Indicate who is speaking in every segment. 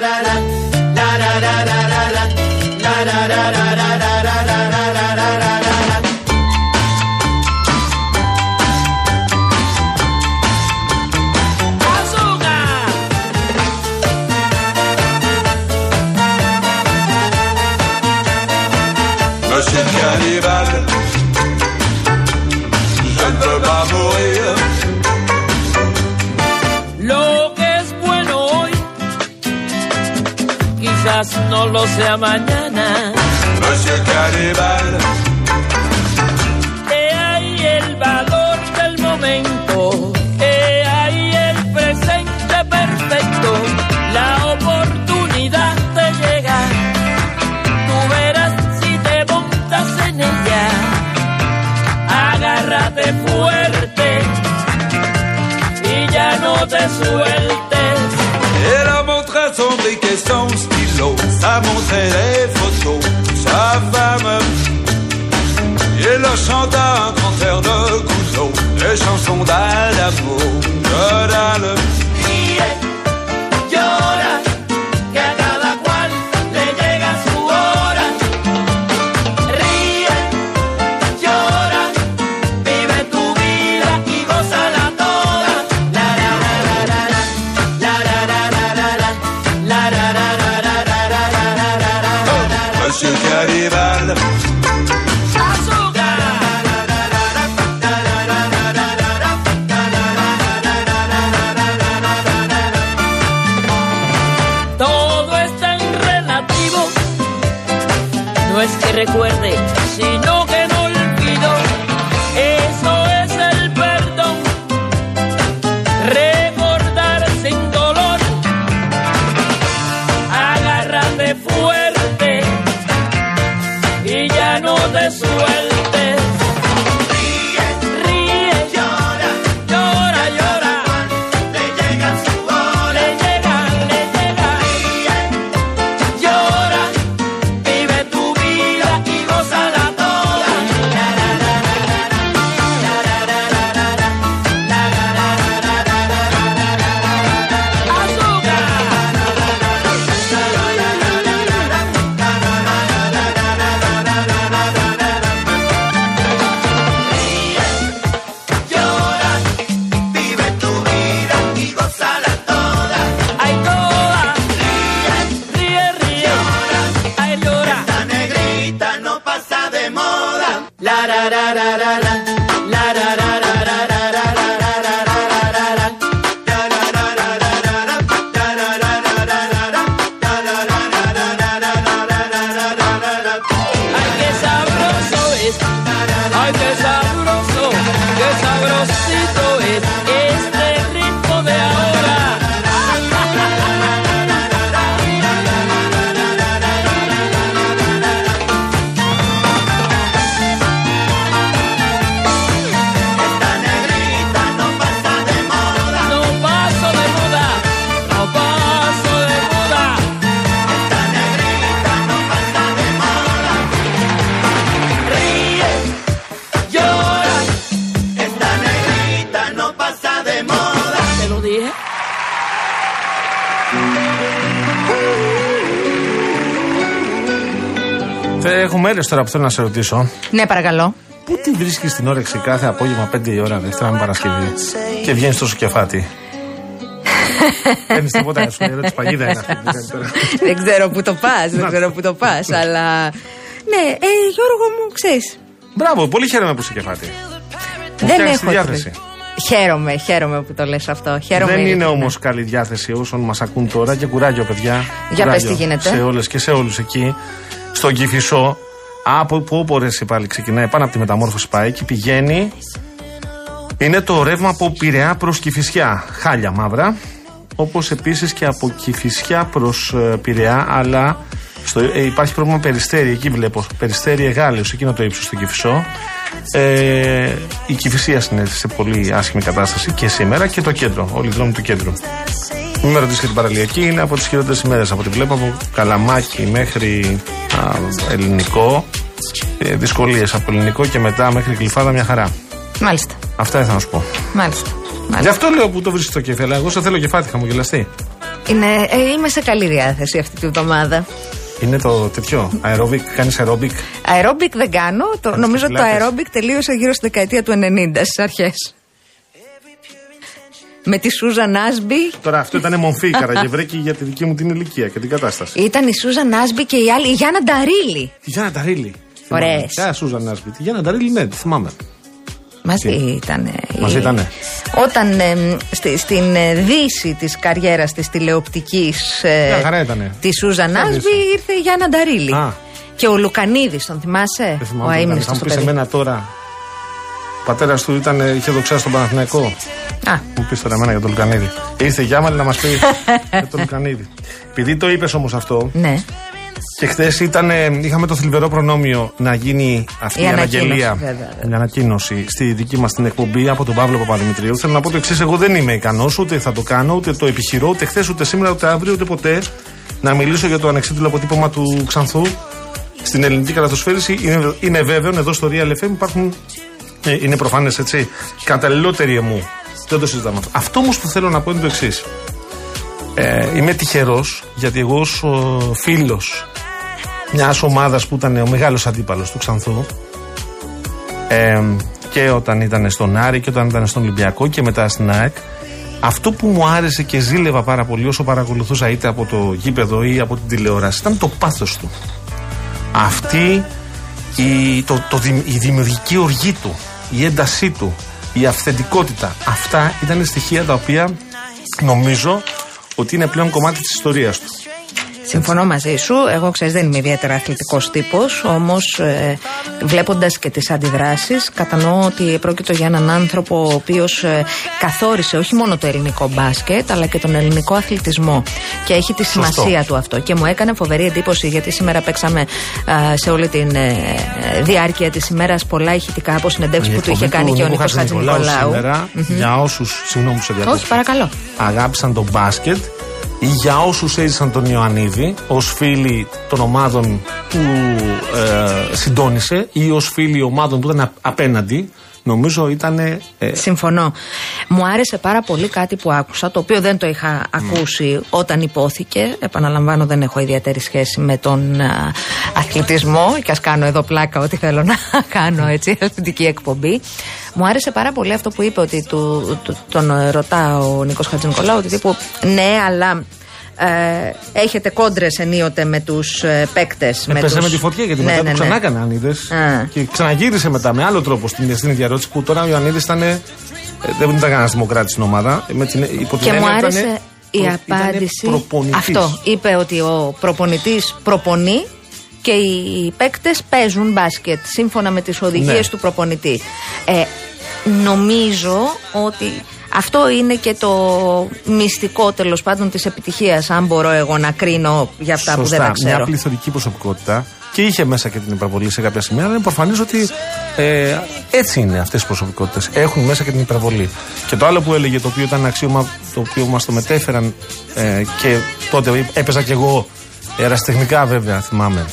Speaker 1: da da
Speaker 2: Θε- Έχω μέρε τώρα που θέλω να σε ρωτήσω.
Speaker 3: Ναι, παρακαλώ.
Speaker 2: Πού τη βρίσκεις την όρεξη κάθε απόγευμα 5 η ώρα Δευτέρα με Παρασκευή και βγαίνεις τόσο κεφάτι. Παίρνεις τίποτα, σου λέει, της παγίδα είναι αυτή. που κάνει τώρα.
Speaker 3: δεν ξέρω που το πας, δεν
Speaker 2: Να.
Speaker 3: ξέρω που το πας, αλλά. Ναι, ε, Γιώργο μου, ξέρεις.
Speaker 2: Μπράβο, πολύ χαίρομαι που είσαι κεφάτι. Μου
Speaker 3: Δεν
Speaker 2: φτιάχνεις τη
Speaker 3: έχω.
Speaker 2: διάθεση.
Speaker 3: Χαίρομαι, χαίρομαι που το λες αυτό. Χαίρομαι
Speaker 2: Δεν είναι
Speaker 3: ειλικρινά.
Speaker 2: όμως καλή διάθεση όσων μας ακούν τώρα και κουράγιο, παιδιά.
Speaker 3: Για πες
Speaker 2: Κουράγιο
Speaker 3: τι γίνεται.
Speaker 2: Σε όλες και σε όλους εκεί. Στον Κυφισό, από που όπου πάλι ξεκινάει, πάνω από τη μεταμόρφωση πάει και πηγαίνει. Είναι το ρεύμα από Πειραιά προς Κυφυσιά. Χάλια μαύρα. Όπως επίσης και από Κυφυσιά προς Πειραιά, αλλά στο, ε, υπάρχει πρόβλημα περιστέρι. Εκεί βλέπω. Περιστέρι Εγάλεος, εκείνο το ύψος στο Κυφισό. Ε, η Κυφυσία είναι σε πολύ άσχημη κατάσταση και σήμερα και το κέντρο, όλοι οι δρόμοι του κέντρου. Μην με ρωτήσεις για την παραλιακή, είναι από τις χειρότερες ημέρες από ό,τι βλέπω. Από Καλαμάκι μέχρι α, Ελληνικό. Ε, Δυσκολίες από Ελληνικό και μετά μέχρι Γλυφάδα μια χαρά.
Speaker 3: Μάλιστα.
Speaker 2: Αυτά ήθελα να σου πω.
Speaker 3: Μάλιστα.
Speaker 2: Γι'
Speaker 3: Μάλιστα.
Speaker 2: αυτό λέω που το βρίσκεις το κέφι, αλλά εγώ σε θέλω κεφάτη, χαμογελαστή.
Speaker 3: Είναι, ε, είμαι σε καλή διάθεση αυτή τη βδομάδα.
Speaker 2: Είναι το τέτοιο. Αερόμπικ, κάνεις αερόμπικ.
Speaker 3: Αερόμπικ δεν κάνω. Το,
Speaker 2: Κάνεις
Speaker 3: νομίζω ότι το
Speaker 2: πιλάτες.
Speaker 3: αερόμπικ τελείωσε γύρω στη δεκαετία του 90 στις αρχές. Με τη Σούζαν Άσμπι.
Speaker 2: Τώρα αυτό ήταν μομφή Καραγευρέκη για τη δική μου την ηλικία και την κατάσταση.
Speaker 3: Ήταν η Σούζαν Άσμπι και η άλλη, η Γιάννα Νταρίλη.
Speaker 2: Τη Γιάννα Ταρίλη.
Speaker 3: Ωραίες.
Speaker 2: Ποια Σούζαν Άσπη. Τη Γιάννα Ταρίλη, ναι, τη θυμάμαι.
Speaker 3: Μαζί ήταν.
Speaker 2: Μαζί ήτανε.
Speaker 3: Όταν ε, στη- στην ε, δύση της καριέρας της τηλεοπτικής ε,
Speaker 2: Μια χαρά ήτανε.
Speaker 3: τη Σούζαν
Speaker 2: Ποια
Speaker 3: Άσμπι
Speaker 2: δύση;
Speaker 3: ήρθε η Γιάννα Νταρίλη.
Speaker 2: Α.
Speaker 3: Και ο Λουκανίδης, τον θυμάσαι;
Speaker 2: Δεν
Speaker 3: ο
Speaker 2: θυμάμαι. τι ήταν.
Speaker 3: αείμνηστος
Speaker 2: Θα μου
Speaker 3: το
Speaker 2: πεις
Speaker 3: παιδί.
Speaker 2: εμένα τώρα. Ο πατέρας του ήταν, είχε δοξάσει στον Παναθηναϊκό.
Speaker 3: Α,
Speaker 2: Μου πεις τώρα εμένα για τον Λουκανίδη. Ήρθε η Γιάμαλη να μας πει για τον Λουκανίδη. Επειδή το είπες όμως αυτό,
Speaker 3: ναι.
Speaker 2: και χθες είχαμε το θλιβερό προνόμιο να γίνει αυτή
Speaker 3: Η
Speaker 2: η,
Speaker 3: ανακοίνωση,
Speaker 2: αναγγελία,
Speaker 3: βέβαια, βέβαια.
Speaker 2: η ανακοίνωση στη δική μας την εκπομπή από τον Παύλο Παπαδημητρίου. Θέλω να πω το εξής: Εγώ δεν είμαι ικανός, ούτε θα το κάνω, ούτε το επιχειρώ, ούτε χθες, ούτε σήμερα, ούτε αύριο, ούτε ποτέ να μιλήσω για το ανεξίτηλο αποτύπωμα του Ξανθού στην ελληνική καλαθοσφαίριση. Είναι, είναι βέβαιο, εδώ στο Real FM υπάρχουν, ε, είναι προφανές έτσι, καταλληλότεροι εμού. Δεν το συζητάμε αυτό. Αυτό όμως που θέλω να πω είναι το εξής. Ε, είμαι τυχερός γιατί εγώ ως φίλος μιας ομάδας που ήταν ο μεγάλος αντίπαλος του Ξανθού ε, και όταν ήταν στον Άρη και όταν ήταν στον Ολυμπιακό και μετά στην ΑΕΚ. Αυτό που μου άρεσε και ζήλευα πάρα πολύ όσο παρακολουθούσα είτε από το γήπεδο ή από την τηλεόραση ήταν το πάθος του. Αυτή η, το, το, δη- η δημιουργική οργή του, η έντασή του, η αυθεντικότητα. Αυτά ήταν στοιχεία τα οποία νομίζω ότι είναι πλέον κομμάτι της ιστορίας του.
Speaker 3: Συμφωνώ μαζί σου. Εγώ ξέρεις, δεν είμαι ιδιαίτερα αθλητικός τύπος. Όμως, ε, βλέποντας και τις αντιδράσεις, κατανοώ ότι πρόκειται για έναν άνθρωπο ο οποίος καθόρισε όχι μόνο το ελληνικό μπάσκετ, αλλά και τον ελληνικό αθλητισμό. Και έχει τη σημασία του αυτό. Και μου έκανε φοβερή εντύπωση, γιατί σήμερα παίξαμε α, σε όλη τη διάρκεια της ημέρας πολλά ηχητικά από συνεντεύξει που του είχε κάνει και ο Νίκος Χατζηνικολάου.
Speaker 2: σήμερα, για όσους, συγγνώμη που σε διακόπτω,
Speaker 3: Όχι, παρακαλώ.
Speaker 2: αγάπησαν τον μπάσκετ ή για όσους έζησαν τον Ιωαννίδη ως φίλοι των ομάδων που ε, συντόνισε ή ως φίλοι ομάδων που ήταν α- απέναντι νομίζω ήταν ε,
Speaker 3: Συμφωνώ. Μου άρεσε πάρα πολύ κάτι που άκουσα, το οποίο δεν το είχα ακούσει όταν υπόθηκε. Επαναλαμβάνω, δεν έχω ιδιαίτερη σχέση με τον α, αθλητισμό και ας κάνω εδώ πλάκα ό,τι θέλω να κάνω έτσι, αθλητική εκπομπή. Μου άρεσε πάρα πολύ αυτό που είπε ότι του, του- τον ρωτά ο Νίκος Χατζηνικολάου ότι τύπου ναι, αλλά ε, έχετε κόντρες ενίοτε με τους ε, παίκτες.
Speaker 2: Έπεσε με τη φωτιά γιατί μετά το ξανά έκανε αν είδες.
Speaker 3: Α.
Speaker 2: Και ξαναγύρισε μετά με άλλο τρόπο στην, στην ίδια ερώτηση που τώρα ο Ιωαννίδης ήταν. ε, δεν ήταν κανένας δημοκράτης στην ομάδα. ε, Με την, υπό την
Speaker 3: Και μου
Speaker 2: έννοια
Speaker 3: άρεσε
Speaker 2: ήτανε
Speaker 3: η
Speaker 2: προ- ήτανε
Speaker 3: απάντηση.
Speaker 2: προπονητής.
Speaker 3: Αυτό. Είπε ότι ο προπονητής προπονεί και οι παίκτες παίζουν μπάσκετ σύμφωνα με τις οδηγίες
Speaker 2: Ναι.
Speaker 3: του προπονητή. Ε, νομίζω ότι αυτό είναι και το μυστικό τέλος πάντων της επιτυχίας. Αν μπορώ εγώ να κρίνω για αυτά που δεν τα
Speaker 2: Μια
Speaker 3: ξέρω.
Speaker 2: πληθωρική προσωπικότητα και είχε μέσα και την υπερβολή σε κάποια σημεία, αλλά είναι προφανής ότι ε, έτσι είναι αυτές οι προσωπικότητες. Έχουν μέσα και την υπερβολή. Και το άλλο που έλεγε, το οποίο ήταν ένα αξίωμα το οποίο μας το μετέφεραν ε, και τότε έπαιζα κι εγώ εραστεχνικά βέβαια, θυμάμαι,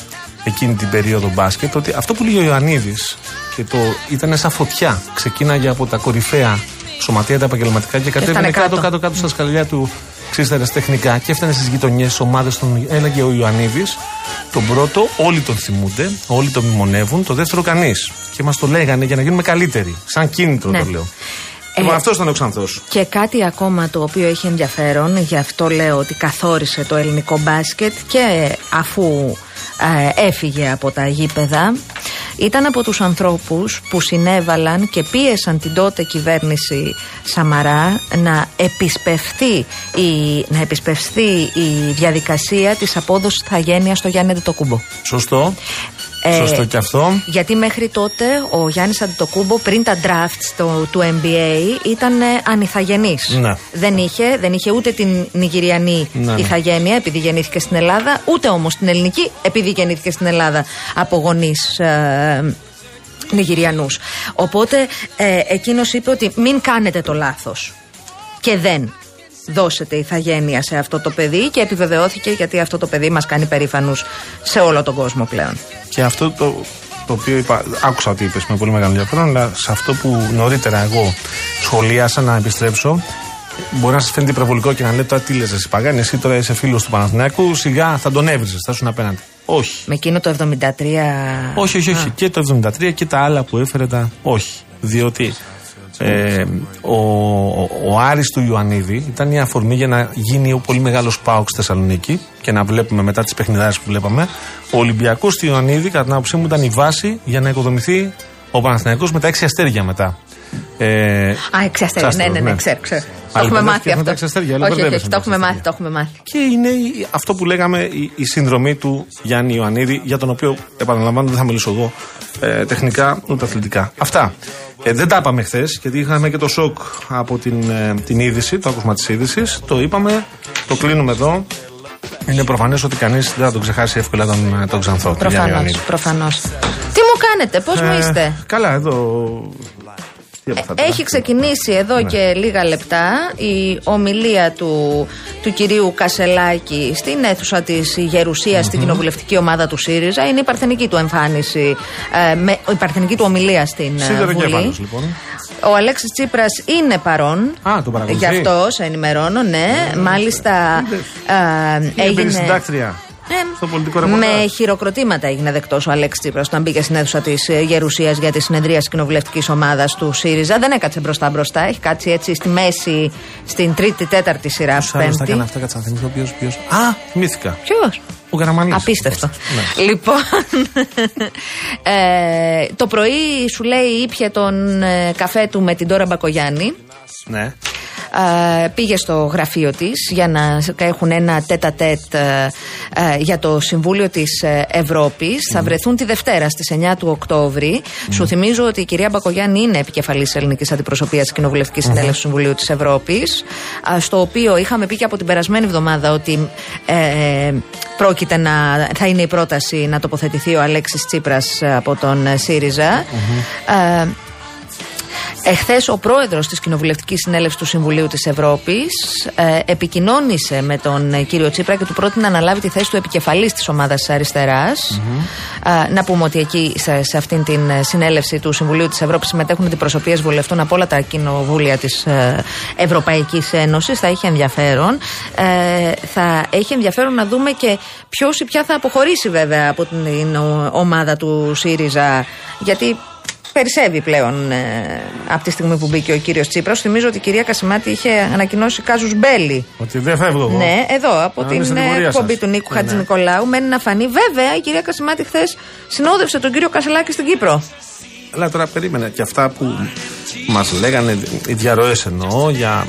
Speaker 2: εκείνη την περίοδο μπάσκετ, ότι αυτό που λέει ο Ιωαννίδης και το ήταν σαν φωτιά. Ξεκίναγε από τα κορυφαία σωματεία τα επαγγελματικά και κατέβαινε
Speaker 3: έφτανε
Speaker 2: κάτω,
Speaker 3: κάτω.
Speaker 2: κάτω, κάτω στα σκαλιά του ξύστερα τεχνικά και έφτανε στις γειτονιές, στι ομάδες των. Έλεγε ο Ιωαννίδης, τον πρώτο, όλοι τον θυμούνται, όλοι τον μνημονεύουν, το δεύτερο κανείς. Και μας το λέγανε για να γίνουμε καλύτεροι. Σαν κίνητρο
Speaker 3: Ναι.
Speaker 2: το λέω.
Speaker 3: Ε,
Speaker 2: Λοιπόν, αυτός ήταν ο Ξανθός.
Speaker 3: Και κάτι ακόμα το οποίο έχει ενδιαφέρον, γι' αυτό λέω ότι καθόρισε το ελληνικό μπάσκετ και αφού ε, έφυγε από τα γήπεδα, ήταν από τους ανθρώπους που συνέβαλαν και πίεσαν την τότε κυβέρνηση Σαμαρά να επισπευθεί η, να επισπευθεί η διαδικασία της απόδοσης θαγένειας στο Γιάννη Αντιτοκούμπο.
Speaker 2: Σωστό.
Speaker 3: Ε,
Speaker 2: Σωστό και αυτό.
Speaker 3: Γιατί μέχρι τότε ο Γιάννης Αντιτοκούμπο πριν τα drafts το, του NBA ήταν ε, ανιθαγενής.
Speaker 2: Ναι.
Speaker 3: Δεν, είχε, δεν είχε ούτε την νιγηριανή
Speaker 2: Ναι, ναι.
Speaker 3: ηθαγένεια επειδή γεννήθηκε στην Ελλάδα, ούτε όμως την ελληνική επειδή γεννήθηκε στην Ελλάδα από γονείς ε, Νιγηριανούς. Οπότε ε, εκείνος είπε ότι μην κάνετε το λάθος και δεν δώσετε ηθαγένεια σε αυτό το παιδί και επιβεβαιώθηκε γιατί αυτό το παιδί μας κάνει περήφανους σε όλο τον κόσμο πλέον.
Speaker 2: Και αυτό το, το οποίο είπα, άκουσα ότι είπες με πολύ μεγάλο ενδιαφέρον, αλλά σε αυτό που νωρίτερα εγώ σχολίασα να επιστρέψω, Μπορεί να σας φαίνεται υπερβολικό και να λέτε τώρα τι λες, εσύ Παγάνη, εσύ τώρα είσαι φίλος του Παναθηναϊκού, σιγά θα τον έβριζες, θα σου απέναντι. Όχι.
Speaker 3: Με εκείνο το 73.
Speaker 2: Όχι, όχι, όχι. Και το 73 και τα άλλα που έφερε τα. Όχι. Διότι ε, ο, ο, ο Άρης του Ιωαννίδη ήταν η αφορμή για να γίνει ο πολύ μεγάλος Πάοξ στη Θεσσαλονίκη και να βλέπουμε μετά τις παιχνιδάρες που βλέπαμε. Ο Ολυμπιακός του Ιωαννίδη, κατά την άποψή μου, ήταν η βάση για να οικοδομηθεί ο Παναθηναϊκός με τα έξι αστέρια μετά.
Speaker 3: Ε, Α, έξι αστέρια. Ναι, ναι, ναι, ξέρω, ξέρω. Το έχουμε μάθει αυτό.
Speaker 2: Αστέρια,
Speaker 3: όχι, όχι, όχι, το έχουμε μάθει, το έχουμε μάθει.
Speaker 2: Και είναι αυτό που λέγαμε η, η συνδρομή του Γιάννη Ιωαννίδη, για τον οποίο επαναλαμβάνω δεν θα μιλήσω εγώ ε, τεχνικά ούτε αθλητικά. Αυτά. Ε, δεν τα είπαμε χθες, γιατί είχαμε και το σοκ από την, ε, την είδηση, το άκουσμα της είδησης. Το είπαμε, το κλείνουμε εδώ. Είναι προφανές ότι κανείς δεν θα τον ξεχάσει εύκολα τον, τον Ξανθό.
Speaker 3: Προφανώς. Προφανώς. Τι μου κάνετε, πώς μου είστε;
Speaker 2: Καλά, εδώ
Speaker 3: έχει ξεκινήσει εδώ ναι. και λίγα λεπτά η ομιλία του, του κυρίου Κασελάκη στην αίθουσα της Γερουσίας, στην κοινοβουλευτική ομάδα του ΣΥΡΙΖΑ. Είναι η παρθενική του εμφάνιση, ε, με, η παρθενική του ομιλία στην
Speaker 2: ε, Βουλή. λοιπόν.
Speaker 3: Ο Αλέξης Τσίπρας είναι παρόν.
Speaker 2: Α, το
Speaker 3: Γι' αυτό σε ενημερώνω, ναι. Μάλιστα.
Speaker 2: Ε, έγινε. συντάκτρια.
Speaker 3: Ε, στο πολιτικό Με χειροκροτήματα έγινε δεκτός ο Αλέξης Τσίπρας όταν μπήκε στην αίθουσα της ε, Γερουσίας για τη συνεδρία τη κοινοβουλευτικής ομάδας του ΣΥΡΙΖΑ. Δεν έκατσε μπροστά-μπροστά. Έχει κάτσει έτσι στη μέση, στην τρίτη-τέταρτη σειρά.
Speaker 2: Ποιο άλλο τα έκανε αυτά, κάτσε να θυμηθώ. Ποιος, Α, θυμήθηκα.
Speaker 3: Ποιος;
Speaker 2: Ο Καραμανής.
Speaker 3: Απίστευτο. Ναι. Λοιπόν, ε, το πρωί σου λέει ήπια τον ε, καφέ του με την Τώρα Μπακογιάννη.
Speaker 2: Ναι
Speaker 3: πήγε στο γραφείο της για να έχουν ένα τέτα τέτ για το Συμβούλιο της ε, Ευρώπης. Θα βρεθούν τη Δευτέρα στις 9 του Οκτώβρη. Σου θυμίζω ότι η κυρία Μπακογιάννη είναι επικεφαλής ελληνικής αντιπροσωπείας της Κοινοβουλευτικής Συνέλευσης του Συμβουλίου της Ευρώπης. Στο οποίο είχαμε πει και από την περασμένη εβδομάδα ότι ε, πρόκειται να. θα είναι η πρόταση να τοποθετηθεί ο Αλέξης Τσίπρας από τον ΣΥΡΙΖΑ. Εχθές ο πρόεδρος της Κοινοβουλευτικής Συνέλευσης του Συμβουλίου της Ευρώπης ε, επικοινώνησε με τον ε, κύριο Τσίπρα και του πρότεινε να αναλάβει τη θέση του επικεφαλής της ομάδας αριστεράς. Ε, να πούμε ότι εκεί σε, σε αυτήν την ε, συνέλευση του Συμβουλίου της Ευρώπης συμμετέχουν αντιπροσωπείες βουλευτών από όλα τα κοινοβούλια της ε, Ευρωπαϊκής Ένωσης. Θα έχει ενδιαφέρον. Ε, θα έχει ενδιαφέρον να δούμε και ποιος ή ποια θα αποχωρήσει βέβαια από την ομάδα του ΣΥΡΙΖΑ. Γιατί περισσεύει πλέον ε, από τη στιγμή που μπήκε ο κύριος Τσίπρας. Θυμίζω ότι η κυρία Κασιμάτη είχε ανακοινώσει κάζους μπέλη.
Speaker 2: Ότι δεν φεύγω εγώ.
Speaker 3: Ναι, εδώ από την ε, εκπομπή του Νίκου ναι, Χατζη Νικολάου. Μένει να φανεί. Βέβαια, η κυρία Κασιμάτη χθες συνόδευσε τον κύριο Κασελάκη στην Κύπρο.
Speaker 2: Αλλά τώρα περίμενα και αυτά που μας λέγανε, οι διαρροές εννοώ για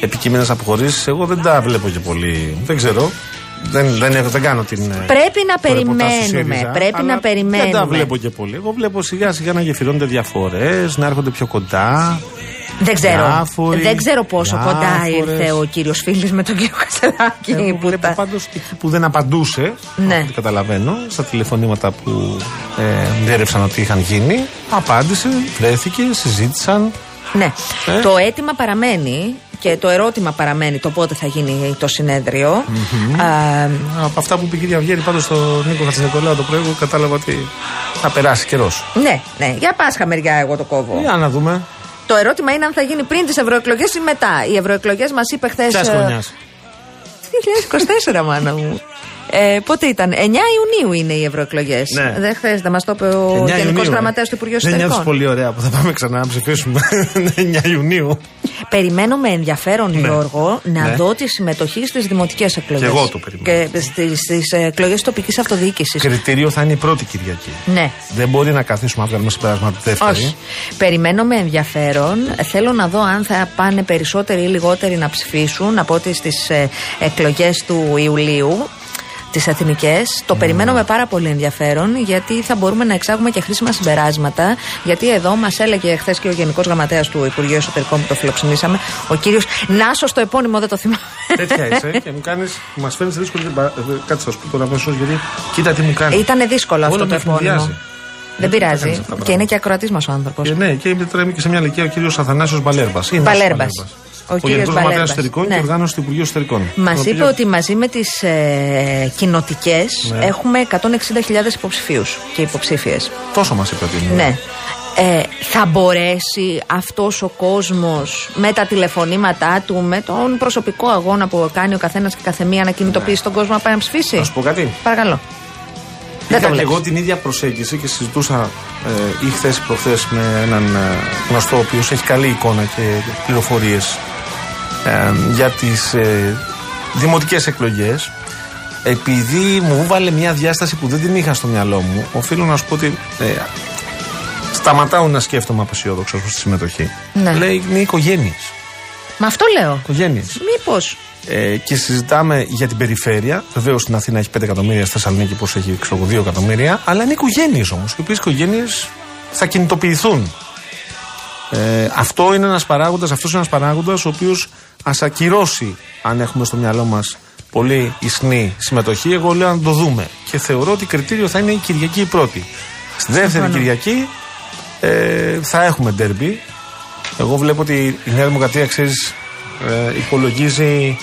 Speaker 2: επικείμενες αποχωρήσεις, εγώ δεν τα βλέπω και πολύ. Δεν ξέρω. Δεν, δεν, δεν κάνω την. Ε,
Speaker 3: πρέπει να περιμένουμε. πρέπει να περιμένουμε.
Speaker 2: Δεν τα βλέπω και πολύ. Εγώ βλέπω σιγά σιγά να γεφυρώνονται διαφορές, να έρχονται πιο κοντά.
Speaker 3: Δεν ξέρω, διάφοροι, δεν ξέρω πόσο κοντά ήρθε ο κύριος Φίλης με τον κύριο Κασελάκη.
Speaker 2: Εγώ που βλέπω τα... πάντως που δεν απαντούσε, ναι. καταλαβαίνω, στα τηλεφωνήματα που ε, διέρευσαν ότι είχαν γίνει. Απάντησε, βρέθηκε, συζήτησαν.
Speaker 3: Ναι. Ε. Το αίτημα παραμένει και το ερώτημα παραμένει το πότε θα γίνει το συνέδριο.
Speaker 2: Από αυτά που είπε η κυρία Βιέρη πάντως στο Νίκο Χατζηνικολάου το πρωί, κατάλαβα ότι θα περάσει καιρός.
Speaker 3: Ναι, ναι. Για Πάσχα μεριά εγώ το κόβω.
Speaker 2: Για να δούμε.
Speaker 3: Το ερώτημα είναι αν θα γίνει πριν τις ευρωεκλογές ή μετά. Οι ευρωεκλογές μας είπε χθες.
Speaker 2: Ποια χρονιάς;
Speaker 3: 2024, μάνα μου. Ε, πότε ήταν, 9 Ιουνίου είναι οι ευρωεκλογές. Ναι. Δεν χρειάζεται, μα το είπε ο Γενικό Γραμματέας του Υπουργείου Εσωτερικών.
Speaker 2: Δεν νιώθεις πολύ ωραία που θα πάμε ξανά να ψηφίσουμε 9 Ιουνίου.
Speaker 3: Περιμένω με ενδιαφέρον, ναι. Γιώργο, να ναι. δω τη συμμετοχή στις δημοτικές εκλογές.
Speaker 2: Και εγώ το περιμένω.
Speaker 3: Και στις εκλογές τοπικής αυτοδιοίκησης.
Speaker 2: Κριτήριο θα είναι η πρώτη Κυριακή.
Speaker 3: Ναι.
Speaker 2: Δεν μπορεί να καθίσουμε να βγάλουμε συμπέρασμα τη δεύτερη. Όχι.
Speaker 3: Περιμένω με ενδιαφέρον. Θέλω να δω αν θα πάνε περισσότεροι ή λιγότεροι να ψηφίσουν από ότι στις ε, εκλογές του Ιουλίου τις εθνικές. Το mm. περιμένω με πάρα πολύ ενδιαφέρον γιατί θα μπορούμε να εξάγουμε και χρήσιμα συμπεράσματα. Γιατί εδώ μας έλεγε χθες και ο Γενικός Γραμματέας του Υπουργείου Εσωτερικών που το φιλοξενήσαμε, ο κύριος Νάσος, το επώνυμο δεν το θυμάμαι.
Speaker 2: Τέτοια είσαι και μου κάνεις, μας φέρνεις δύσκολη. Κάτι θα σου πω τώρα αμέσω γιατί κοίτα τι μου κάνει.
Speaker 3: Ήταν δύσκολο αυτό το επώνυμο. Δεν πειράζει. Και είναι και ακροατής μας ο άνθρωπος.
Speaker 2: ναι, και είμαι και σε μια ηλικία ο κύριος Αθανάσιος Μπαλέρμπα.
Speaker 3: Μπαλέρμπα.
Speaker 2: Ο, ο Γενικός Γραμματέας Εσωτερικών ναι. και οργάνωσης του Υπουργείου Εσωτερικών.
Speaker 3: Μας είπε ότι μαζί με τις ε, κοινοτικές ναι. έχουμε 160.000 υποψηφίους και υποψήφιες.
Speaker 2: Τόσο μας είπε ότι είναι.
Speaker 3: Ναι. Ε, θα μπορέσει αυτός ο κόσμος με τα τηλεφωνήματά του, με τον προσωπικό αγώνα που κάνει ο καθένας και καθεμία να κινητοποιήσει τον κόσμο να πάει να ψηφίσει;
Speaker 2: Να σου πω κάτι.
Speaker 3: Παρακαλώ. Δεν το
Speaker 2: Είχα και
Speaker 3: βλέπεις.
Speaker 2: εγώ την ίδια προσέγγιση και συζητούσα ε, ή χθες προχθές με έναν ε, γνωστό, ο οποίος έχει καλή εικόνα και πληροφορίες ε, για τις ε, δημοτικές εκλογές. Επειδή μου βάλε μια διάσταση που δεν την είχα στο μυαλό μου, οφείλω να σου πω ότι ε, σταματάω να σκέφτομαι απεσιόδοξος προς τη συμμετοχή.
Speaker 3: Ναι.
Speaker 2: Λέει είναι οικογένειες.
Speaker 3: Μα αυτό λέω.
Speaker 2: Οικογένειες.
Speaker 3: Μήπως.
Speaker 2: Ε, και συζητάμε για την περιφέρεια. Βεβαίως στην Αθήνα έχει 5 εκατομμύρια, στη Θεσσαλονίκη πώς έχει ξέρω, εγώ, 2 εκατομμύρια. Αλλά είναι οικογένειες όμως, οι οποίες οικογένειες θα κινητοποιηθούν. Ε, αυτό είναι ένας παράγοντας, αυτός είναι ένας παράγοντας ο οποίος ας ακυρώσει, αν έχουμε στο μυαλό μας πολύ ισχνή συμμετοχή. Εγώ λέω να το δούμε. Και θεωρώ ότι κριτήριο θα είναι η Κυριακή η πρώτη. Στη δεύτερη
Speaker 3: Συμφωνώ.
Speaker 2: Κυριακή ε, θα έχουμε ντέρμπι. Εγώ βλέπω ότι η Νέα Δημοκρατία, ξέρεις, ε, υπολογίζει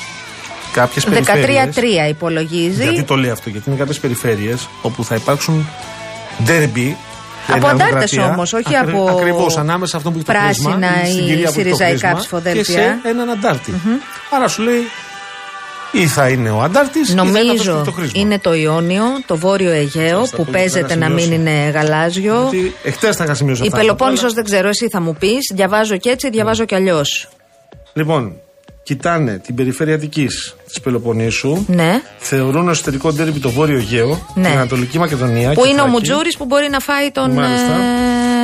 Speaker 2: κάποιες περιφέρειες.
Speaker 3: 13-3 υπολογίζει.
Speaker 2: Γιατί το λέει αυτό, Γιατί είναι κάποιες περιφέρειες όπου θα υπάρξουν ντέρμπι.
Speaker 3: Από αντάρτες όμως, όχι από
Speaker 2: Ακριβώς, ανάμεσα σε αυτό που έχει το
Speaker 3: πράσινα
Speaker 2: χρήσμα, στην
Speaker 3: ή
Speaker 2: κυρία που έχει το
Speaker 3: σιριζαϊκά
Speaker 2: χρήσμα
Speaker 3: ψηφοδέλτια.
Speaker 2: Και σε έναν αντάρτη. Άρα σου λέει, ή θα είναι ο αντάρτης, ή θα είναι αυτός που
Speaker 3: Νομίζω
Speaker 2: έχει το χρήσμα.
Speaker 3: είναι το Ιόνιο, το Βόρειο Αιγαίο
Speaker 2: Μάλιστα,
Speaker 3: που
Speaker 2: πολύ
Speaker 3: παίζεται
Speaker 2: καλά
Speaker 3: να μην
Speaker 2: σημειώσω.
Speaker 3: είναι γαλάζιο.
Speaker 2: Γιατί εχθές θα είχα σημειώσει
Speaker 3: Η
Speaker 2: αυτά.
Speaker 3: Πελοπόννησος δεν ξέρω, εσύ θα μου πεις. Διαβάζω και έτσι, διαβάζω και αλλιώς.
Speaker 2: Λοιπόν, κοιτάνε την περιφέρεια Αττικής της Πελοποννήσου.
Speaker 3: Ναι.
Speaker 2: Θεωρούν εσωτερικό ντέρμπι το Βόρειο Αιγαίο,
Speaker 3: Ναι.
Speaker 2: την Ανατολική Μακεδονία.
Speaker 3: Που είναι ο
Speaker 2: Κεφράκη.
Speaker 3: Μουτζούρης που μπορεί να φάει τον,
Speaker 2: Μάλιστα.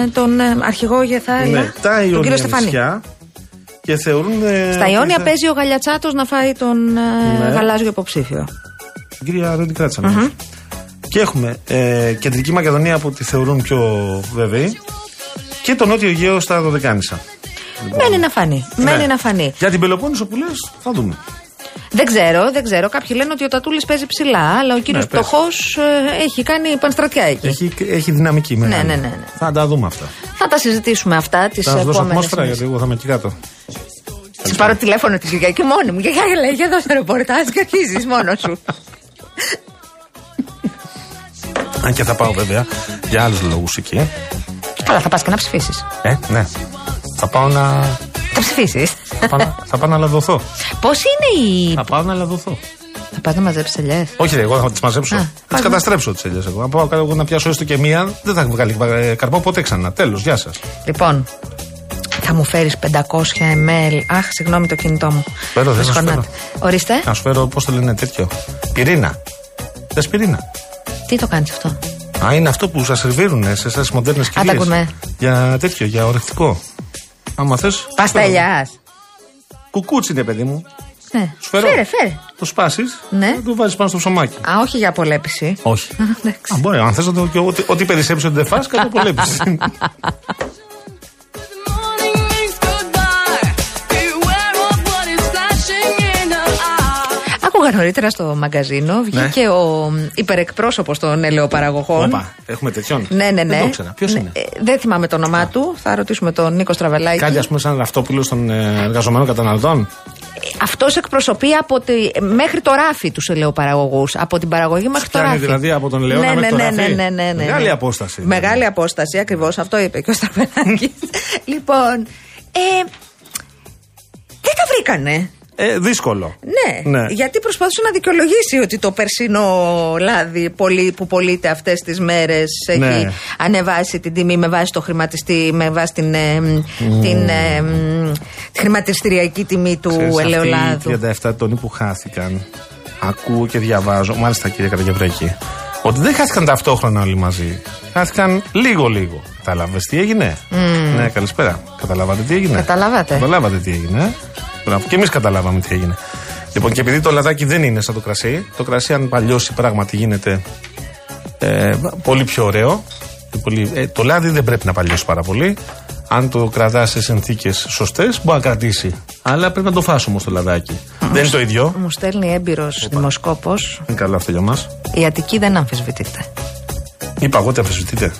Speaker 3: ε, τον ε, αρχηγό Γεθάρια.
Speaker 2: Ναι, τα
Speaker 3: τον κύριο
Speaker 2: Ιόνια
Speaker 3: Στεφανή.
Speaker 2: νησιά και θεωρούν. ε,
Speaker 3: Στα
Speaker 2: ότι
Speaker 3: Ιόνια
Speaker 2: θα-
Speaker 3: παίζει ο Γαλιατσάτος να φάει τον ε,
Speaker 2: Ναι.
Speaker 3: γαλάζιο υποψήφιο.
Speaker 2: Την κυρία Ρόντι κράτησα, νομίζω. Και έχουμε ε, κεντρική Μακεδονία που τη θεωρούν πιο βέβαιη και το νότιο Αιγαίο στα Δωδεκάνησα.
Speaker 3: Μένει να φανεί. Μένει
Speaker 2: Ναι.
Speaker 3: να φανεί.
Speaker 2: Για την Πελοπόννησο που λες, θα δούμε.
Speaker 3: Δεν ξέρω, δεν ξέρω. Κάποιοι λένε ότι ο Τατούλης παίζει ψηλά, αλλά ο κύριος
Speaker 2: Ναι, πες.
Speaker 3: Πτωχός έχει κάνει πανστρατιά εκεί.
Speaker 2: Έχει, έχει δυναμική μεγάλη.
Speaker 3: ναι, ναι, ναι.
Speaker 2: Θα τα δούμε αυτά.
Speaker 3: Θα τα συζητήσουμε αυτά τις
Speaker 2: Θα σας δώσω
Speaker 3: επόμενες
Speaker 2: ατμόσφαιρα γιατί εγώ θα είμαι εκεί κάτω.
Speaker 3: Θα πάρω τηλέφωνο της Κυριακή μόνη μου. Και λέει, για δώσε ρεπορτάζ και αρχίζεις μόνος σου.
Speaker 2: Αν και θα πάω βέβαια για άλλους λόγους εκεί.
Speaker 3: Καλά, θα πας και να ψηφίσεις.
Speaker 2: Ε, ναι. Θα πάω να.
Speaker 3: Θα ψηφίσεις;
Speaker 2: θα, πάω, να- θα πάω να λαδωθώ.
Speaker 3: Πώς είναι η.
Speaker 2: θα πάω να λαδωθώ.
Speaker 3: Θα πας να μαζέψεις ελιέ.
Speaker 2: Όχι, ρε, εγώ θα τις μαζέψω.
Speaker 3: Α,
Speaker 2: θα
Speaker 3: πας
Speaker 2: τι
Speaker 3: να-
Speaker 2: καταστρέψω τις ελιέ. Εγώ. Αν πάω εγώ να πιάσω έστω και μία, δεν θα έχω βγάλει ε, καρπό ποτέ ξανά. Τέλος, γεια σας.
Speaker 3: Λοιπόν, θα μου φέρεις 500 ml. Αχ, συγγνώμη το κινητό μου.
Speaker 2: Φέρω, δεν
Speaker 3: Με
Speaker 2: θα σου
Speaker 3: σκορνάτε. Ορίστε.
Speaker 2: Να σου φέρω, πώς το λένε τέτοιο. Πυρήνα. Θες πυρήνα.
Speaker 3: Τι το κάνεις αυτό;
Speaker 2: Α, είναι αυτό που σας σερβίρουν σε εσάς τι μοντέρνε
Speaker 3: τα
Speaker 2: κυρίες.
Speaker 3: γκουρμέ.
Speaker 2: Για τέτοιο, για ορεκτικό. Άμα θες.
Speaker 3: Παστελιά.
Speaker 2: Κουκούτσι είναι, παιδί μου.
Speaker 3: Ναι.
Speaker 2: Σου φέρω.
Speaker 3: Φέρε, φέρε.
Speaker 2: Το σπάσεις.
Speaker 3: Ναι.
Speaker 2: Το βάζει πάνω στο ψωμάκι.
Speaker 3: Α, όχι για απολέπιση.
Speaker 2: Όχι.
Speaker 3: εντάξει.
Speaker 2: Α, μπορεί, αν θες να το. και Ό,τι, ό,τι περισσέψει ότι δεν φας, κάτω απολέπεις.
Speaker 3: Άκουγα νωρίτερα στο μαγκαζίνο, βγήκε ο υπερεκπρόσωπος των ελαιοπαραγωγών.
Speaker 2: Όπα, έχουμε τέτοιον;
Speaker 3: Ναι, ναι, ναι.
Speaker 2: Δεν το ήξερα. Ποιος
Speaker 3: Ναι,
Speaker 2: είναι;
Speaker 3: ε, δεν θυμάμαι το όνομά του. Θα ρωτήσουμε τον Νίκο Στραβελάκη.
Speaker 2: Κάτι ας πούμε σαν αυτόπουλο των ε, εργαζομένων καταναλωτών.
Speaker 3: Αυτός εκπροσωπεί από τη, μέχρι το ράφι τους ελαιοπαραγωγούς. Από την παραγωγή μέχρι το
Speaker 2: Φτάνει
Speaker 3: ράφι.
Speaker 2: δηλαδή από τον Λεώνα
Speaker 3: ναι,
Speaker 2: μέχρι το
Speaker 3: ναι,
Speaker 2: ράφι.
Speaker 3: Ναι, ναι, ναι, ναι,
Speaker 2: Μεγάλη
Speaker 3: ναι.
Speaker 2: απόσταση.
Speaker 3: Μεγάλη απόσταση, ακριβώς. Αυτό είπε και ο Στραβελάκης. λοιπόν. Ε, δεν τα βρήκανε.
Speaker 2: Ε, δύσκολο.
Speaker 3: Ναι,
Speaker 2: Ναι.
Speaker 3: γιατί προσπαθούσε να δικαιολογήσει ότι το περσινό λάδι πολύ, που πωλείται αυτές τις μέρες έχει
Speaker 2: Ναι.
Speaker 3: ανεβάσει την τιμή με βάση το χρηματιστή, με βάση την, ε, μ, την ε, μ, τη χρηματιστηριακή τιμή του
Speaker 2: Ξέρεις,
Speaker 3: ελαιολάδου.
Speaker 2: Αυτοί οι 37 τόνοι που χάθηκαν, ακούω και διαβάζω, μάλιστα κύριε Καταγευρέκη, ότι δεν χάθηκαν ταυτόχρονα όλοι μαζί. Χάθηκαν λίγο-λίγο. Κατάλαβες τι έγινε; Ναι, καλησπέρα. Καταλάβατε τι έγινε;
Speaker 3: Καταλάβατε.
Speaker 2: Καταλάβατε τι έγινε. Ε; Μπράβο. Και εμείς καταλάβαμε τι έγινε. Λοιπόν, και επειδή το λαδάκι δεν είναι σαν το κρασί, το κρασί, αν παλιώσει πράγματι γίνεται ε, πολύ πιο ωραίο. και Πολύ, ε, το λάδι δεν πρέπει να παλιώσει πάρα πολύ. Αν το κρατάς σε συνθήκες σωστές, μπορεί να κρατήσει. Αλλά πρέπει να το φας όμως το λαδάκι. δεν είναι το ίδιο.
Speaker 3: Μου στέλνει έμπειρος δημοσκόπος
Speaker 2: Είναι καλό αυτό για μας.
Speaker 3: Η Αττική δεν αμφισβητείται.
Speaker 2: Είπα εγώ ότι αμφισβητείτε.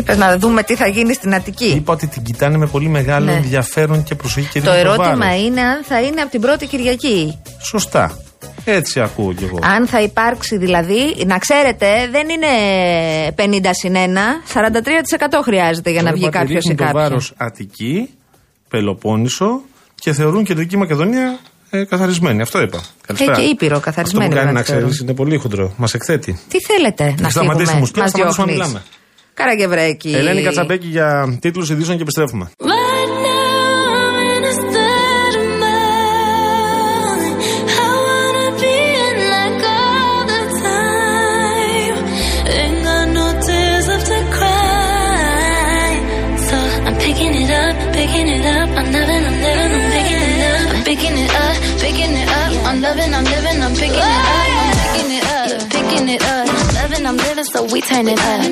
Speaker 3: Είπε να δούμε τι θα γίνει στην Αττική.
Speaker 2: Είπα ότι την κοιτάνε με πολύ μεγάλο
Speaker 3: Ναι.
Speaker 2: ενδιαφέρον και προσοχή και
Speaker 3: Το
Speaker 2: δίνουν
Speaker 3: ερώτημα
Speaker 2: βάρος.
Speaker 3: είναι αν θα είναι από την πρώτη Κυριακή.
Speaker 2: Σωστά. Έτσι ακούω κι εγώ.
Speaker 3: Αν θα υπάρξει δηλαδή, να ξέρετε, δεν είναι 50 συν 1, 43% χρειάζεται για να βγει κάποιος ή
Speaker 2: το
Speaker 3: κάποια.
Speaker 2: βάρος Αττική, Πελοπόννησο και θεωρούν κεντρική Μακεδονία ε, καθαρισμένη. Αυτό είπα. Καλησπέρα.
Speaker 3: και Ήπειρο καθαρισμένη
Speaker 2: Αυτό που κάνει
Speaker 3: βέβαια
Speaker 2: να ξέρεις
Speaker 3: θεωρούν.
Speaker 2: είναι πολύ χοντρό. Μας εκθέτει.
Speaker 3: Τι θέλετε να
Speaker 2: Θα σταματήσει
Speaker 3: φύγουμε,
Speaker 2: η μουσική,
Speaker 3: μας
Speaker 2: θα σταματήσουμε να
Speaker 3: διώχνεις.
Speaker 2: μιλάμε.
Speaker 3: Καραγευρέκη.
Speaker 2: Ελένη για τίτλους ειδήσεων και επιστρέφουμε.
Speaker 4: Living, so we turn it up.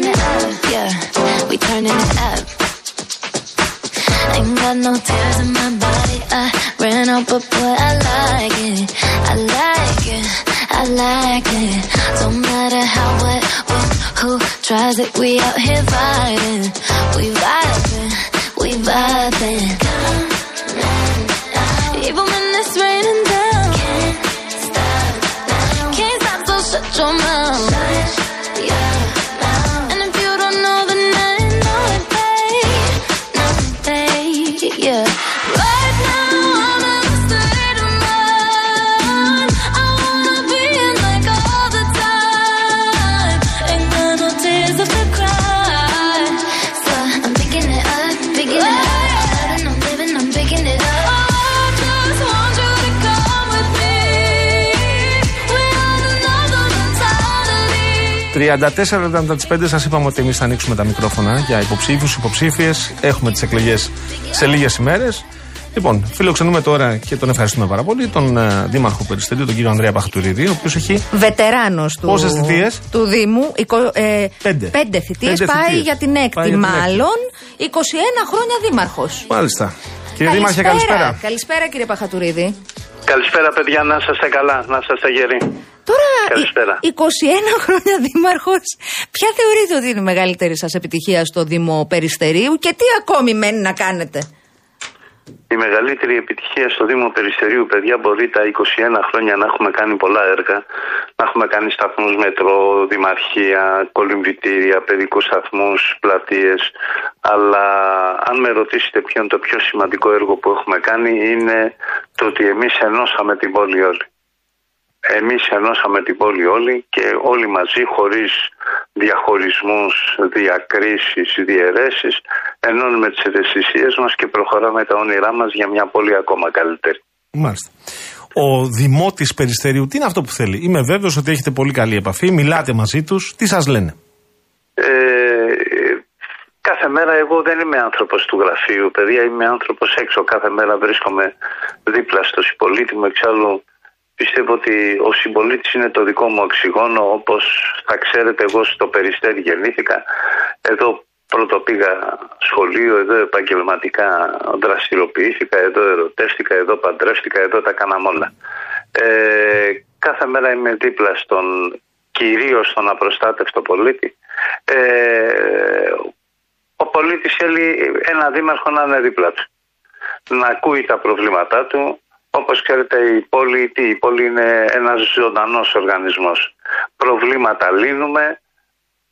Speaker 4: Yeah, we turning it up. Ain't got no tears in my body. I ran out, but boy, I like it. I like it. I like it. Don't matter how, what, when, who tries it. We out here vibing. We vibing. We vibing. Even when it's raining down. Can't stop now. Can't stop, so shut your mouth. Mentality.
Speaker 2: 34-75 σας είπαμε ότι εμείς θα ανοίξουμε τα μικρόφωνα για υποψήφιους, υποψήφιες. Έχουμε τις εκλογές σε λίγες ημέρες. Λοιπόν, φιλοξενούμε τώρα και τον ευχαριστούμε πάρα πολύ τον ε, Δήμαρχο Περιστερίου, τον κύριο Ανδρέα Παχτουρίδη, ο οποίος έχει
Speaker 3: Βετεράνος του,
Speaker 2: Πόσες θητείες;
Speaker 3: του Δήμου. Εικο- ε,
Speaker 2: Πέντε.
Speaker 3: Πέντε θητείες.
Speaker 2: Πέντε
Speaker 3: Πάει
Speaker 2: θητείες.
Speaker 3: για την έκτη,
Speaker 2: Πάει για την έκτη.
Speaker 3: μάλλον. 21 χρόνια δήμαρχος.
Speaker 2: Μάλιστα. Κύριε Δήμαρχε, καλησπέρα.
Speaker 3: Καλησπέρα, κύριε Παχατουρίδη.
Speaker 5: Καλησπέρα παιδιά, να είστε καλά, να είστε γεροί.
Speaker 3: Τώρα,
Speaker 5: Καλησπέρα.
Speaker 3: η- 21 χρόνια δήμαρχος, ποια θεωρείτε ότι είναι η μεγαλύτερη σας επιτυχία στο Δήμο Περιστερίου και τι ακόμη μένει να κάνετε;
Speaker 5: Η μεγαλύτερη επιτυχία στο Δήμο Περιστερίου, παιδιά, μπορεί τα 21 χρόνια να έχουμε κάνει πολλά έργα. Να έχουμε κάνει σταθμούς μετρό, δημαρχία, κολυμβητήρια, παιδικούς σταθμούς, πλατείες. Αλλά αν με ρωτήσετε ποιο είναι το πιο σημαντικό έργο που έχουμε κάνει, είναι το ότι εμείς ενώσαμε την πόλη όλη. Εμείς ενώσαμε την πόλη όλη και όλοι μαζί χωρίς διαχωρισμούς, διακρίσεις, διαιρέσεις ενώνουμε τις ευαισθησίες μας και προχωράμε τα όνειρά μας για μια πόλη ακόμα καλύτερη.
Speaker 2: Μάλιστα. Ο Δημότης Περιστερίου, τι είναι αυτό που θέλει; Είμαι βέβαιος ότι έχετε πολύ καλή επαφή, μιλάτε μαζί τους. Τι σας λένε;
Speaker 5: Ε, κάθε μέρα εγώ δεν είμαι άνθρωπος του γραφείου, παιδιά, είμαι άνθρωπος έξω. Κάθε μέρα βρίσκομαι δίπλα στο συμπολίτη μου. Εξάλλου πιστεύω ότι ο συμπολίτης είναι το δικό μου οξυγόνο, όπως θα ξέρετε εγώ στο Περιστέρι γεννήθηκα. Εδώ πρώτο πήγα σχολείο, εδώ επαγγελματικά δραστηριοποιήθηκα, εδώ ερωτεύτηκα, εδώ παντρεύτηκα, εδώ τα κάναμε όλα. Ε, κάθε μέρα είμαι δίπλα στον κυρίως στον απροστάτευτο πολίτη. Ε, ο πολίτης θέλει ένα δήμαρχο να είναι δίπλα του. Να ακούει τα προβλήματά του. Όπως ξέρετε η πόλη, τι, η πόλη είναι ένας ζωντανός οργανισμός. Προβλήματα λύνουμε,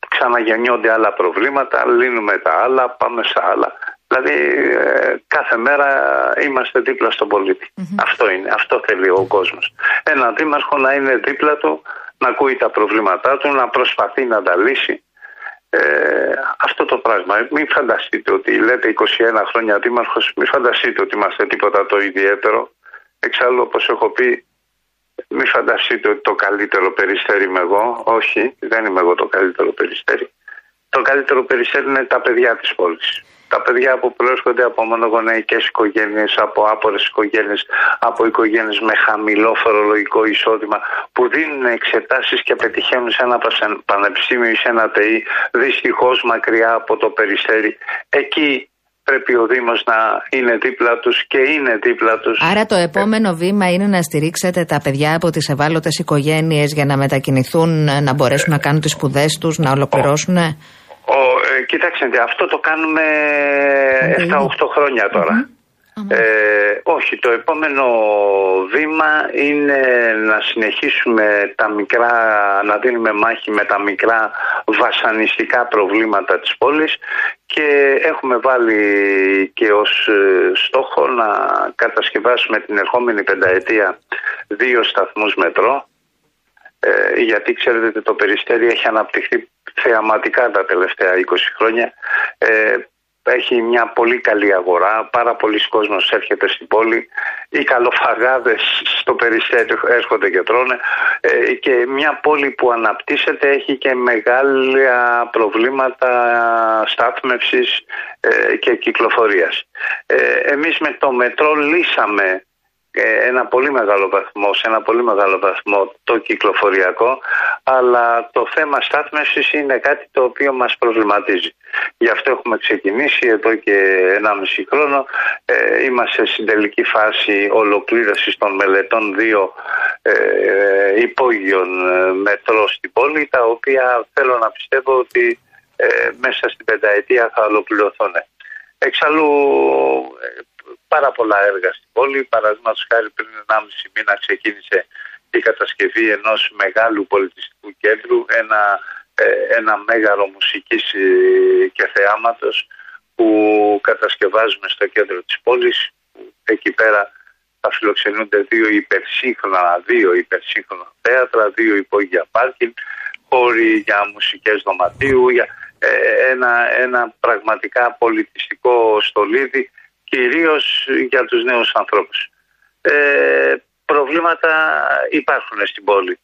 Speaker 5: ξαναγεννιόνται άλλα προβλήματα, λύνουμε τα άλλα, πάμε σε άλλα. Δηλαδή ε, κάθε μέρα είμαστε δίπλα στον πολιτη Αυτό είναι, αυτό θέλει ο κόσμος. Ένα δήμαρχο να είναι δίπλα του, να ακούει τα προβλήματά του, να προσπαθεί να τα λύσει. Ε, αυτό το πράγμα. Μην φανταστείτε ότι λέτε 21 χρόνια δήμαρχος, μην φανταστείτε ότι είμαστε τίποτα το ιδιαίτερο. Εξάλλου όπως έχω πει, μην φανταστείτε ότι το καλύτερο περιστέρι είμαι εγώ. Όχι, δεν είμαι εγώ το καλύτερο περιστέρι. Το καλύτερο περιστέρι είναι τα παιδιά της πόλης. Τα παιδιά που προέρχονται από μονογονεϊκές οικογένειες, από άπορες οικογένειες, από οικογένειες με χαμηλό φορολογικό εισόδημα, που δίνουν εξετάσεις και πετυχαίνουν σε ένα πασεν- πανεπιστήμιο ή σε ένα ΤΕΗ, δυστυχώς μακριά από το περιστέρι. Εκεί πρέπει ο Δήμος να είναι δίπλα τους και είναι δίπλα τους.
Speaker 3: Άρα το επόμενο βήμα είναι να στηρίξετε τα παιδιά από τις ευάλωτες οικογένειες για να μετακινηθούν, να μπορέσουν να κάνουν τις σπουδές τους, να ολοκληρώσουν.
Speaker 5: Ο, ε, κοιτάξτε, αυτό το κάνουμε 7-8 χρόνια τώρα. Ε, όχι, το επόμενο βήμα είναι να συνεχίσουμε τα μικρά, να δίνουμε μάχη με τα μικρά βασανιστικά προβλήματα της πόλης και έχουμε βάλει και ως ε, στόχο να κατασκευάσουμε την ερχόμενη πενταετία δύο σταθμούς μετρό ε, γιατί ξέρετε ότι το Περιστέρι έχει αναπτυχθεί θεαματικά τα τελευταία 20 χρόνια. Ε, έχει μια πολύ καλή αγορά, πάρα πολλοί κόσμος έρχεται στην πόλη, οι καλοφαγάδες στο Περιστέρι έρχονται και τρώνε ε, και μια πόλη που αναπτύσσεται έχει και μεγάλα προβλήματα στάθμευσης ε, και κυκλοφορίας. Ε, εμείς με το μετρό λύσαμε ε, ένα πολύ μεγάλο βαθμό, σε ένα πολύ μεγάλο βαθμό το κυκλοφοριακό, αλλά το θέμα στάθμευσης είναι κάτι το οποίο μας προβληματίζει. Γι' αυτό έχουμε ξεκινήσει εδώ και 1,5 χρόνο. Ε, είμαστε στην τελική φάση ολοκλήρωσης των μελετών δύο ε, υπόγειων ε, μετρό στην πόλη, τα οποία θέλω να πιστεύω ότι ε, μέσα στην πενταετία θα ολοκληρωθούν. Εξαλλού ε, πάρα πολλά έργα στην πόλη. Παραδείγματος χάρη πριν 1,5 μήνα ξεκίνησε η κατασκευή ενός μεγάλου πολιτιστικού κέντρου, ένα, ε, ένα μέγαρο μουσικής ε, και θεάματος που κατασκευάζουμε στο κέντρο της πόλης. Εκεί πέρα θα φιλοξενούνται δύο υπερσύγχρονα, δύο υπερσύγχρονα θέατρα, δύο υπόγεια πάρκινγκ, χώροι για μουσικές δωματίου, για ε, ένα, ένα πραγματικά πολιτιστικό στολίδι κυρίως για τους νέους ανθρώπους. Ε, προβλήματα υπάρχουν στην πόλη.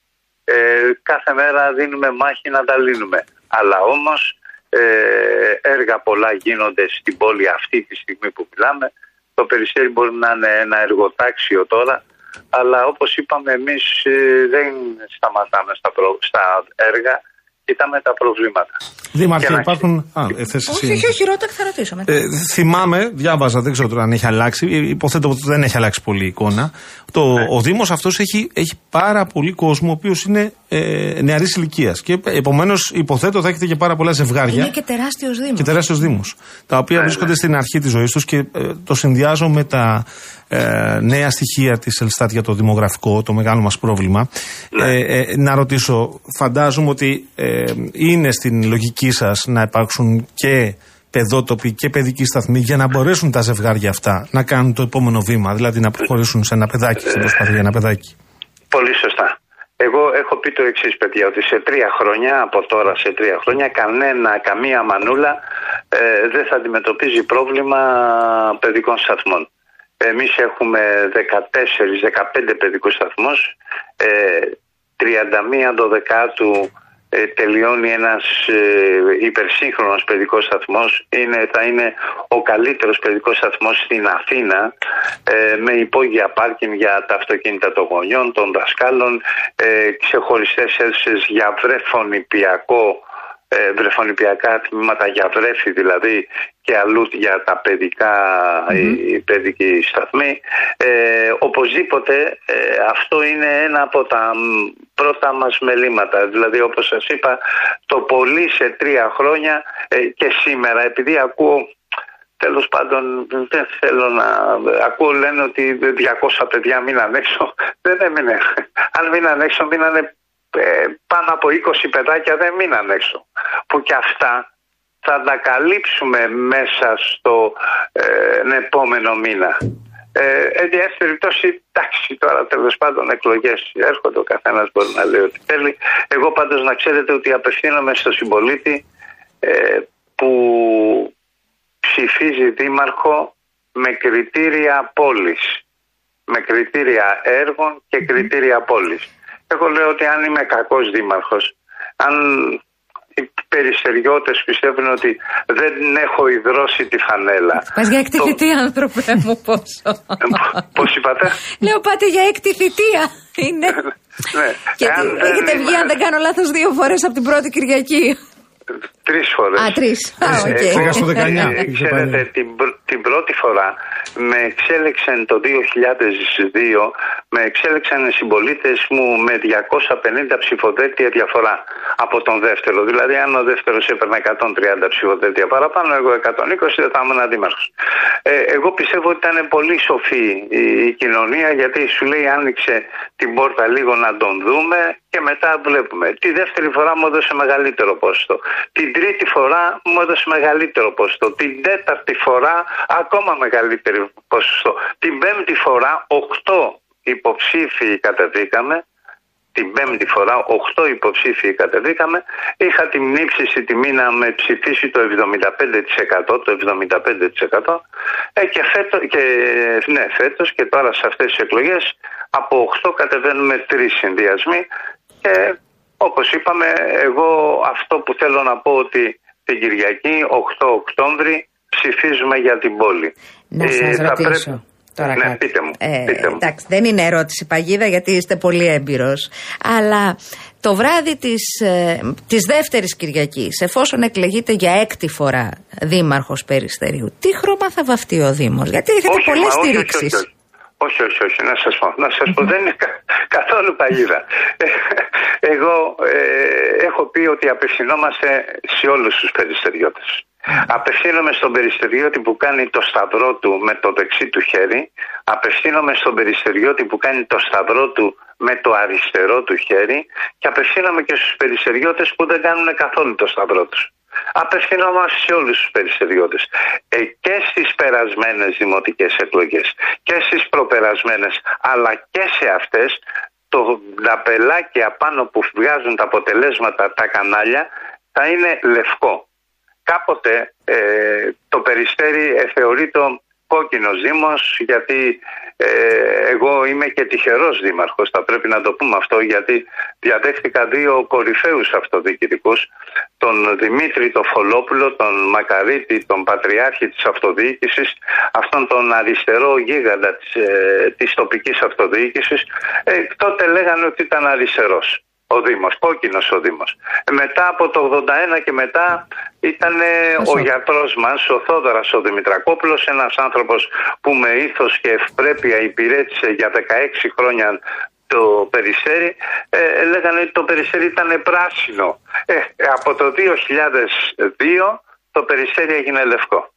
Speaker 5: Ε, κάθε μέρα δίνουμε μάχη να τα λύνουμε. Αλλά όμως ε, έργα πολλά γίνονται στην πόλη αυτή τη στιγμή που μιλάμε. Το Περιστέρι μπορεί να είναι ένα εργοτάξιο τώρα, αλλά όπως είπαμε εμείς ε, δεν σταματάμε στα, προ- στα έργα, κοιτάμε τα προβλήματα.
Speaker 2: Δήμαρχε,
Speaker 5: Και να-
Speaker 2: υπάρχουν. Α, ε, θες εσύ.
Speaker 3: Όχι, όχι, όχι, ρώτα και θα ρωτήσω μετά.
Speaker 2: Ε, θυμάμαι, διάβαζα, δεν ξέρω τώρα αν έχει αλλάξει. ε, Υποθέτω ότι δεν έχει αλλάξει πολύ η εικόνα. Το, Ο Δήμος αυτός έχει, έχει πάρα πολύ κόσμο, ο οποίος είναι ε, νεαρής ηλικίας. Και επομένως υποθέτω θα έχετε και πάρα πολλά ζευγάρια.
Speaker 3: Είναι και τεράστιος Δήμος.
Speaker 2: και τεράστιου Δήμου. Τα οποία βρίσκονται στην αρχή της ζωής τους και ε, το συνδυάζω με τα ε, νέα στοιχεία της Ελστάτ για το δημογραφικό, το μεγάλο μας πρόβλημα. Ε, ε, να ρωτήσω, φαντάζομαι ότι ε, είναι στην λογική σας να υπάρξουν και παιδότοποι και παιδικοί σταθμοί για να μπορέσουν τα ζευγάρια αυτά να κάνουν το επόμενο βήμα, δηλαδή να προχωρήσουν σε ένα παιδάκι, στην προσπάθεια για ένα παιδάκι.
Speaker 5: Πολύ σωστά. Εγώ έχω πει το εξής, παιδιά, ότι σε τρία χρόνια, από τώρα σε τρία χρόνια, κανένα, καμία μανούλα ε, δεν θα αντιμετωπίζει πρόβλημα παιδικών σταθμών. Εμείς έχουμε 14-15 παιδικούς σταθμούς, ε, 31 12 ε, τελειώνει ένας ε, υπερσύγχρονος παιδικός σταθμός. Είναι, θα είναι ο καλύτερος παιδικός σταθμός στην Αθήνα ε, με υπόγεια πάρκινγκ για τα αυτοκίνητα των γονιών, των δασκάλων, ε, ξεχωριστές αίθουσες για βρεφονιπιακό ε, βρεφονιπιακά τμήματα για βρέφη δηλαδή και αλλού για τα παιδικά οι παιδικοί σταθμοί. Ε, οπωσδήποτε ε, αυτό είναι ένα από τα μ, πρώτα μας μελήματα. Δηλαδή όπως σας είπα το πολύ σε τρία χρόνια ε, και σήμερα επειδή ακούω Τέλος πάντων, δεν θέλω να. Ακούω λένε ότι 200 παιδιά μείναν έξω. Δεν έμεινε. Αν μείναν έξω, μείνανε ε, πάνω από 20 παιδάκια δεν μείναν έξω. Που και αυτά θα τα καλύψουμε μέσα στο ε, επόμενο μήνα. Ε, εν τη δεύτερη περιπτώσει, εντάξει, τώρα τέλος πάντων εκλογές έρχονται, ο καθένας μπορεί να λέει ό,τι θέλει. Εγώ πάντως να ξέρετε ότι απευθύνομαι στο συμπολίτη ε, που ψηφίζει δήμαρχο με κριτήρια πόλης. Με κριτήρια έργων και κριτήρια πόλης. Εγώ λέω ότι αν είμαι κακός δήμαρχος, αν οι περιστεριώτες πιστεύουν ότι δεν έχω υδρώσει τη φανέλα.
Speaker 3: Πας για έκτη θητεία, άνθρωπε μου, πόσο.
Speaker 5: Ε, Πώς είπατε;
Speaker 3: Λέω πάτε για έκτη θητεία. Είναι.
Speaker 5: Ναι.
Speaker 3: Και
Speaker 5: Εάν
Speaker 3: τι-
Speaker 5: δεν
Speaker 3: έχετε βγει,
Speaker 5: είμαι-
Speaker 3: αν δεν κάνω λάθος, δύο φορές από την πρώτη Κυριακή.
Speaker 5: Τρεις φορές.
Speaker 3: Α, τρεις. Α,
Speaker 5: Ε,
Speaker 3: οκ.
Speaker 5: εγώ,
Speaker 2: Πήγα στο 19.
Speaker 5: ε, Ξέρετε, την, πρω- την πρώτη φορά με εξέλεξαν το 2002 με εξέλεξαν οι συμπολίτες μου με 250 ψηφοδέλτια διαφορά από τον δεύτερο. Δηλαδή, αν ο δεύτερος έπαιρνε 130 ψηφοδέλτια παραπάνω, εγώ 120 δεν θα ήμουν αντιδήμαρχος. Ε, εγώ πιστεύω ότι ήταν πολύ σοφή η, η κοινωνία γιατί σου λέει άνοιξε την πόρτα λίγο να τον δούμε και μετά βλέπουμε. Τη δεύτερη φορά μου έδωσε μεγαλύτερο ποσοστό. Την τρίτη φορά μου έδωσε μεγαλύτερο ποσοστό. Την τέταρτη φορά ακόμα μεγαλύτερο ποσοστό. Την πέμπτη φορά 8 υποψήφιοι κατεβήκαμε. Την πέμπτη φορά 8 υποψήφιοι κατεβήκαμε. Είχα την ύψιστη τιμή να με ψηφίσει το 75%. Το 75%. Ε, και, φέτος, και ναι, φέτος και τώρα σε αυτές τις εκλογές από 8 κατεβαίνουμε 3 συνδυασμοί και όπως είπαμε εγώ αυτό που θέλω να πω ότι την Κυριακή 8 Οκτώβρη ψηφίζουμε για την πόλη.
Speaker 3: Να
Speaker 5: Ε,
Speaker 3: σας
Speaker 5: θα
Speaker 3: ρωτήσω.
Speaker 5: πρέπει-
Speaker 3: Τώρα
Speaker 5: ναι,
Speaker 3: κάτι.
Speaker 5: πείτε μου.
Speaker 3: Ε,
Speaker 5: πείτε μου.
Speaker 3: εντάξει, δεν είναι ερώτηση παγίδα γιατί είστε πολύ έμπειρος. Αλλά το βράδυ της, ε, της δεύτερης Κυριακής, εφόσον εκλεγείτε για έκτη φορά δήμαρχος Περιστερίου, τι χρώμα θα βαφτεί ο Δήμος, γιατί έχετε
Speaker 5: Όχι,
Speaker 3: πολλές
Speaker 5: μα, όχι, όχι,
Speaker 3: στηρίξεις.
Speaker 5: όχι, όχι. Όχι, όχι, όχι, να σας πω. Να σας πω, δεν είναι κα- καθόλου παγίδα. Ε, Εγώ ε, έχω πει ότι απευθυνόμαστε σε όλους τους περιστεριώτες. Απευθύνομαι στον περιστεριώτη που κάνει το σταυρό του με το δεξί του χέρι. Απευθύνομαι στον περιστεριώτη που κάνει το σταυρό του με το αριστερό του χέρι. Και απευθύνομαι και στους περιστεριώτες που δεν κάνουν καθόλου το σταυρό τους. Απευθυνόμαστε σε όλους τους περιστεριώτες. Ε, και στις περασμένες δημοτικές εκλογές και στις προπερασμένες αλλά και σε αυτές το νταπελάκι απάνω που βγάζουν τα αποτελέσματα τα κανάλια θα είναι λευκό. Κάποτε ε, το Περιστέρι ε, θεωρείται κόκκινος δήμος γιατί ε, εγώ είμαι και τυχερός δήμαρχος, θα πρέπει να το πούμε αυτό γιατί διαδέχτηκα δύο κορυφαίους αυτοδιοικητικούς, τον Δημήτρη τον Φολόπουλο, τον Μακαρίτη, τον Πατριάρχη της Αυτοδιοίκησης, αυτόν τον αριστερό γίγαντα της, ε, της τοπικής αυτοδιοίκησης. Ε, τότε λέγανε ότι ήταν αριστερός ο Δήμος, κόκκινος ο Δήμος. Ε, μετά από το 81 και μετά ήταν ο γιατρός μας, ο Θόδωρας ο Δημητρακόπουλος, ένας άνθρωπος που με ήθος και ευπρέπεια υπηρέτησε για 16 χρόνια το Περιστέρι, ε, λέγανε ότι το Περιστέρι ήταν πράσινο. Ε, από το 2002 το Περιστέρι έγινε λευκό.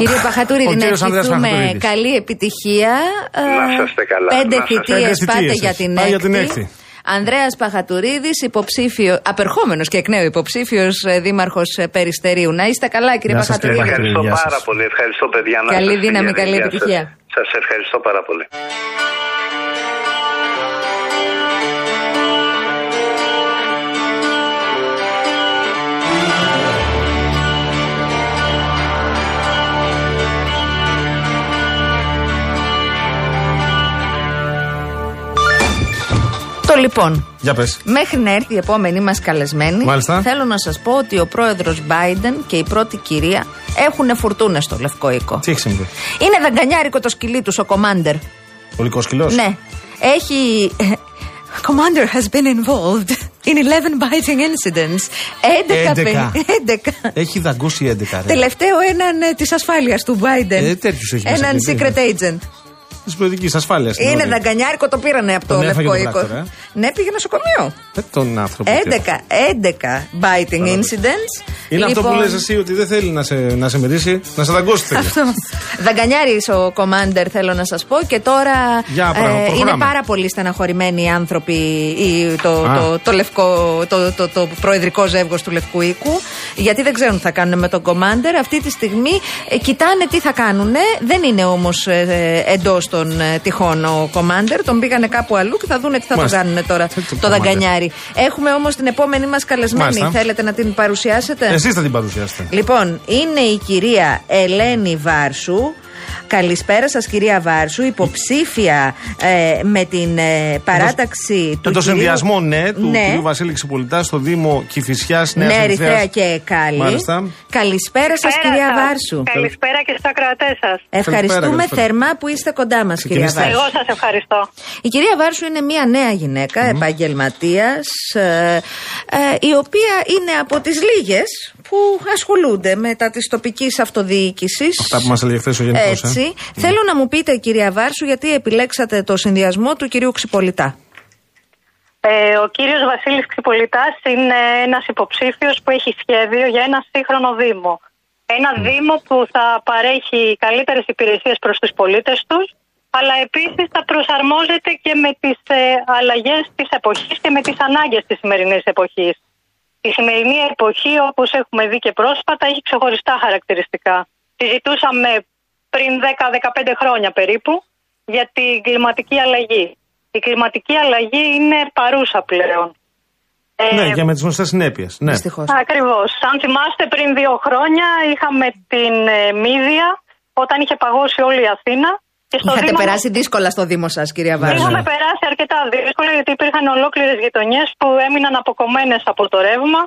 Speaker 3: Κύριε Παχατούρη,
Speaker 2: Ο
Speaker 3: να
Speaker 2: κύριος Ανδρέας
Speaker 3: ευχηθούμε
Speaker 2: Παχατουρίδης.
Speaker 3: καλή επιτυχία.
Speaker 5: Να
Speaker 3: Ε,
Speaker 5: είσαστε καλά.
Speaker 3: Πέντε
Speaker 5: Να είσαστε
Speaker 3: θητείες
Speaker 2: Πέντε
Speaker 3: πάτε
Speaker 2: θητείες
Speaker 3: για
Speaker 2: σας.
Speaker 3: την
Speaker 2: Πάει
Speaker 3: έκτη.
Speaker 2: για την έκτη.
Speaker 3: Ανδρέας Παχατουρίδης, υποψήφιο, απερχόμενος και εκ νέου υποψήφιος ε, δήμαρχος ε, Περιστερίου. Να είστε καλά κύριε
Speaker 2: Γεια σας, κύριε
Speaker 3: Παχατουρίδη.
Speaker 2: Παχατουρίδη.
Speaker 5: Ευχαριστώ
Speaker 2: Γεια σας.
Speaker 5: πάρα πολύ. Ευχαριστώ παιδιά. Να
Speaker 3: Καλή
Speaker 5: είστε
Speaker 3: δύναμη,
Speaker 5: γεια-
Speaker 3: καλή
Speaker 5: γεια σας.
Speaker 3: επιτυχία.
Speaker 5: Σας ευχαριστώ πάρα πολύ.
Speaker 3: Το λοιπόν,
Speaker 2: Για πες.
Speaker 3: Μέχρι να έρθει η επόμενη μας καλεσμένη,
Speaker 2: Μάλιστα.
Speaker 3: θέλω να σας πω ότι ο πρόεδρος Biden και η πρώτη κυρία έχουν φουρτούνες στο Λευκό Οίκο.
Speaker 2: Τι έχει συμβεί;
Speaker 3: Είναι δαγκανιάρικο το σκυλί τους, ο Commander.
Speaker 2: Πολικό σκυλός;
Speaker 3: Ναι. Έχει. Commander has been involved in 11 biting incidents. 11.
Speaker 2: 11.
Speaker 3: πε- 11.
Speaker 2: Έχει δαγκώσει 11. Ρε.
Speaker 3: Τελευταίο έναν ε, της ασφάλειας του Biden.
Speaker 2: Ε, τέτοιους έχει μέσα
Speaker 3: Έναν
Speaker 2: εκεί,
Speaker 3: secret agent.
Speaker 2: Της προεδρική ασφάλειας.
Speaker 3: Είναι δαγκανιάρικο, το πήρανε από το
Speaker 2: Τον έφαγε
Speaker 3: Λευκό
Speaker 2: το
Speaker 3: Οίκο.
Speaker 2: πράκτορα, ε.
Speaker 3: Ναι, πήγε νοσοκομείο.
Speaker 2: Ε, τον άνθρωπο.
Speaker 3: 11, 11 biting incidents.
Speaker 2: Είναι αυτό που
Speaker 3: Λοιπόν,
Speaker 2: λες εσύ ότι δεν θέλει να σε, να σε μυρίσει, να σε δαγκώσει θέλει.
Speaker 3: Αυτό. Δαγκανιάρης ο Commander, θέλω να σας πω. Και τώρα
Speaker 2: Για, πράγμα,
Speaker 3: είναι
Speaker 2: προχωράμε.
Speaker 3: πάρα πολύ στεναχωρημένοι οι άνθρωποι, οι- το,
Speaker 2: Α.
Speaker 3: το, το, λευκό, το, το, το προεδρικό ζεύγος του Λευκού Οίκου. Γιατί δεν ξέρουν τι θα κάνουν με τον Commander. Αυτή τη στιγμή ε, κοιτάνε τι θα κάνουν. Δεν είναι όμως ε, εντός των ε, τυχών ο Commander. Τον πήγανε κάπου αλλού και θα δούνε τι θα
Speaker 2: Μάλιστα.
Speaker 3: το κάνουν τώρα
Speaker 2: Τι το
Speaker 3: το
Speaker 2: Commander.
Speaker 3: δαγκανιάρι. Έχουμε όμως την επόμενη μας καλεσμένη.
Speaker 2: Μάλιστα.
Speaker 3: Θέλετε να την παρουσιάσετε;
Speaker 2: Εσείς θα την παρουσιάσετε.
Speaker 3: Λοιπόν, είναι η κυρία Ελένη Βάρσου. Καλησπέρα σας κυρία Βάρσου, υποψήφια ε, με την ε, παράταξη του
Speaker 2: Με το
Speaker 3: κυρίου-
Speaker 2: συνδυασμό ναι του
Speaker 3: ναι,
Speaker 2: κ. Βασίλη Ξυπολιτά στο Δήμο Κυφυσιάς Νέας
Speaker 3: ναι, Ερυθρέα και Κάλλη.
Speaker 2: Μάλιστα.
Speaker 3: Καλησπέρα σας
Speaker 6: Καλησπέρα
Speaker 3: κυρία
Speaker 6: σας.
Speaker 3: Βάρσου.
Speaker 6: Καλησπέρα και στους ακροατές σας.
Speaker 3: Ευχαριστούμε
Speaker 2: καλησπέρα.
Speaker 3: θερμά που είστε κοντά μας κυρία
Speaker 2: Ξεκινήστε.
Speaker 3: Βάρσου.
Speaker 6: Εγώ σας ευχαριστώ.
Speaker 3: Η κυρία Βάρσου είναι μια νέα γυναίκα, επαγγελματίας, ε, ε, η οποία είναι από τις λίγες που ασχολούνται με τα της τοπικής αυτοδιοίκησης.
Speaker 2: Αυτά που μας έλεγε χθες ο Γενικός.
Speaker 3: Έτσι. Θέλω να μου πείτε, κυρία Βάρσου, γιατί επιλέξατε το συνδυασμό του κυρίου Ξυπολιτά.
Speaker 6: Ε, ο κύριος Βασίλης Ξυπολιτάς είναι ένας υποψήφιος που έχει σχέδιο για ένα σύγχρονο Δήμο. Ένα Δήμο που θα παρέχει καλύτερες υπηρεσίες προς τους πολίτες τους, αλλά επίσης θα προσαρμόζεται και με τις ε, αλλαγές της εποχής και με τις ανάγκες της σημερινής εποχής. Η σημερινή εποχή, όπως έχουμε δει και πρόσφατα, έχει ξεχωριστά χαρακτηριστικά. Συζητούσαμε πριν 10-15 χρόνια περίπου για την κλιματική αλλαγή. Η κλιματική αλλαγή είναι παρούσα πλέον. Ε,
Speaker 2: Ναι, και με τις γνωστές συνέπειες. Ναι.
Speaker 3: Δυστυχώς.
Speaker 6: Ακριβώς. Αν θυμάστε, πριν δύο χρόνια είχαμε την ε, Μύδια, όταν είχε παγώσει όλη η Αθήνα. Και στο
Speaker 3: Είχατε
Speaker 6: Δήμο μας-
Speaker 3: περάσει δύσκολα στο Δήμο σας, κυρία Βάρσου.
Speaker 6: Είχαμε περάσει αρκετά δύσκολα γιατί υπήρχαν ολόκληρες γειτονιές που έμειναν αποκομμένες από το ρεύμα.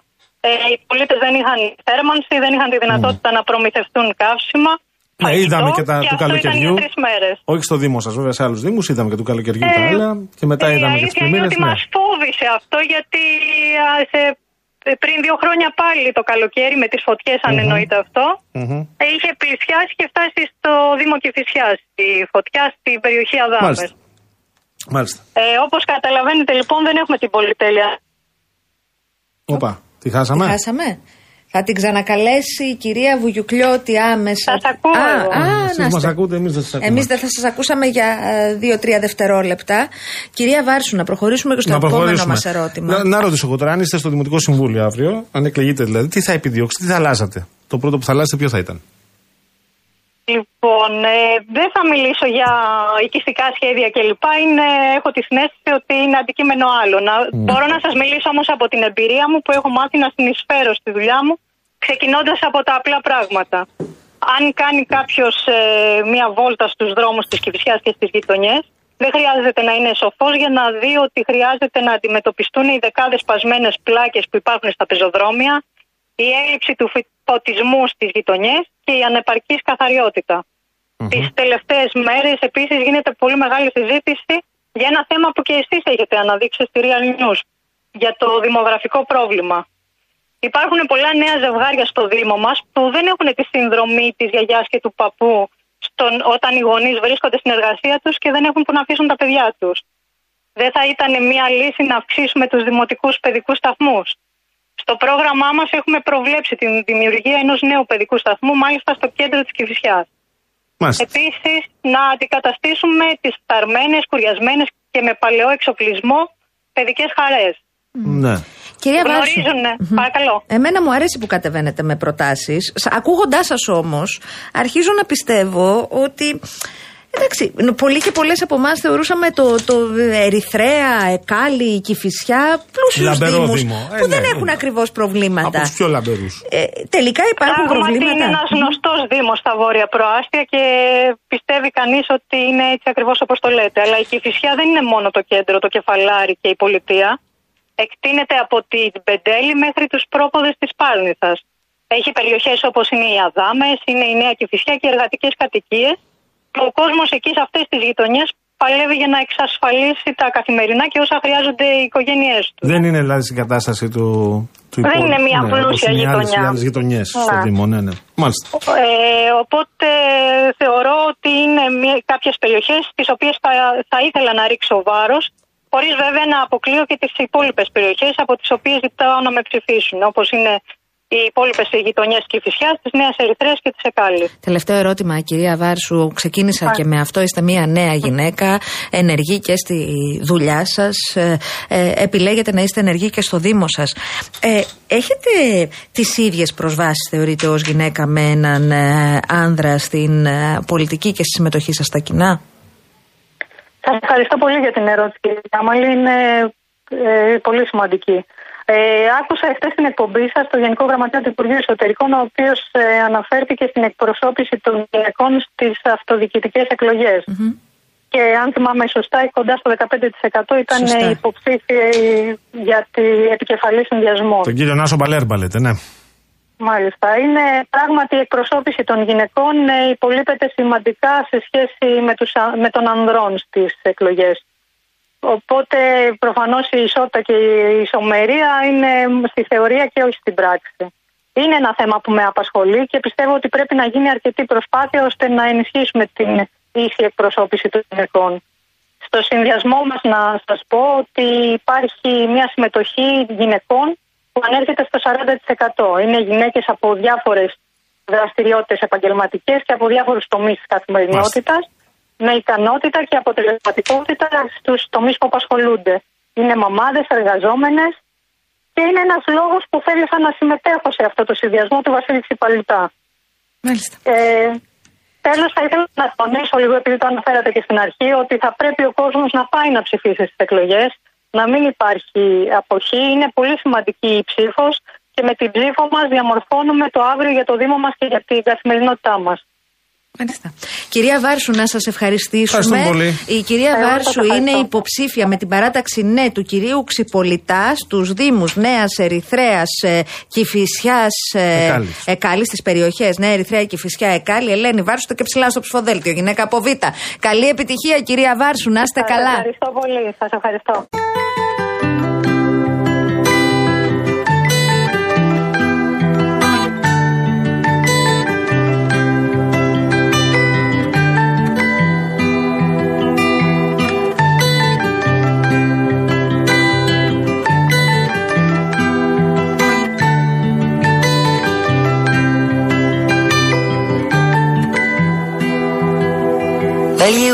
Speaker 6: Ε, οι πολίτες δεν είχαν θέρμανση, δεν είχαν τη δυνατότητα να προμηθευτούν καύσιμα.
Speaker 2: Ναι,
Speaker 6: φαγητό,
Speaker 2: είδαμε και τα
Speaker 6: και
Speaker 2: του
Speaker 6: αυτό
Speaker 2: καλοκαιριού.
Speaker 6: Ήταν για τρεις μέρες.
Speaker 2: Όχι στο Δήμο σας, βέβαια, σε άλλους Δήμους. Είδαμε και του καλοκαιριού τα άλλα. Και μετά
Speaker 6: ε,
Speaker 2: είδαμε
Speaker 6: η
Speaker 2: και τις
Speaker 6: αλήθεια είναι
Speaker 2: πλημμύρες.
Speaker 6: ότι
Speaker 2: Ναι.
Speaker 6: μα φόβησε αυτό γιατί α, σε, πριν δύο χρόνια πάλι το καλοκαίρι με τις φωτιές αν εννοείται αυτό
Speaker 2: Μμμ.
Speaker 6: ε, είχε πλησιάσει και φτάσει στο Δήμο Κηφισιάς η φωτιά στην περιοχή Αδάμες.
Speaker 2: Μάλιστα. Μάλιστα.
Speaker 6: Ε, όπως καταλαβαίνετε λοιπόν δεν έχουμε την πολυτέλεια.
Speaker 2: Όπα, τη χάσαμε;
Speaker 3: Χάσαμε. Θα την ξανακαλέσει η κυρία Βουγιουκλιώτη άμεσα.
Speaker 6: Σας ακούω
Speaker 3: Α,
Speaker 6: εγώ.
Speaker 3: α,
Speaker 2: Εσείς
Speaker 3: να
Speaker 2: μας
Speaker 3: είστε.
Speaker 2: ακούτε, εμείς δεν σας ακούμε.
Speaker 3: Εμείς δεν θα σας ακούσαμε για ε, δύο-τρία δευτερόλεπτα. Κυρία Βάρσου, να προχωρήσουμε και στο
Speaker 2: Να
Speaker 3: επόμενο
Speaker 2: προχωρήσουμε.
Speaker 3: μας ερώτημα.
Speaker 2: Να, να ρωτήσω εγώ τώρα, αν είστε στο Δημοτικό Συμβούλιο αύριο, αν εκλεγείτε δηλαδή, τι θα επιδιώξετε, τι θα αλλάζατε; Το πρώτο που θα αλλάζετε ποιο θα ήταν;
Speaker 6: Λοιπόν, ε, δεν θα μιλήσω για οικιστικά σχέδια κλπ. Είναι, έχω τη συνέστηση ότι είναι αντικείμενο άλλο. Να, Μπορώ να σας μιλήσω όμως από την εμπειρία μου που έχω μάθει να συνεισφέρω στη δουλειά μου, ξεκινώντας από τα απλά πράγματα. Αν κάνει κάποιος ε, μία βόλτα στους δρόμους της Κηφισιάς και στις γειτονιές, δεν χρειάζεται να είναι σοφός για να δει ότι χρειάζεται να αντιμετωπιστούν οι δεκάδες σπασμένες πλάκες που υπάρχουν στα πεζοδρόμια, η έλλειψη του φυ- φωτισμούς στις γειτονιές και η ανεπαρκής καθαριότητα. Τις τελευταίες μέρες επίσης γίνεται πολύ μεγάλη συζήτηση για ένα θέμα που και εσείς έχετε αναδείξει στη Real News, για το δημογραφικό πρόβλημα. Υπάρχουν πολλά νέα ζευγάρια στο Δήμο μας που δεν έχουν τη συνδρομή της γιαγιάς και του παππού στον, όταν οι γονείς βρίσκονται στην εργασία τους και δεν έχουν που να αφήσουν τα παιδιά τους. Δεν θα ήταν μια λύση να αυξήσουμε τους δημοτικούς παιδικούς σταθμούς. Στο πρόγραμμά μας έχουμε προβλέψει την δημιουργία ενός νέου παιδικού σταθμού, μάλιστα στο κέντρο της Κηφισιάς.
Speaker 2: Μάλιστα.
Speaker 6: Επίσης, να αντικαταστήσουμε τις φθαρμένες, κουριασμένες και με παλαιό εξοπλισμό παιδικές χαρές.
Speaker 2: Ναι.
Speaker 3: Κυρία Βάρσου.
Speaker 6: Γνωρίζουν, ναι. παρακαλώ.
Speaker 3: Εμένα μου αρέσει που κατεβαίνετε με προτάσεις. Ακούγοντάς σας όμως, αρχίζω να πιστεύω ότι... Εντάξει, πολλοί και πολλές από εμάς θεωρούσαμε το, το Ερυθρέα, Εκάλη, Κηφισιά πλούσιους
Speaker 2: Λαμπερό
Speaker 3: δήμους
Speaker 2: δήμο. Ε,
Speaker 3: που
Speaker 2: ναι,
Speaker 3: δεν
Speaker 2: ναι.
Speaker 3: έχουν ακριβώς προβλήματα.
Speaker 2: Από τους πιο λαμπερούς.
Speaker 3: Ε, τελικά υπάρχουν
Speaker 6: Πράγματι
Speaker 3: προβλήματα.
Speaker 6: είναι ένας γνωστός δήμος στα βόρεια προάστια και πιστεύει κανείς ότι είναι έτσι ακριβώς όπως το λέτε. Αλλά η Κηφισιά δεν είναι μόνο το κέντρο, το κεφαλάρι και η πολιτεία. Εκτείνεται από την Πεντέλη μέχρι τους πρόποδες της Πάρνηθας. Έχει περιοχές όπως είναι οι Αδάμες, είναι η Νέα Κηφισιά και οι εργατικές κατοικίες. Και ο κόσμος εκεί σε αυτές τις γειτονιές παλεύει για να εξασφαλίσει τα καθημερινά και όσα χρειάζονται οι οικογένειές του.
Speaker 2: Δεν είναι δηλαδή στην κατάσταση του. του
Speaker 6: Δεν
Speaker 2: υπόλοιπου.
Speaker 6: είναι μια
Speaker 2: ναι,
Speaker 6: πλούσια
Speaker 2: όπως είναι οι άλλες
Speaker 6: γειτονιά.
Speaker 2: χιλιάδες γειτονιές στο
Speaker 6: Ναι.
Speaker 2: Δήμο, ναι, ναι. Μάλιστα.
Speaker 6: Ε, οπότε θεωρώ ότι είναι μια- κάποιες περιοχές τις οποίες θα, θα ήθελα να ρίξω βάρος χωρίς βέβαια να αποκλείω και τις υπόλοιπες περιοχές από τις οποίες ζητάω να με ψηφίσουν όπως είναι οι υπόλοιπες γειτονιές Κηφισιά, τη Νέας Ερυθρέας και τη Εκάλη.
Speaker 3: Τελευταίο ερώτημα, κυρία Βάρσου. Ξεκίνησα και με αυτό. Είστε μια νέα γυναίκα, ενεργή και στη δουλειά σας. Ε, ε, επιλέγετε να είστε ενεργοί και στο Δήμο σας. Ε, έχετε τις ίδιες προσβάσεις, θεωρείτε, ως γυναίκα με έναν ε, άνδρα στην ε, πολιτική και στη συμμετοχή σας στα κοινά;
Speaker 6: Σας ευχαριστώ πολύ για την ερώτηση, κύριε Κάμαλη. Είναι ε, πολύ σημαντική. Ε, άκουσα εχθές την εκπομπή σας στο Γενικό Γραμματέα του Υπουργείου Εσωτερικών, ο οποίος ε, αναφέρθηκε στην εκπροσώπηση των γυναικών στις αυτοδιοικητικές εκλογές. Και αν θυμάμαι σωστά, κοντά στο 15% ήταν
Speaker 3: Σωστά.
Speaker 6: υποψήφιοι για την επικεφαλή συνδυασμό.
Speaker 2: Τον κύριο Νάσο Μπαλέρμπα λέτε, ναι.
Speaker 6: Μάλιστα. Είναι πράγματι η εκπροσώπηση των γυναικών ε, υπολείπεται σημαντικά σε σχέση με, τους, α- με των ανδρών στις εκλογές. Οπότε προφανώς η ισότητα και η ισομερία είναι στη θεωρία και όχι στην πράξη. Είναι ένα θέμα που με απασχολεί και πιστεύω ότι πρέπει να γίνει αρκετή προσπάθεια ώστε να ενισχύσουμε την ίση εκπροσώπηση των γυναικών. Στο συνδυασμό μας να σας πω ότι υπάρχει μια συμμετοχή γυναικών που ανέρχεται στο 40%. Είναι γυναίκες από διάφορες δραστηριότητες επαγγελματικές και από διάφορους τομείς της καθημερινότητας με ικανότητα και αποτελεσματικότητα στους τομείς που απασχολούνται. Είναι μαμάδες, εργαζόμενες και είναι ένας λόγος που θέλησα να συμμετέχω σε αυτό το συνδυασμό του Βασίλη Τσιπαλιτά.
Speaker 3: Μάλιστα.
Speaker 6: Ε, Τέλος, θα ήθελα να τονίσω λίγο, επειδή το αναφέρατε και στην αρχή, ότι θα πρέπει ο κόσμος να πάει να ψηφίσει στις εκλογές, να μην υπάρχει αποχή. Είναι πολύ σημαντική η ψήφος και με την ψήφο μας διαμορφώνουμε το αύριο για το Δήμο μας και για την καθημερινότητά μας.
Speaker 3: Μάλιστα. Κυρία Βάρσου, να σας ευχαριστήσουμε.
Speaker 2: Ευχαριστούμε πολύ.
Speaker 3: Η κυρία
Speaker 6: Εγώ σας
Speaker 3: Βάρσου
Speaker 6: ευχαριστώ.
Speaker 3: είναι υποψήφια με την παράταξη ναι του κυρίου Ξυπολιτά στους Δήμους Νέας Ερυθρέας Κυφυσιάς
Speaker 2: Εκάλης.
Speaker 3: Εκάλη, στις περιοχές Νέα Ερυθρέα Κυφυσιά Εκάλη. Ελένη Βάρσου το και ψηλά στο ψηφοδέλτιο. Γυναίκα από Β. Καλή επιτυχία, κυρία Βάρσου, να είστε
Speaker 6: Σας
Speaker 3: καλά.
Speaker 6: Ευχαριστώ πολύ. Σας ευχαριστώ.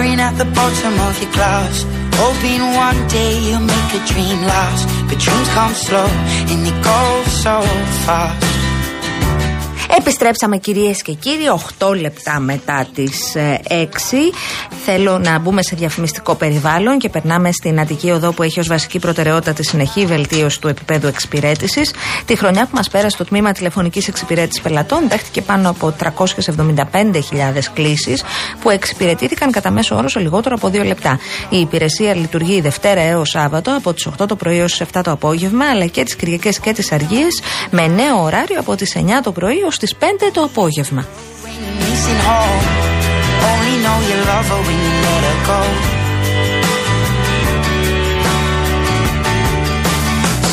Speaker 7: Staring at the bottom of your glass, hoping one day you'll make a dream last. But dreams come slow and they go so fast.
Speaker 3: Επιστρέψαμε κυρίε και κύριοι, 8 λεπτά μετά τι 6. Θέλω να μπούμε σε διαφημιστικό περιβάλλον και περνάμε στην Αττική Οδό που έχει ως βασική προτεραιότητα τη συνεχή βελτίωση του επίπεδου εξυπηρέτησης. Τη χρονιά που μας πέρασε το τμήμα τηλεφωνικής εξυπηρέτησης πελατών δέχτηκε πάνω από 375.000 κλήσεις που εξυπηρετήθηκαν κατά μέσο όρο σε λιγότερο από 2 λεπτά. Η υπηρεσία λειτουργεί Δευτέρα έως Σάββατο από τις 8 το πρωί έως τις 7 το απόγευμα, αλλά και τις Κυριακές και τις Αργίες με νέο ωράριο από τις 9 το πρωί έως τις 5 το απόγευμα.
Speaker 7: Only know you love her when you let her go.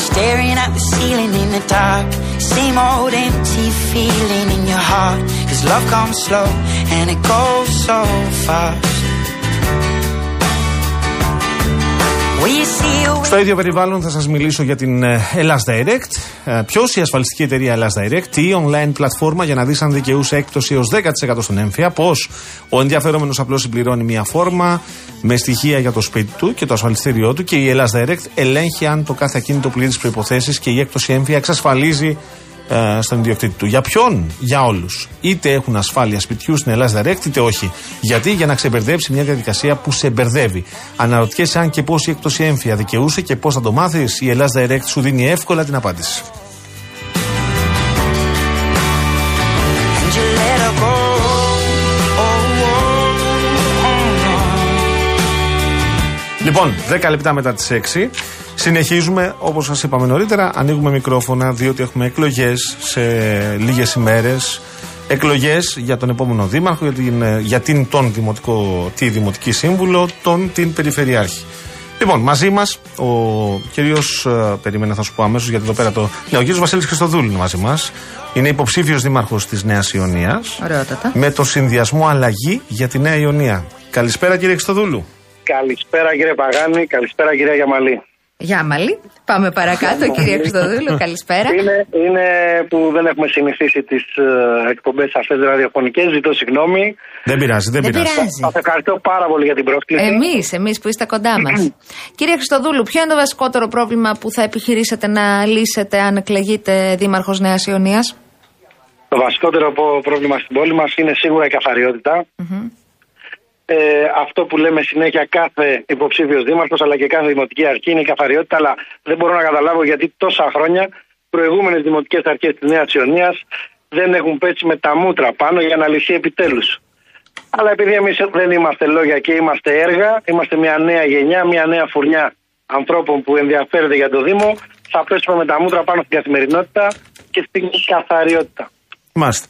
Speaker 7: Staring at the ceiling in the dark, same old empty feeling in your heart. Cause love comes slow and it goes so fast.
Speaker 2: Στο ίδιο περιβάλλον θα σας μιλήσω για την ε, Ελλάς Direct. Ε, Ποιος η ασφαλιστική εταιρεία Ελλάς Direct, τι online πλατφόρμα για να δεις αν δικαιούσε έκπτωση έως 10% στον έμφυα, πώς ο ενδιαφερόμενος απλώς συμπληρώνει μια φόρμα με στοιχεία για το σπίτι του και το ασφαλιστήριό του και η Ελλάς Direct ελέγχει αν το κάθε ακίνητο πληρεί τις προϋποθέσεις και η έκπτωση έμφυα εξασφαλίζει ε, στον ιδιοκτήτη του. Για ποιον; Για όλους. Είτε έχουν ασφάλεια σπιτιού στην Ελλάδα Direct, είτε όχι. Γιατί; Για να ξεμπερδέψει μια διαδικασία που σε μπερδεύει. Αναρωτιέσαι αν και πώ η έκπτωση έμφυα δικαιούσε και πώς θα το μάθεις. Η Ελλάδα Direct σου δίνει εύκολα την απάντηση.
Speaker 7: and you let her go. Oh, oh, oh,
Speaker 2: Λοιπόν, 10 λεπτά μετά τις 6. Συνεχίζουμε, όπως σας είπαμε νωρίτερα, ανοίγουμε μικρόφωνα διότι έχουμε εκλογές σε λίγες ημέρες. Εκλογές για τον επόμενο δήμαρχο, για την, ε, για την τον δημοτικό, τη δημοτική σύμβουλο, τον την περιφερειάρχη. Λοιπόν, μαζί μας ο κύριος. Περίμενα, θα σου πω αμέσως γιατί εδώ πέρα το. Ναι, ο κύριος Βασίλης Χριστοδούλου είναι μαζί μας. Είναι υποψήφιος δήμαρχος της Νέας Ιωνίας.
Speaker 3: Ωραιότατα.
Speaker 2: Με το συνδυασμό αλλαγή για τη Νέα Ιωνία. Καλησπέρα κύριε Χριστοδούλου.
Speaker 8: Καλησπέρα κύριε Παγάνη, καλησπέρα κυρία Γιαμαλή.
Speaker 3: Γεια Μαλή. Πάμε παρακάτω, κύριε Χριστοδούλου. Καλησπέρα.
Speaker 8: Είναι, είναι που δεν έχουμε συνηθίσει τις ε, εκπομπές αυτές ραδιοφωνικές. Ζητώ συγγνώμη.
Speaker 2: Δεν πειράζει, δεν,
Speaker 3: Δεν
Speaker 2: πειράζει.
Speaker 3: πειράζει.
Speaker 8: Σας ευχαριστώ πάρα πολύ για την πρόσκληση.
Speaker 3: Εμείς, εμείς που είστε κοντά μας. Κύριε Χριστοδούλου, ποιο είναι το βασικότερο πρόβλημα που θα επιχειρήσετε να λύσετε αν εκλεγείτε δήμαρχος Νέας Ιωνίας;
Speaker 8: Το βασικότερο πο- πρόβλημα στην πόλη μας είναι σίγουρα η καθαριότητα. Ε, αυτό που λέμε συνέχεια κάθε υποψήφιος δήμαρχος αλλά και κάθε δημοτική αρχή είναι η καθαριότητα. Αλλά δεν μπορώ να καταλάβω γιατί τόσα χρόνια προηγούμενες δημοτικές αρχές της Νέας Ιωνίας δεν έχουν πέσει με τα μούτρα πάνω για να λυθεί επιτέλους. Αλλά επειδή εμείς δεν είμαστε λόγια και είμαστε έργα, είμαστε μια νέα γενιά, μια νέα φουρνιά ανθρώπων που ενδιαφέρεται για το Δήμο, θα πέσουμε με τα μούτρα πάνω στην καθημερινότητα και στην καθαριότητα.
Speaker 2: Μάλιστα.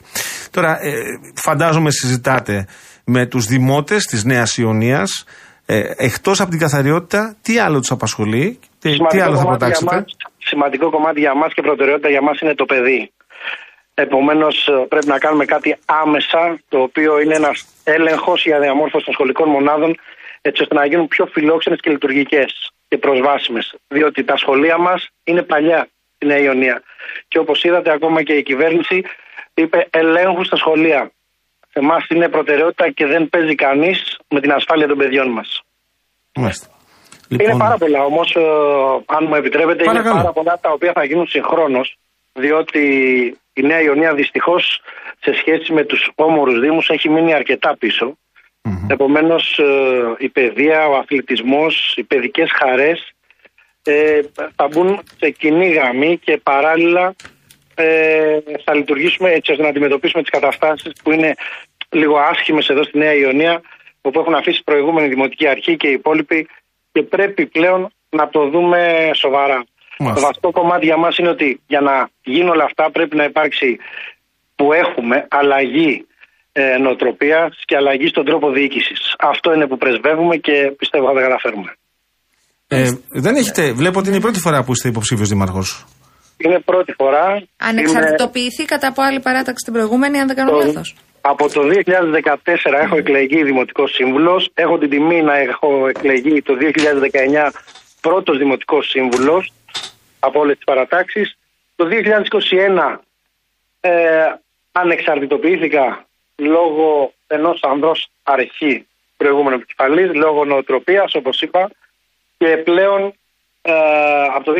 Speaker 2: Τώρα, ε, φαντάζομαι συζητάτε με τους δημότες της Νέας Ιωνίας, ε, εκτός από την καθαριότητα, τι άλλο τους απασχολεί, τι, τι άλλο θα
Speaker 8: κομμάτι για
Speaker 2: προτάξετε;
Speaker 8: μας, σημαντικό κομμάτι για μας και προτεραιότητα για μας είναι το παιδί. Επομένως ε, πρέπει να κάνουμε κάτι άμεσα, το οποίο είναι ένας έλεγχος για διαμόρφωση των σχολικών μονάδων, έτσι ώστε να γίνουν πιο φιλόξενες και λειτουργικές και προσβάσιμες. Διότι τα σχολεία μας είναι παλιά στη Νέα Ιωνία. Και όπως είδατε ακόμα και η κυβέρνηση είπε ελέγχου στα σχολεία. Σε εμάς είναι προτεραιότητα και δεν παίζει κανείς με την ασφάλεια των παιδιών μας.
Speaker 2: Μάλιστα.
Speaker 8: Είναι πάρα πολλά όμως, αν μου επιτρέπετε, είναι
Speaker 2: Παρακαλώ.
Speaker 8: πάρα πολλά τα οποία θα γίνουν συγχρόνως. Διότι η Νέα Ιωνία δυστυχώς σε σχέση με τους όμορους Δήμους έχει μείνει αρκετά πίσω. Επομένως, η παιδεία, ο αθλητισμός, οι παιδικές χαρές ε, θα μπουν σε κοινή γραμμή και παράλληλα ε, θα λειτουργήσουμε έτσι ώστε να αντιμετωπίσουμε τις καταστάσεις που είναι λίγο άσχημες εδώ στη Νέα Ιωνία, όπου έχουν αφήσει η προηγούμενη δημοτική αρχή και οι υπόλοιποι και πρέπει πλέον να το δούμε σοβαρά.
Speaker 2: Μάλιστα.
Speaker 8: Το βασικό κομμάτι για μας είναι ότι για να γίνουν όλα αυτά πρέπει να υπάρξει που έχουμε αλλαγή ε, νοοτροπίας και αλλαγή στον τρόπο διοίκησης. Αυτό είναι που πρεσβεύουμε και πιστεύω θα τα καταφέρουμε.
Speaker 2: Ε, δεν έχετε, βλέπω ότι είναι η πρώτη φορά που είστε υποψήφιος δήμαρχος.
Speaker 8: Είναι πρώτη φορά.
Speaker 3: Ανεξαρτητοποιηθήκατε από άλλη παράταξη την προηγούμενη, αν δεν κάνω
Speaker 8: Το-
Speaker 3: λάθος.
Speaker 8: Από το 2014 έχω εκλεγεί δημοτικός σύμβουλος. Έχω την τιμή να έχω εκλεγεί το 2019 πρώτος δημοτικός σύμβουλος από όλες τις παρατάξεις. Το 2021 ε, ανεξαρτητοποιήθηκα λόγω ενός ανδρός αρχή προηγούμενου επικεφαλής, λόγω νοοτροπίας, όπως είπα. Και πλέον ε, από το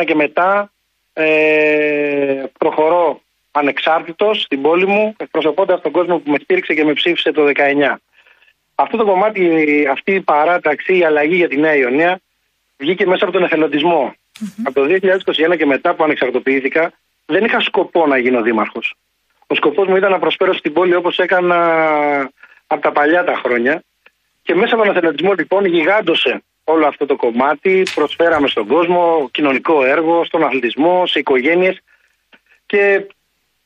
Speaker 8: 2021 και μετά ε, προχωρώ ανεξάρτητος στην πόλη μου, εκπροσωπώντας τον κόσμο που με στήριξε και με ψήφισε το 19. Αυτό το κομμάτι, αυτή η παράταξη, η αλλαγή για τη Νέα Ιωνία βγήκε μέσα από τον εθελοντισμό. Από το 2021 και μετά που ανεξαρτοποιήθηκα, δεν είχα σκοπό να γίνω δήμαρχος. Ο σκοπός μου ήταν να προσφέρω στην πόλη όπως έκανα από τα παλιά τα χρόνια. Και μέσα από τον εθελοντισμό λοιπόν γιγάντωσε όλο αυτό το κομμάτι. Προσφέραμε στον κόσμο κοινωνικό έργο, στον αθλητισμό, σε οικογένειες. Και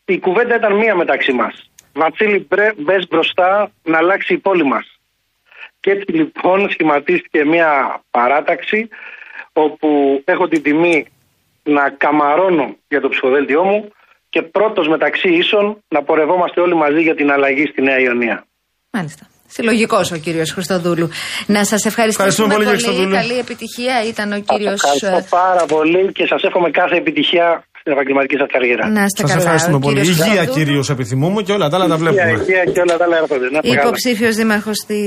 Speaker 8: η κουβέντα ήταν μία μεταξύ μας. Βασίλη, μπες μπροστά να αλλάξει η πόλη μας. Και έτσι λοιπόν σχηματίστηκε μια παράταξη όπου έχω την τιμή να καμαρώνω για το ψηφοδέλτιό μου και πρώτος μεταξύ ίσων να πορευόμαστε όλοι μαζί για την αλλαγή στη Νέα Ιωνία.
Speaker 3: Μάλιστα. Συλλογικός ο κύριος Χριστοδούλου. Να σας ευχαριστήσουμε
Speaker 2: Ευχαριστούμε πολύ, κύριε Χριστοδούλου.
Speaker 3: Καλή επιτυχία ήταν ο κύριος.
Speaker 8: Ευχαριστώ πάρα πολύ και σας εύχομαι κάθε επιτυχία στην επαγγελματική σας καριέρα.
Speaker 3: Να είστε
Speaker 2: Σας
Speaker 3: καλά.
Speaker 2: ευχαριστούμε
Speaker 3: Ο
Speaker 2: πολύ.
Speaker 3: κύριος
Speaker 2: Υγεία
Speaker 3: Χριστοδούλου,
Speaker 2: κυρίως επιθυμούμε και όλα τα άλλα τα
Speaker 8: Υγεία,
Speaker 2: βλέπουμε.
Speaker 8: υγεία και όλα τα άλλα έρχονται. Να είστε καλά.
Speaker 3: Υποψήφιος δήμαρχος στη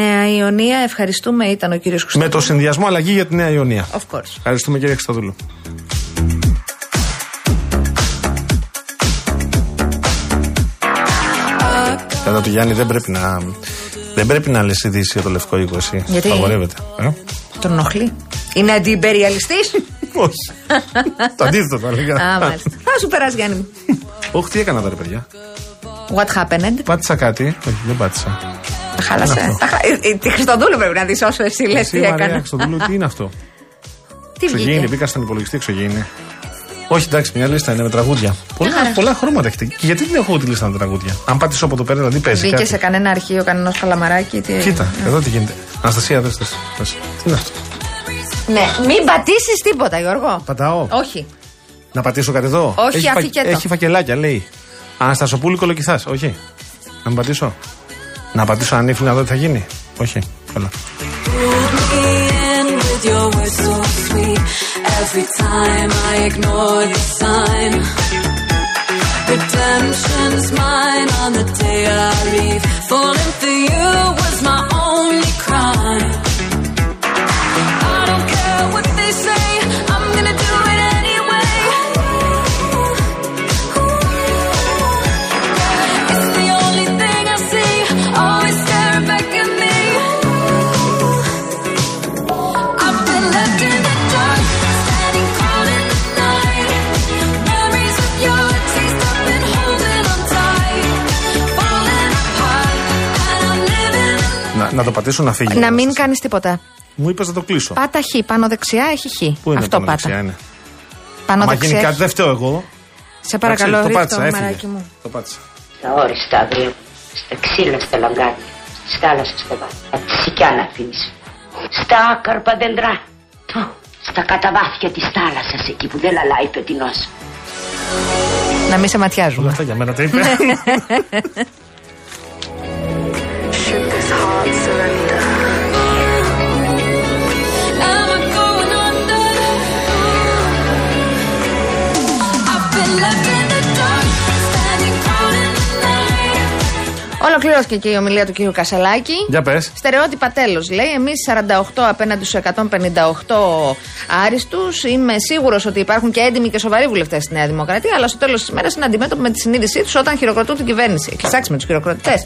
Speaker 3: Νέα Ιωνία. Ευχαριστούμε. Ήταν ο κύριος
Speaker 2: Με
Speaker 3: Χριστοδούλου.
Speaker 2: το συνδυασμό αλλαγή για τη Νέα Ιωνία.
Speaker 3: Of course.
Speaker 2: Ευχαριστούμε κύριε Χριστοδούλου. Κατά του Γιάννη δεν πρέπει να. Δεν πρέπει να λες ειδήσει για το Λευκό Οίκο εσύ.
Speaker 3: Γιατί;
Speaker 2: Απαγορεύεται. Ε;
Speaker 3: Τον ενοχλεί. Είναι αντιπεριαλιστή.
Speaker 2: Όχι. το αντίθετο θα έλεγα.
Speaker 3: Α, μάλιστα. Θα σου περάσει, Γιάννη μου.
Speaker 2: Όχι, τι έκανα τώρα, παιδιά.
Speaker 3: What happened;
Speaker 2: Πάτησα κάτι. Όχι, δεν πάτησα.
Speaker 3: Τα χάλασε.
Speaker 2: αυτό;
Speaker 3: Τα χα- ε, ε, Τη Χριστοδούλου πρέπει να δεις όσο εσύ λες
Speaker 2: Εσύ,
Speaker 3: τι
Speaker 2: Μαρία
Speaker 3: έκανα.
Speaker 2: Χριστοδούλου, τι είναι αυτό;
Speaker 3: Τι
Speaker 2: Εξωγήινη,
Speaker 3: βγήκε.
Speaker 2: μπήκα στον υπολογιστή εξωγήινη. Όχι, εντάξει, μια λίστα είναι με τραγούδια. Πολλά,
Speaker 3: χαρά.
Speaker 2: πολλά χρώματα έχετε. Και γιατί δεν έχω εγώ τη λίστα με τραγούδια; Αν πατήσω από εδώ πέρα, δηλαδή παίζει.
Speaker 3: Μπήκε
Speaker 2: κάτι.
Speaker 3: σε κανένα αρχείο, κανένας καλαμαράκι. Τι...
Speaker 2: Κοίτα, εδώ τι γίνεται. Αναστασία, δες, δες, δες. Τι είναι αυτό;
Speaker 3: Ναι, μην πατήσεις τίποτα, Γιώργο.
Speaker 2: Πατάω.
Speaker 3: Όχι.
Speaker 2: Να πατήσω κάτι εδώ;
Speaker 3: Όχι,
Speaker 2: έχει,
Speaker 3: αφήκε το.
Speaker 2: έχει φακελάκια, λέει. Αναστασοπούλου κολοκυθάς. Όχι. Να μην πατήσω. Να πατήσω ανήφιλ να δω τι θα γίνει. Όχι. Καλά.
Speaker 4: Every time I ignore the sign. Redemption's mine on the day I leave. Falling for you was my only crime.
Speaker 2: Να το πατήσω να φύγει.
Speaker 3: Να
Speaker 2: ο
Speaker 3: μην
Speaker 2: Ανάστασης.
Speaker 3: κάνεις τίποτα.
Speaker 2: Μου είπες να το κλείσω.
Speaker 3: Πάτα χ. Πάνω δεξιά έχει χ.
Speaker 2: Πού είναι
Speaker 3: Αυτό
Speaker 2: πάνω
Speaker 3: πάτα.
Speaker 2: δεξιά, είναι;
Speaker 3: Πάνω
Speaker 2: Άμα γίνει
Speaker 3: δεξιά.
Speaker 2: κάτι, δεν φταίω εγώ.
Speaker 3: Σε παρακαλώ,
Speaker 2: Εντάξει, το
Speaker 3: ρίχτω,
Speaker 2: πάτησα,
Speaker 3: μεράκι
Speaker 2: έφυγε.
Speaker 3: μου.
Speaker 2: Το πάτησα.
Speaker 9: Τα όριστα αύριο, στα ξύλα, στα λαγκάδια, στις θάλασσες στο βάθος. Απ' τη σικιά να αφήνεις. Στα άκαρπα δέντρα. Πω, Στα καταβάθια της θάλασσας, εκεί που δεν λαλάει πετεινός.
Speaker 3: Να μην σε
Speaker 2: Όλα
Speaker 3: ματιάζουμε.
Speaker 2: αυτά για μένα τα είπε.
Speaker 3: Ολοκληρώθηκε και η ομιλία του κύριου Κασελάκη.
Speaker 2: Για πες.
Speaker 3: Στερεότυπα τέλος, λέει. Εμείς 48 απέναντι στους 158 άριστους. Είμαι σίγουρος ότι υπάρχουν και έντιμοι και σοβαροί βουλευτές στη Νέα Δημοκρατία, αλλά στο τέλος της μέρα είναι αντιμέτωποι με τη συνείδησή τους όταν χειροκροτούν την κυβέρνηση. Έχει ψάξει με τους χειροκροτητές.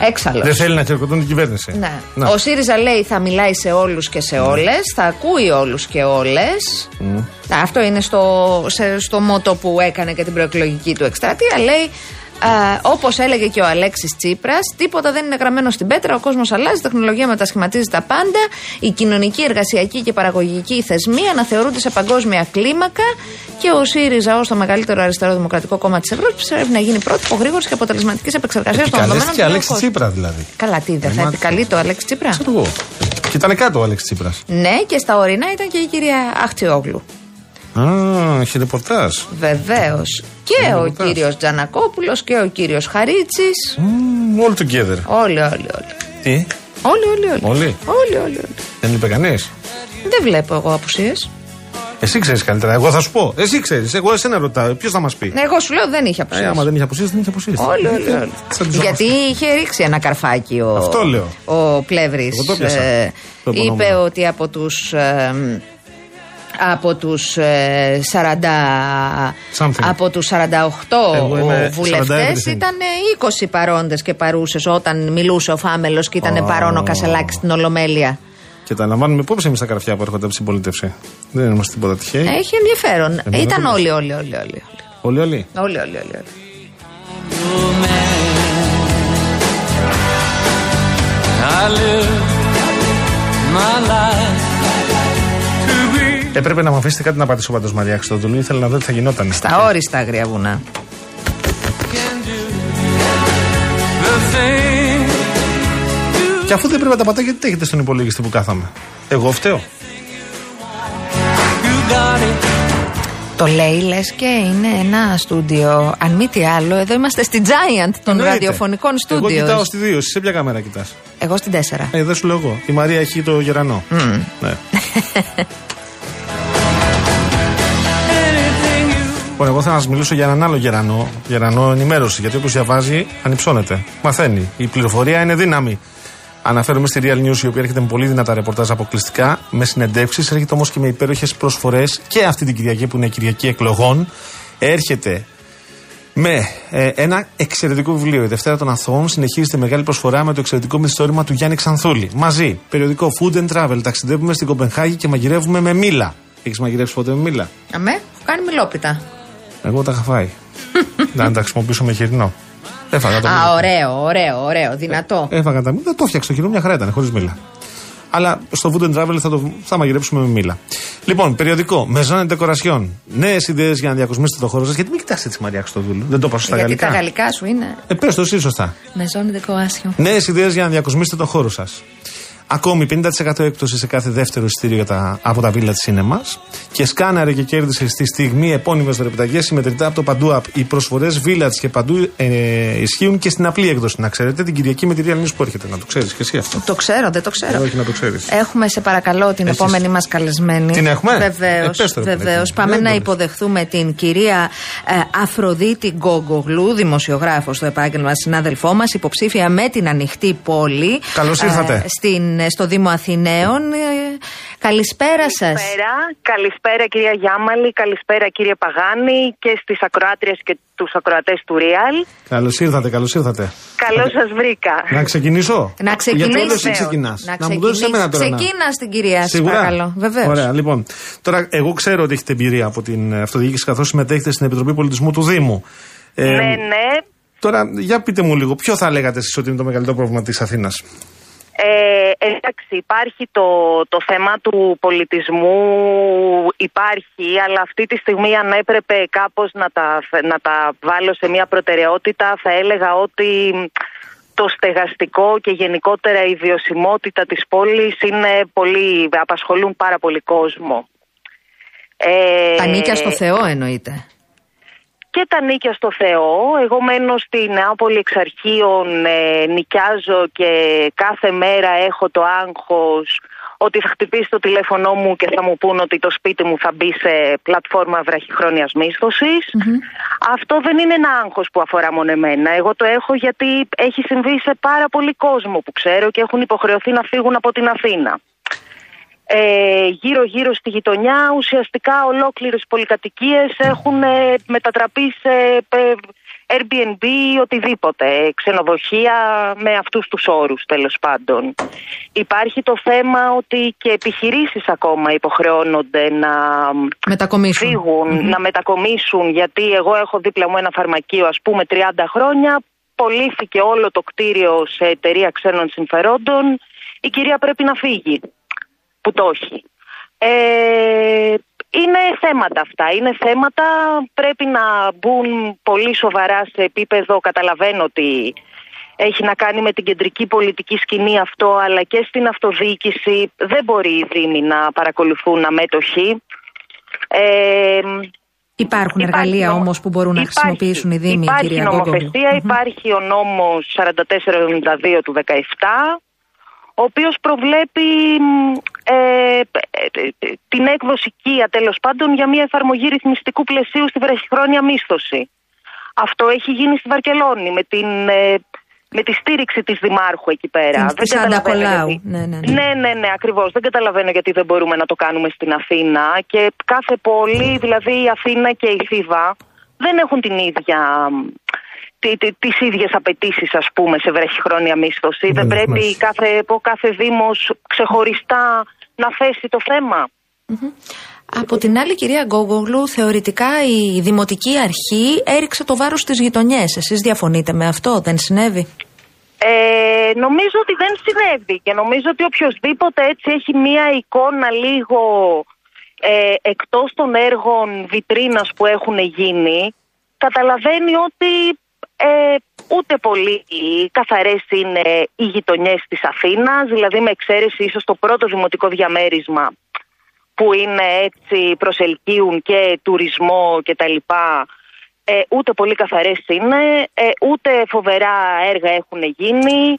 Speaker 3: Έξαλλος.
Speaker 2: Δεν θέλει να χειροκροτούν την κυβέρνηση.
Speaker 3: Ναι.
Speaker 2: Να.
Speaker 3: Ο ΣΥΡΙΖΑ λέει θα μιλάει σε όλους και σε όλες, θα ακούει όλους και όλες. Αυτό είναι στο, σε, στο μότο που έκανε και την προεκλογική του εκστρατεία. Λέει, Όπως έλεγε και ο Αλέξης Τσίπρας, τίποτα δεν είναι γραμμένο στην πέτρα. Ο κόσμος αλλάζει, η τεχνολογία μετασχηματίζει τα πάντα. Η κοινωνική, εργασιακή και παραγωγική θεσμοί αναθεωρούνται σε παγκόσμια κλίμακα. Και ο ΣΥΡΙΖΑ, ως το μεγαλύτερο αριστερό δημοκρατικό κόμμα της Ευρώπης, πρέπει να γίνει πρώτη, γρήγορης και αποτελεσματικής επεξεργασίας των δεδομένων.
Speaker 2: Επικαλέστηκε
Speaker 3: του
Speaker 2: Αλέξη
Speaker 3: κόσμου.
Speaker 2: Τσίπρα δηλαδή.
Speaker 3: Καλά, τι δεν θα
Speaker 2: Εμά-
Speaker 3: επικαλεί το Αλέξη Τσίπρα;
Speaker 2: Ξέρω εγώ. Και ήταν κάτω ο Αλέξης Τσίπρας.
Speaker 3: Ναι, και στα ορεινά ήταν και η κυρία Αχτιόγλου.
Speaker 2: Α, έχει ρεπορτάζ.
Speaker 3: Βεβαίως. Και
Speaker 2: Είναι
Speaker 3: ο
Speaker 2: ρεπορτάζ.
Speaker 3: κύριος Τζανακόπουλος και ο κύριος Χαρίτσης.
Speaker 2: Μμμ, All together.
Speaker 3: Όλοι, όλοι, όλοι.
Speaker 2: Τι,
Speaker 3: Όλοι, όλοι, όλοι.
Speaker 2: Όλοι;
Speaker 3: Όλοι, όλοι, όλοι.
Speaker 2: δεν είπε κανείς;
Speaker 3: Δεν βλέπω εγώ απουσίες.
Speaker 2: Εσύ ξέρεις καλύτερα. Εγώ θα σου πω. Εσύ ξέρεις. Εγώ εσένα ρωτάω. Ποιος θα μας πει;
Speaker 3: Εγώ σου λέω δεν είχε
Speaker 2: Ε,
Speaker 3: απουσίε.
Speaker 2: άμα δεν είχε αποσύρει, δεν είχε αποσύρει.
Speaker 3: Όλοι, όλοι, όλοι. Γιατί είχε ρίξει ένα καρφάκι ο,
Speaker 2: Αυτό λέω.
Speaker 3: ο Πλεύρης.
Speaker 2: Εγώ το πιάσα.
Speaker 3: Ε,
Speaker 2: Το
Speaker 3: είπε
Speaker 2: επωνόμονα.
Speaker 3: ότι από τους ε, από τους ε, 40
Speaker 2: Something.
Speaker 3: από τους 48
Speaker 2: Εγώ είμαι 40
Speaker 3: βουλευτές
Speaker 2: everything.
Speaker 3: ήταν 20 παρόντες και παρούσες όταν μιλούσε ο Φάμελος και ήταν
Speaker 2: Oh.
Speaker 3: παρόν ο Κασελάκης στην Ολομέλεια.
Speaker 2: Και τα λαμβάνουμε υπόψη εμείς τα καρφιά που έρχονται από την συμπολίτευση. Δεν είμαστε τίποτα τυχαίοι.
Speaker 3: Έχει ενδιαφέρον.
Speaker 2: Ενδιαφέρον.
Speaker 3: Ήταν όλοι, όλοι, όλοι, όλοι.
Speaker 2: Όλοι, όλοι.
Speaker 3: Όλοι, όλοι, όλοι. όλοι.
Speaker 10: I live my life to be
Speaker 2: Έπρεπε να μου αφήσετε κάτι να πατήσω πάντως Μαρία Χριστοδουλού. Ήθελα να δω τι θα γινόταν.
Speaker 3: Στα όριστα αγρία βουνά.
Speaker 10: the thing
Speaker 2: Και αφού δεν πρέπει να τα πατάω, γιατί τα έχετε στον υπολογιστή που κάθαμε. Εγώ φταίω.
Speaker 10: you got it.
Speaker 3: Το λέει λες και είναι ένα στούντιο. Αν μη τι άλλο, εδώ είμαστε στη Giant των
Speaker 2: Εννοείται.
Speaker 3: ραδιοφωνικών
Speaker 2: Εγώ
Speaker 3: στούντιος.
Speaker 2: κοιτάω στη 2, εσύ σε ποια κάμερα κοιτάς;
Speaker 3: Εγώ στην 4.
Speaker 2: Ε, δεν σου λέω εγώ. Η Μαρία έχει το γερανό. Ναι. Λοιπόν, εγώ θα να σας μιλήσω για έναν άλλο γερανό, γερανό ενημέρωση. Γιατί όποιο διαβάζει, ανυψώνεται. Μαθαίνει. Η πληροφορία είναι δύναμη. Αναφέρομαι στη Real News, η οποία έρχεται με πολύ δυνατά ρεπορτάζ αποκλειστικά, με συνεντεύξεις. Έρχεται όμως και με υπέροχες προσφορές και αυτή την Κυριακή που είναι Κυριακή εκλογών. Έρχεται με ε, ένα εξαιρετικό βιβλίο. Η Δευτέρα των Αθώων συνεχίζεται μεγάλη προσφορά με το εξαιρετικό μυθιστόρημα του Γιάννη Ξανθούλη. Μαζί, περιοδικό Food and Travel. Ταξιδεύουμε στην Κοπενχάγη και μαγειρεύουμε με μήλα. Έχεις μαγειρεύσει ποτέ με μήλα;
Speaker 3: Αμέ, έχω κάνει μιλόπιτα.
Speaker 2: Εγώ τα είχα φάει. Να τα χρησιμοποιήσω με χοιρινό. Έφαγα το
Speaker 3: Α,
Speaker 2: μήλα.
Speaker 3: ωραίο, ωραίο, ωραίο, δυνατό.
Speaker 2: Έφαγα τα μήλα, το έφτιαξα το χοιρινό, μια χαρά ήταν, χωρίς μήλα. Αλλά στο Food and Travel θα, το, θα μαγειρέψουμε με μήλα. Λοιπόν, περιοδικό, Maison Decoration. Νέες ιδέες για να διακοσμήσετε το χώρο σας. Γιατί μην κοιτά έτσι, Μαρία Χρυστοδούλου. Δεν το είπα σωστά
Speaker 3: Γιατί
Speaker 2: γαλλικά.
Speaker 3: τα γαλλικά σου είναι.
Speaker 2: Ε, πες το εσύ σωστά.
Speaker 3: Με ζώνη δεκοάσιο.
Speaker 2: Νέες ιδέες για να διακοσμήσετε το χώρο σας. Ακόμη 50% έκπτωση σε κάθε δεύτερο εισιτήριο για τα, από τα βίλα της Cinema. Και σκάναρε και κέρδισε στη στιγμή επώνυμες δωρεπιταγές συμμετρητά από το Παντού App. Οι προσφορές Village και Παντού ε, ισχύουν και στην απλή έκδοση. Να ξέρετε την Κυριακή με τη Real News που έρχεται. Να το ξέρεις και εσύ αυτό.
Speaker 3: Το ξέρω, δεν το ξέρω.
Speaker 2: Όχι να το ξέρεις.
Speaker 3: Έχουμε σε παρακαλώ την
Speaker 2: Έχεις.
Speaker 3: επόμενη μας καλεσμένη.
Speaker 2: Την έχουμε;
Speaker 3: Βεβαίως.
Speaker 2: Ε, πες το, ρε παιδάκι.
Speaker 3: Πάμε
Speaker 2: Δεν
Speaker 3: να
Speaker 2: μπορείς.
Speaker 3: υποδεχθούμε την κυρία ε, Αφροδίτη Γκόγκογλου, δημοσιογράφος στο επάγγελμα, συνάδελφό μας, υποψήφια με την ανοιχτή πόλη.
Speaker 2: Καλώς ήρθατε.
Speaker 3: ε, στην, στο Δήμο Αθηναίων. Ε, καλησπέρα σας.
Speaker 11: Καλησπέρα. Καλησπέρα κυρία Γιάμαλη, καλησπέρα κύριε Παγάνη και στις ακροάτριες και τους ακροατές του Real.
Speaker 2: Καλώς ήρθατε, καλώς ήρθατε.
Speaker 11: Καλώς σας βρήκα.
Speaker 2: Να ξεκινήσω;
Speaker 3: Να ξεκινήσει.
Speaker 2: Γιατί όλο εσύ
Speaker 11: Βεβαίως.
Speaker 2: ξεκινάς.
Speaker 3: Να,
Speaker 2: μου δώσεις εμένα τώρα. να-
Speaker 3: Ξεκίνα την κυρία σας,
Speaker 2: Σίγουρα.
Speaker 3: παρακαλώ. Βεβαίως.
Speaker 2: Ωραία, λοιπόν. Τώρα, εγώ ξέρω ότι έχετε εμπειρία από την αυτοδιοίκηση καθώς συμμετέχετε στην Επιτροπή Πολιτισμού του Δήμου. Ε,
Speaker 11: ναι, ναι.
Speaker 2: Τώρα, για πείτε μου λίγο, ποιο θα λέγατε εσείς ότι είναι το μεγαλύτερο πρόβλημα της Αθήνας;
Speaker 11: Ε, εντάξει, υπάρχει το, το θέμα του πολιτισμού, υπάρχει, αλλά αυτή τη στιγμή αν έπρεπε κάπως να τα, να τα βάλω σε μια προτεραιότητα, θα έλεγα ότι το στεγαστικό και γενικότερα η βιωσιμότητα της πόλης είναι πολύ, απασχολούν πάρα πολύ κόσμο. Ε,
Speaker 3: Τα νίκια στο Θεό εννοείται.
Speaker 11: Και τα νίκια στο Θεό. Εγώ μένω στη Νεάπολη εξ αρχείων, ε, νοικιάζω και κάθε μέρα έχω το άγχος ότι θα χτυπήσει το τηλέφωνό μου και θα μου πούν ότι το σπίτι μου θα μπει σε πλατφόρμα βραχυχρόνιας μίσθωσης. Αυτό δεν είναι ένα άγχος που αφορά μόνο εμένα. Εγώ το έχω γιατί έχει συμβεί σε πάρα πολύ κόσμο που ξέρω και έχουν υποχρεωθεί να φύγουν από την Αθήνα ε, γύρω-γύρω στη γειτονιά ουσιαστικά ολόκληρες πολυκατοικίες έχουν ε, μετατραπεί σε ε, Airbnb ή οτιδήποτε, ε, ξενοδοχεία με αυτούς τους όρους τέλος πάντων. Υπάρχει το θέμα ότι και επιχειρήσεις ακόμα υποχρεώνονται να
Speaker 3: Μετακομίσουν.
Speaker 11: φύγουν, να μετακομίσουν γιατί εγώ έχω δίπλα μου ένα φαρμακείο ας πούμε 30 χρόνια, πωλήθηκε όλο το κτίριο σε εταιρεία ξένων συμφερόντων, η κυρία πρέπει να φύγει που το έχει. Ε, είναι θέματα αυτά. Είναι θέματα πρέπει να μπουν πολύ σοβαρά σε επίπεδο. Καταλαβαίνω ότι έχει να κάνει με την κεντρική πολιτική σκηνή αυτό, αλλά και στην αυτοδιοίκηση δεν μπορεί οι Δήμοι να παρακολουθούν αμέτωχοι. Ε,
Speaker 3: Υπάρχουν
Speaker 11: Υπάρχει
Speaker 3: εργαλεία
Speaker 11: νομο-
Speaker 3: όμως που μπορούν να
Speaker 11: υπάρχει-
Speaker 3: χρησιμοποιήσουν οι Δήμοι,
Speaker 11: Υπάρχει
Speaker 3: κυρία Γκόγκογλου.
Speaker 11: νομοθεσία, υπάρχει ο νόμος 4472 του 17, ο οποίος προβλέπει μ, ε, ε, ε, την έκδοση ΚΙΑ τέλος πάντων για μια εφαρμογή ρυθμιστικού πλαισίου στη βραχυχρόνια μίσθωση. Αυτό έχει γίνει στη Βαρκελόνη με την, ε, με τη στήριξη της Δημάρχου εκεί πέρα.
Speaker 3: Την- της Άντα
Speaker 11: καταλαβαίνω
Speaker 3: Κολάου.
Speaker 11: γιατί-
Speaker 3: Ναι, ναι, ναι.
Speaker 11: ναι, ναι, ναι, ακριβώς. Δεν καταλαβαίνω γιατί δεν μπορούμε να το κάνουμε στην Αθήνα. Και κάθε πόλη, δηλαδή η Αθήνα και η Θήβα, δεν έχουν την ίδια. Τι, τι, τις ίδιες απαιτήσεις ας πούμε σε βραχυχρόνια μίσθωση. δεν
Speaker 2: Ναι,
Speaker 11: πρέπει
Speaker 2: μάλιστα.
Speaker 11: κάθε, ο κάθε δήμος ξεχωριστά να θέσει το θέμα.
Speaker 3: Από την άλλη, κυρία Γκόγκογλου, θεωρητικά η Δημοτική Αρχή έριξε το βάρος στις γειτονιές. Εσείς διαφωνείτε με αυτό, δεν συνέβη;
Speaker 11: Ε, νομίζω ότι δεν συνέβη και νομίζω ότι οποιοδήποτε έτσι έχει μία εικόνα λίγο ε, εκτός των έργων βιτρίνας που έχουν γίνει καταλαβαίνει ότι ε, ούτε πολύ καθαρές είναι οι γειτονιές της Αθήνας δηλαδή με εξαίρεση ίσως το πρώτο δημοτικό διαμέρισμα που είναι έτσι προσελκύουν και τουρισμό και τα λοιπά ε, ούτε πολύ καθαρές είναι, ε, ούτε φοβερά έργα έχουν γίνει.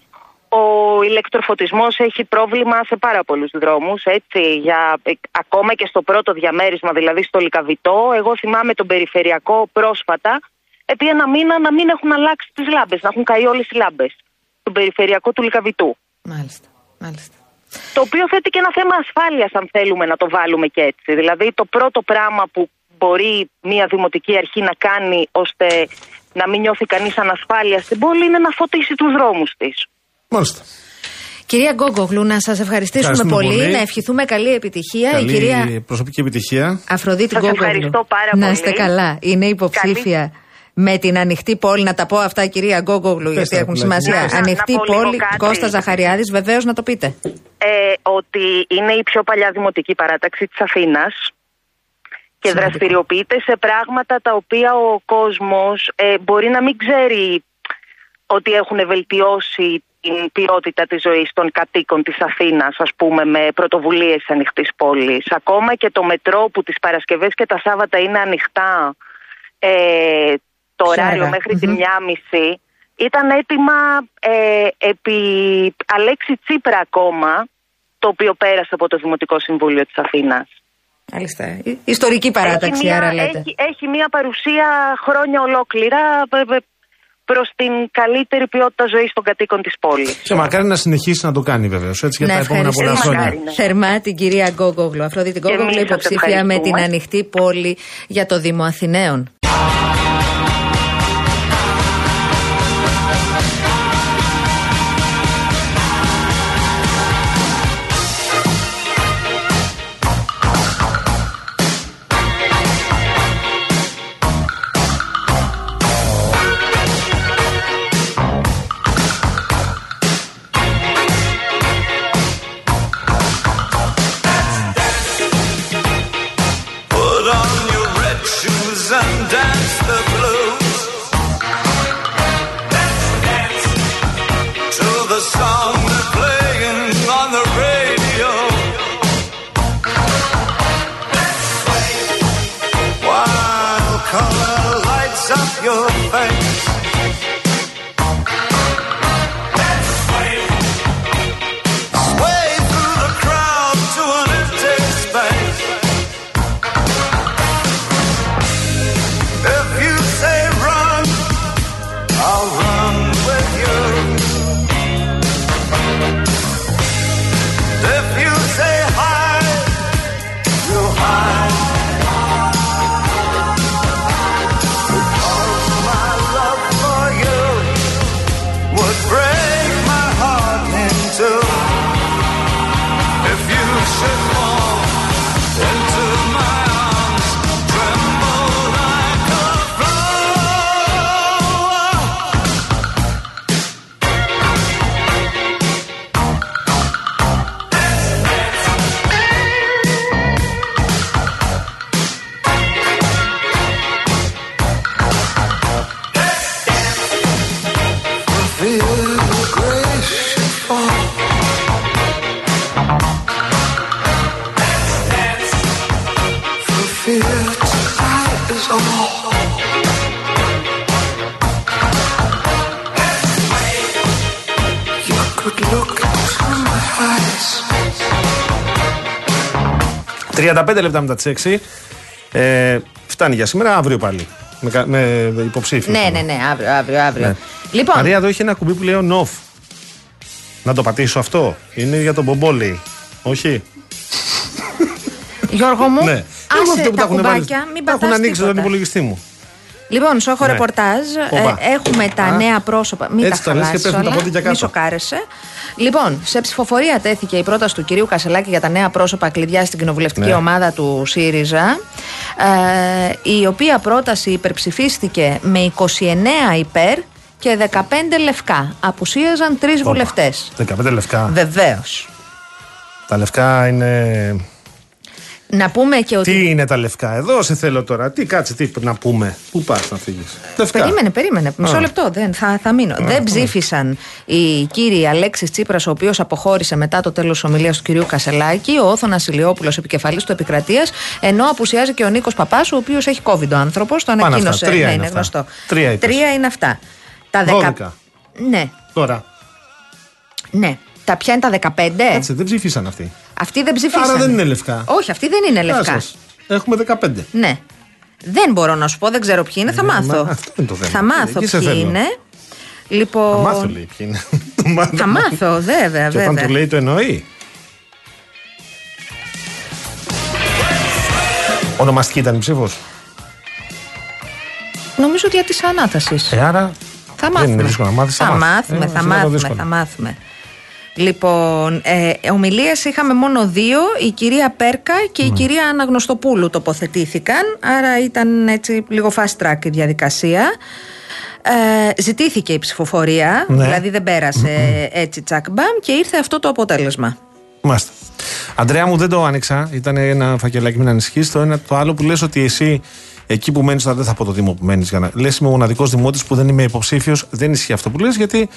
Speaker 11: Ο ηλεκτροφωτισμός έχει πρόβλημα σε πάρα πολλούς δρόμους, έτσι, για, ε, ακόμα και στο πρώτο διαμέρισμα, δηλαδή στο Λικαβιτό. Εγώ θυμάμαι τον περιφερειακό πρόσφατα, επί ένα μήνα να μην έχουν αλλάξει τις λάμπες, να έχουν καεί όλες οι λάμπες. Τον περιφερειακό του Λικαβιτού.
Speaker 3: Μάλιστα, μάλιστα.
Speaker 11: Το οποίο θέτει και ένα θέμα ασφάλειας αν θέλουμε να το βάλουμε και έτσι. Δηλαδή το πρώτο πράγμα που μπορεί μια δημοτική αρχή να κάνει ώστε να μην νιώθει κανείς ανασφάλεια στην πόλη είναι να φωτίσει τους δρόμους της.
Speaker 2: Μάλιστα.
Speaker 3: Κυρία Γκόγκογλου, να σας ευχαριστήσουμε
Speaker 2: Ευχαριστούμε
Speaker 3: πολύ,
Speaker 2: πολύ.
Speaker 3: να ευχηθούμε καλή επιτυχία.
Speaker 2: Καλή
Speaker 3: Η κυρία
Speaker 2: προσωπική επιτυχία.
Speaker 3: Αφροδίτη
Speaker 11: Σας
Speaker 3: Γκόγκογλου.
Speaker 11: ευχαριστώ πάρα
Speaker 3: να
Speaker 11: πολύ.
Speaker 3: είστε καλά. Είναι υποψήφια με την ανοιχτή πόλη. Να τα πω αυτά, κυρία Γκόγκογλου, γιατί
Speaker 2: τα,
Speaker 3: έχουν
Speaker 2: πουλάκι.
Speaker 3: σημασία.
Speaker 11: Να- να
Speaker 3: ανοιχτή
Speaker 11: πω λίγο
Speaker 3: πόλη,
Speaker 11: κάτι.
Speaker 3: Κώστα Ζαχαριάδης, βεβαίως να το πείτε.
Speaker 11: Ε, ότι είναι η πιο παλιά δημοτική παράταξη της Αθήνας και
Speaker 3: Σημαντικό.
Speaker 11: δραστηριοποιείται σε πράγματα τα οποία ο κόσμος ε, μπορεί να μην ξέρει ότι έχουν βελτιώσει την ποιότητα της ζωής των κατοίκων της Αθήνας, ας πούμε, με πρωτοβουλίες ανοιχτής πόλης. Ακόμα και το μετρό που τις Παρασκευές και τα Σάββατα είναι ανοιχτά ε, το ωράριο
Speaker 3: Χαίρε.
Speaker 11: μέχρι τη
Speaker 3: Μμμ.
Speaker 11: μια μισή, ήταν έτοιμα ε, επί Αλέξη Τσίπρα ακόμα, το οποίο πέρασε από το Δημοτικό Συμβούλιο της Αθήνας.
Speaker 3: Μάλιστα. Η- Ιστορική παράταξη,
Speaker 11: έχει, μια,
Speaker 3: άρα λέτε.
Speaker 11: έχει, έχει μια παρουσία χρόνια ολόκληρα ε, ε, προς την καλύτερη ποιότητα ζωής των κατοίκων της πόλης.
Speaker 2: Και μακάρι να συνεχίσει να το κάνει βεβαίως. Έτσι για
Speaker 3: να
Speaker 2: τα επόμενα πολλά
Speaker 3: ευχαριστήσουμε
Speaker 2: χρόνια.
Speaker 11: Μακάρι, ναι.
Speaker 3: θερμά την κυρία Γκόγκογλου. Αφροδίτη
Speaker 11: Και
Speaker 3: Γκόγκογλου,
Speaker 11: εμείς σας
Speaker 3: υποψήφια με την
Speaker 11: ευχαριστούμε.
Speaker 3: ανοιχτή πόλη για το Δήμο Αθηναίων.
Speaker 2: 35 λεπτά μετά τις 6. Ε, φτάνει για σήμερα, αύριο πάλι. Με, κα- με υποψήφιο.
Speaker 3: Ναι, ναι, ναι, αύριο, αύριο, αύριο.
Speaker 2: Ναι.
Speaker 3: Λοιπόν,
Speaker 2: Μαρία, εδώ έχει ένα κουμπί που λέει on off. Να το πατήσω αυτό. Είναι για τον μπομπόλι. Όχι;
Speaker 3: Γιώργο μου,
Speaker 2: ναι.
Speaker 3: άσε
Speaker 2: Εγώ αυτό που
Speaker 3: τα
Speaker 2: τα έχουν βάλεις.
Speaker 3: κουμπάκια, μην
Speaker 2: Τα έχουν
Speaker 3: πατάς
Speaker 2: ανοίξει στον
Speaker 3: τίποτα.
Speaker 2: υπολογιστή μου.
Speaker 3: Λοιπόν, στο έχω
Speaker 2: Ναι.
Speaker 3: ρεπορτάζ.
Speaker 2: Όπα.
Speaker 3: ε, έχουμε τα
Speaker 2: Α.
Speaker 3: νέα πρόσωπα. Μην
Speaker 2: Έτσι
Speaker 3: τα
Speaker 2: το λες και
Speaker 3: χαλάσεις
Speaker 2: πέφτουν τα
Speaker 3: όλα.
Speaker 2: πόδια κάτω.
Speaker 3: Μη σοκάρεσαι. Λοιπόν, σε ψηφοφορία τέθηκε η πρόταση του κυρίου Κασελάκη για τα νέα πρόσωπα κλειδιά στην κοινοβουλευτική
Speaker 2: Ναι.
Speaker 3: ομάδα του ΣΥΡΙΖΑ. Ε, η οποία πρόταση υπερψηφίστηκε με 29 υπέρ και 15 λευκά. Απουσίαζαν τρεις
Speaker 2: Όπα.
Speaker 3: βουλευτές.
Speaker 2: 15 λευκά.
Speaker 3: Βεβαίως.
Speaker 2: Τα λευκά είναι.
Speaker 3: Να πούμε και ότι.
Speaker 2: Τι είναι τα λευκά, εδώ σε θέλω τώρα. Τι κάτσε, τι να πούμε. Πού πας να φύγεις. Λευκά.
Speaker 3: Περίμενε, περίμενε. Μισό
Speaker 2: Α.
Speaker 3: λεπτό. Δεν, θα, θα μείνω. δεν ψήφισαν οι κύριοι Αλέξης Τσίπρας, ο οποίος αποχώρησε μετά το τέλος της ομιλίας του κυρίου Κασελάκη, ο Όθωνας Ηλιόπουλος, επικεφαλής του Επικρατείας, ενώ απουσιάζει και ο Νίκος Παπάς, ο οποίος έχει COVID ο άνθρωπος. Το
Speaker 2: Πάνε
Speaker 3: ανακοίνωσε.
Speaker 2: αυτά. Τρία
Speaker 3: ναι,
Speaker 2: είναι
Speaker 3: είναι
Speaker 2: αυτά.
Speaker 3: γνωστό.
Speaker 2: Τρία είπες.
Speaker 3: Τρία είναι αυτά. Τα δεκα...
Speaker 2: Δώδεκα.
Speaker 3: Ναι,
Speaker 2: Τώρα.
Speaker 3: ναι. Τα ποια είναι τα 15.
Speaker 2: Κάτσε, δεν ψήφισαν αυτοί.
Speaker 3: Αυτοί δεν ψήφισαν.
Speaker 2: Άρα δεν είναι λευκά.
Speaker 3: Όχι, αυτοί δεν είναι
Speaker 2: Γεια
Speaker 3: λευκά.
Speaker 2: σας. Έχουμε 15.
Speaker 3: Ναι. Δεν μπορώ να σου πω, δεν ξέρω ποιοι είναι, θα
Speaker 2: Ναι,
Speaker 3: μάθω.
Speaker 2: μα αυτό είναι το θέμα.
Speaker 3: Θα μάθω
Speaker 2: Εκεί σε
Speaker 3: ποιοι
Speaker 2: θέλω.
Speaker 3: είναι. Λοιπόν.
Speaker 2: Θα μάθω λέει ποιοι είναι. Το μάθω.
Speaker 3: Θα μάθω, βέβαια,
Speaker 2: Και όταν
Speaker 3: βέβαια.
Speaker 2: του λέει το εννοεί. Ονομαστική ήταν η ψήφος;
Speaker 3: Νομίζω ότι για της ανάτασης.
Speaker 2: Ε, άρα
Speaker 3: Θα
Speaker 2: δεν
Speaker 3: μάθουμε.
Speaker 2: είναι δύσκολο να μάθεις,
Speaker 3: Θα μάθουμε,
Speaker 2: Ε,
Speaker 3: θα
Speaker 2: αυτό είναι το
Speaker 3: μάθουμε,
Speaker 2: δύσκολο.
Speaker 3: θα μάθουμε. Λοιπόν, ε, ομιλίες είχαμε μόνο δύο. Η κυρία Πέρκα και
Speaker 2: Ναι.
Speaker 3: η κυρία Αναγνωστοπούλου τοποθετήθηκαν. Άρα ήταν έτσι λίγο fast track η διαδικασία. Ε, ζητήθηκε η ψηφοφορία,
Speaker 2: Ναι.
Speaker 3: δηλαδή δεν περασε έτσι τσακ μπαμ και ήρθε αυτό το αποτέλεσμα.
Speaker 2: Μάλιστα. Αντρέα μου δεν το άνοιξα. Ήταν ένα φακελάκι, μην ανησυχείς. Το ένα το άλλο που λες ότι εσύ εκεί που μένεις, τώρα δεν θα πω το Δήμο που μένεις. Λες είμαι ο μοναδικός δημότης που δεν είμαι υποψήφιος. Δεν ισχύει αυτό που λες γιατί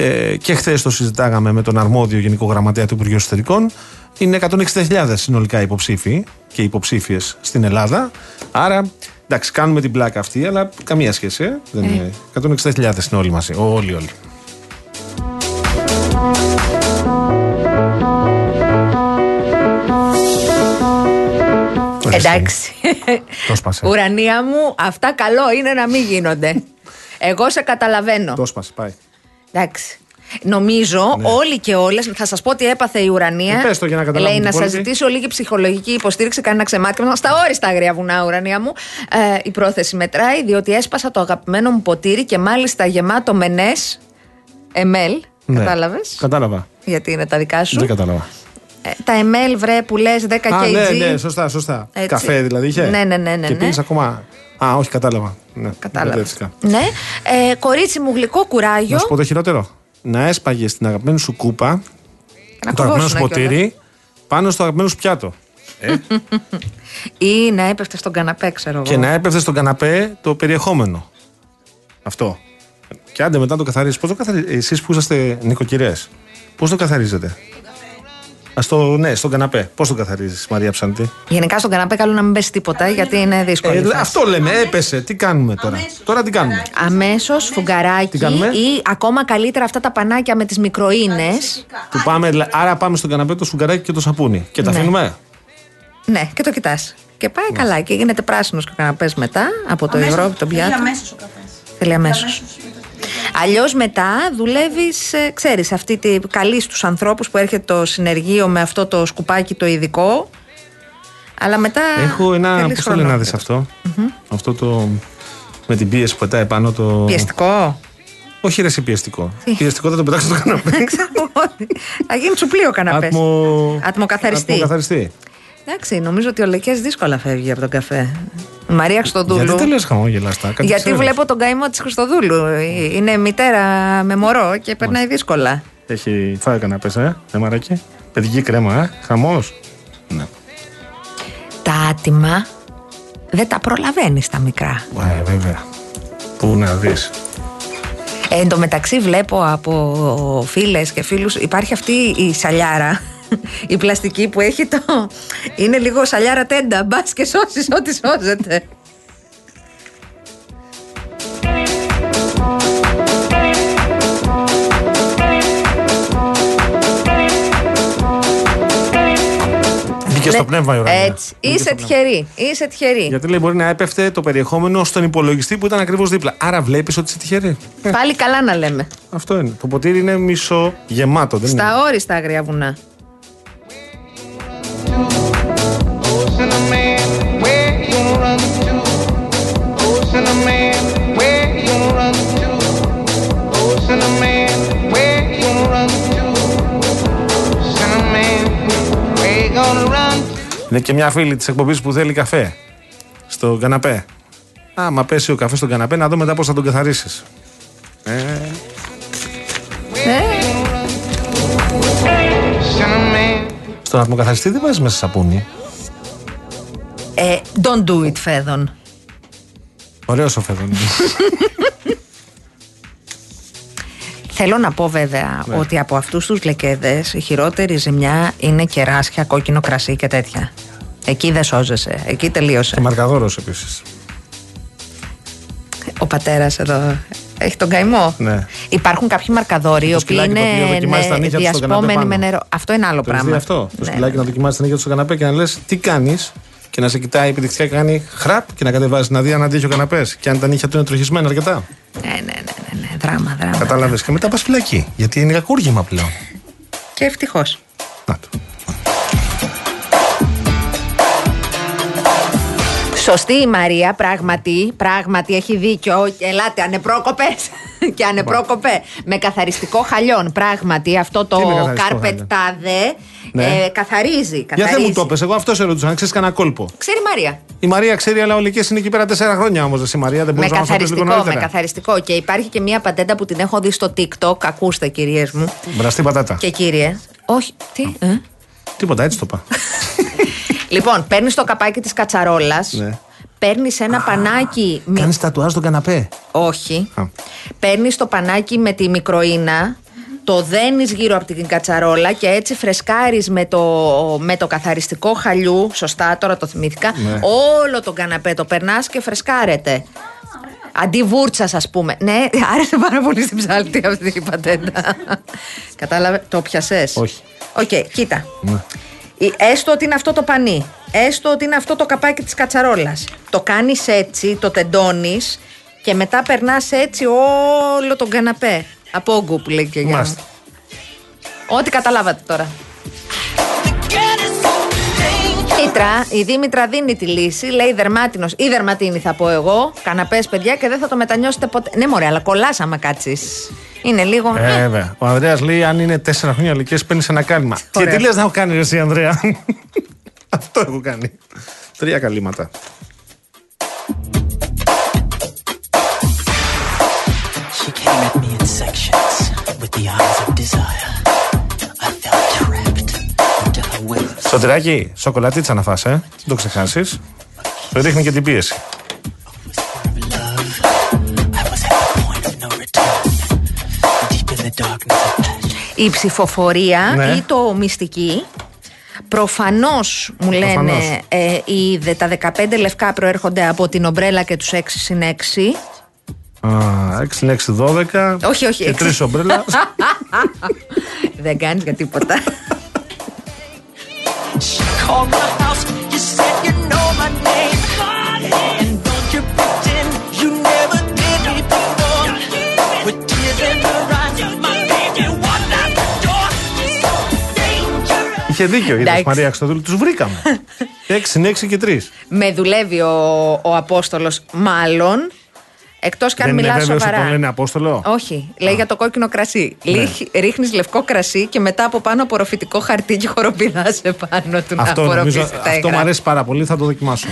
Speaker 2: ε, και χθες το συζητάγαμε με τον αρμόδιο Γενικό Γραμματέα του Υπουργείου Εσωτερικών. Είναι 160.000 συνολικά υποψήφοι και υποψήφιες στην Ελλάδα. Άρα εντάξει, κάνουμε την πλάκα αυτή, αλλά καμία σχέση. Ε. Δεν είναι. 160.000 είναι όλοι μαζί. Όλοι, όλοι.
Speaker 3: Εντάξει.
Speaker 2: Το σπάσε.
Speaker 3: Ουρανία μου, αυτά καλό είναι να μην γίνονται. Εγώ σε καταλαβαίνω.
Speaker 2: Το σπάσε, πάει.
Speaker 3: Εντάξει. Νομίζω όλοι και όλες, θα σας πω τι έπαθε η ουρανία.
Speaker 2: Ναι. Ε, πες το για να καταλάβουν
Speaker 3: Λέει
Speaker 2: οι
Speaker 3: να σας
Speaker 2: υπόλοιποι.
Speaker 3: ζητήσω λίγη ψυχολογική υποστήριξη, κανένα ξεμάτιμα. Στα όριστα αγρία βουνά, ουρανία μου. Ε, η πρόθεση μετράει, διότι έσπασα το αγαπημένο μου ποτήρι και μάλιστα γεμάτο με νες, εμέλ.
Speaker 2: Ναι.
Speaker 3: Κατάλαβες;
Speaker 2: Κατάλαβα.
Speaker 3: Γιατί είναι τα δικά σου.
Speaker 2: Δεν κατάλαβα.
Speaker 3: Ε, τα εμέλ, βρε, που λες 10 kg.
Speaker 2: Α, ναι, ναι, σωστά, σωστά.
Speaker 3: Έτσι.
Speaker 2: Καφέ δηλαδή είχε;
Speaker 3: Ναι, ναι, ναι, ναι,
Speaker 2: Και
Speaker 3: ναι.
Speaker 2: πίνεις ακόμα; Α, όχι, κατάλαβα. Ναι,
Speaker 3: Κατάλαβε.
Speaker 2: μπερδεύτηκα.
Speaker 3: Ναι. Ε, κορίτσι μου, γλυκό κουράγιο.
Speaker 2: Να σου πω το χειρότερο. Να έσπαγε την αγαπημένη σου κούπα,
Speaker 3: Να
Speaker 2: το αγαπημένο σου
Speaker 3: κουβώσουνε
Speaker 2: ποτήρι, πάνω στο αγαπημένο σου πιάτο. Ε,
Speaker 3: Ή να έπεφτε στον καναπέ, ξέρω
Speaker 2: και
Speaker 3: εγώ.
Speaker 2: να έπεφτε στον καναπέ το περιεχόμενο. Αυτό. Και άντε μετά το καθαρίζει. Πώς το καθαρίζετε, εσείς που είσαστε νοικοκυρές, πώς το καθαρίζετε; Α το, ναι, στον καναπέ. Πώς το καθαρίζεις, Μαρία Ψαντή;
Speaker 3: Γενικά στον καναπέ καλό να μην πέσει τίποτα γιατί είναι δύσκολο.
Speaker 2: Ε, αυτό λέμε, έπεσε. Τι κάνουμε τώρα; Τώρα τι κάνουμε;
Speaker 3: Αμέσως φουγγαράκι
Speaker 2: Τι κάνουμε;
Speaker 3: ή ακόμα καλύτερα αυτά τα πανάκια με τις μικροίνες.
Speaker 2: Που πάμε, δηλα- άρα πάμε στον καναπέ το σφουγγαράκι και το σαπούνι. Και τα
Speaker 3: Ναι.
Speaker 2: αφήνουμε;
Speaker 3: Ναι, και το κοιτάς. Και πάει καλά και γίνεται πράσινος και ο καναπές μετά από το υγρό τον πιάτο.
Speaker 12: αμέσως ο καφές.
Speaker 3: Θέλει αμέσως. Αλλιώς μετά δουλεύεις, ξέρεις, αυτή τη καλή στου ανθρώπους που έρχεται το συνεργείο με αυτό το σκουπάκι το ειδικό. Αλλά μετά.
Speaker 2: Έχω ένα.
Speaker 3: θέλεις
Speaker 2: Πώς το λένε να
Speaker 3: χρόνο.
Speaker 2: δεις αυτό; Αυτό το. Με την πίεση που πετάει πάνω το.
Speaker 3: Πιεστικό;
Speaker 2: Όχι ρε, εσύ πιεστικό. Πιεστικό θα το πετάξω στο καναπέ.
Speaker 3: Θα γίνει τσουπλί ο καναπές.
Speaker 2: Ατμο...
Speaker 3: Ατμοκαθαριστή.
Speaker 2: Ατμοκαθαριστή.
Speaker 3: Εντάξει, νομίζω ότι ο Λεκές δύσκολα φεύγει από τον καφέ. Η Μαρία Χριστοδούλου.
Speaker 2: Γιατί τα λε χαμόγελαστά, κάτι
Speaker 3: Γιατί
Speaker 2: ξέρεις.
Speaker 3: βλέπω τον καημό της Χριστοδούλου. Είναι μητέρα με μωρό και περνάει δύσκολα.
Speaker 2: Έχει φάει καναπέ, ε, ε, μαράκι. Παιδική κρέμα, ε. Χαμός. Ναι.
Speaker 3: Τα άτιμα δεν τα προλαβαίνεις τα μικρά.
Speaker 2: Ε, βέβαια. Πού να δεις.
Speaker 3: Ε, εν τω μεταξύ βλέπω από φίλες και φίλους υπάρχει αυτή η σαλιάρα η πλαστική που έχει το είναι λίγο σαλιάρα τέντα μπας και σώσεις ό,τι σώζεται
Speaker 2: Μπήκε στο
Speaker 3: Ναι,
Speaker 2: πνεύμα η ουρανία.
Speaker 3: έτσι
Speaker 2: Μπήκε
Speaker 3: είσαι
Speaker 2: στο πνεύμα.
Speaker 3: τυχερή είσαι τυχερή
Speaker 2: Γιατί λέει μπορεί να έπεφτε το περιεχόμενο στον υπολογιστή που ήταν ακριβώς δίπλα. Άρα βλέπεις ότι είσαι τυχερή. Ε,
Speaker 3: πάλι καλά να λέμε
Speaker 2: αυτό είναι. Το ποτήρι είναι μισό γεμάτο. Δεν είναι.
Speaker 3: στα όριστα αγρία βουνά
Speaker 2: Είναι και μια φίλη της εκπομπής που θέλει καφέ. Στο καναπέ. Άμα πέσει ο καφέ στον καναπέ, να δω μετά πώς θα τον καθαρίσεις. Ε, στον ατμοκαθαριστή δεν βάζεις μέσα σαπούνι.
Speaker 3: Ε, Don't do it φέδων
Speaker 2: Ωραίος ο Φέδων.
Speaker 3: Θέλω να πω βέβαια
Speaker 2: Ναι.
Speaker 3: ότι από αυτούς τους λεκέδες η χειρότερη ζημιά είναι κεράσια, κόκκινο κρασί και τέτοια. Εκεί δεν σώζεσαι, εκεί τελείωσε.
Speaker 2: και μαρκαδόρο επίσης.
Speaker 3: Ο πατέρας εδώ έχει τον καημό.
Speaker 2: Ναι.
Speaker 3: Υπάρχουν κάποιοι μαρκαδόροι οι
Speaker 2: Το
Speaker 3: οποίοι
Speaker 2: σκυλάκι το οποίο
Speaker 3: είναι
Speaker 2: δοκιμάζει τα
Speaker 3: ναι,
Speaker 2: νύχια του στον καναπέ
Speaker 3: διασπόμενοι
Speaker 2: πάνω.
Speaker 3: με νερό. Αυτό είναι άλλο
Speaker 2: Το έχεις
Speaker 3: πράγμα.
Speaker 2: δει αυτό; Το
Speaker 3: Ναι,
Speaker 2: σκυλάκι
Speaker 3: ναι.
Speaker 2: να δοκιμάσει την νύχια του στο καναπέ και να λες τι κάνεις; Και να σε κοιτάει επιδεικτικά κάνει χραπ και να κατεβάζεις να δει αν αντέχει ο καναπές. Και αν τα νύχια του είναι τροχισμένα αρκετά.
Speaker 3: Ναι, ναι, ναι, ναι, ναι, δράμα, δράμα.
Speaker 2: Κατάλαβες. Και μετά πας φυλακή. Γιατί είναι κακούργημα πλέον.
Speaker 3: Και ευτυχώς.
Speaker 2: Να το.
Speaker 3: Σωστή η Μαρία, πράγματι, πράγματι έχει δίκιο. Ελάτε, ανεπρόκοπε. και ανεπρόκοπε. Με καθαριστικό χαλιόν. Πράγματι, αυτό το
Speaker 2: Τι με καθαριστικό
Speaker 3: carpet
Speaker 2: χαλιόν;
Speaker 3: tade
Speaker 2: Ναι.
Speaker 3: ε, καθαρίζει.
Speaker 2: Για
Speaker 3: καθαρίζει.
Speaker 2: δεν μου το πες, εγώ αυτό σε ρωτούσα, αν ξέρεις κανένα κόλπο.
Speaker 3: Ξέρει η Μαρία.
Speaker 2: Η Μαρία ξέρει, αλλά ο Λυκές είναι εκεί πέρα τέσσερα χρόνια όμως. Η Μαρία δεν
Speaker 3: Με
Speaker 2: μπορούσε να μας το πεις λίγο
Speaker 3: καθαριστικό, με
Speaker 2: νωρίτερα.
Speaker 3: καθαριστικό. Και υπάρχει και μία πατέντα που την έχω δει στο TikTok. Ακούστε, κυρίες μου.
Speaker 2: Μπραστή πατάτα.
Speaker 3: Και κύριε. Όχι, τι. ε;
Speaker 2: Τίποτα, έτσι το είπα.
Speaker 3: Λοιπόν, παίρνεις το καπάκι της κατσαρόλας.
Speaker 2: Ναι.
Speaker 3: Παίρνεις ένα πανάκι. μη-
Speaker 2: Κάνεις τατουάζ στον καναπέ.
Speaker 3: Όχι.
Speaker 2: Α.
Speaker 3: Παίρνεις το πανάκι με τη μικροίνα, το δένεις γύρω από την κατσαρόλα και έτσι φρεσκάρεις με το, με το καθαριστικό χαλιού. Σωστά, τώρα το θυμήθηκα.
Speaker 2: Ναι.
Speaker 3: Όλο τον καναπέ το περνάς και φρεσκάρεται. Αντί βούρτσας, ας πούμε. Ναι, άρεσε πάρα πολύ στην Ψάλτη αυτή η πατέντα. Κατάλαβε, το πιασέ.
Speaker 2: Όχι.
Speaker 3: Οκ, κοίτα.
Speaker 2: Ναι.
Speaker 3: Η- Έστω ότι είναι αυτό το πανί. Έστω ότι είναι αυτό το καπάκι της κατσαρόλας. Το κάνεις έτσι, το τεντώνεις και μετά περνάς έτσι όλο τον καναπέ. Από όγκου που λέει και η γιαγιά μου.
Speaker 2: Μάλιστα.
Speaker 3: Ό,τι καταλάβατε τώρα. Δήμητρα, η Δήμητρα δίνει τη λύση, λέει δερμάτινος ή δερματίνη θα πω εγώ. Καναπές, παιδιά, και δεν θα το μετανιώσετε ποτέ. Ναι, μωρέ, αλλά κολλά άμα κάτσει. Είναι λίγο.
Speaker 2: Ε, Βέβαια. Ο Ανδρέας λέει: Αν είναι τέσσερα χρόνια ηλικίας, παίρνεις ένα κάλυμα. Και
Speaker 3: Ωραία.
Speaker 2: τι λες να έχω κάνει, ρε, εσύ, Ανδρέα; Αυτό έχω κάνει. Τρία καλύματα.
Speaker 12: She came at me in sections with the eyes of desire.
Speaker 2: Σωτηράκι, σοκολατίτσα να φας, ε. Δεν το ξεχάσεις. Το ρίχνει και την πίεση.
Speaker 12: I was at the point of no return. Deep in the darkness of passion.
Speaker 3: Η ψηφοφορία
Speaker 2: Ναι.
Speaker 3: ή το μυστική. Προφανώς μου λένε
Speaker 2: Προφανώς.
Speaker 3: ε, οι, δε- τα 15 λευκά προέρχονται από την ομπρέλα και τους 6 συν 6.
Speaker 2: Α, 6 είναι 6, 12.
Speaker 3: Όχι, όχι.
Speaker 2: Και
Speaker 3: έξι.
Speaker 2: τρεις ομπρέλα.
Speaker 3: Δεν κάνεις για τίποτα.
Speaker 12: Called my house, you said you know my name. And don't you pretend you never did me before. With tears in her eyes, my baby walked out the door. So dangerous.
Speaker 2: Είχε δίκιο η
Speaker 3: Εντάξει.
Speaker 2: Μαρία Χρυστοδούλου. Του βρήκαμε. 6 είναι 6 και 3.
Speaker 3: Με δουλεύει ο, ο Απόστολος μάλλον Εκτός κι αν
Speaker 2: Δεν είναι
Speaker 3: μιλάς
Speaker 2: βέβαιος ότι
Speaker 3: σοβαρά.
Speaker 2: τον λένε Απόστολο;
Speaker 3: Όχι, λέει για το κόκκινο κρασί.
Speaker 2: Ναι.
Speaker 3: Ρίχνεις λευκό κρασί και μετά από πάνω απορροφητικό χαρτί και χοροπηδάς πάνω του
Speaker 2: Αυτό,
Speaker 3: να
Speaker 2: νομίζω,
Speaker 3: απορροφήσεις τα
Speaker 2: αυτό μου
Speaker 3: υγρά.
Speaker 2: αρέσει πάρα πολύ, θα το δοκιμάσω.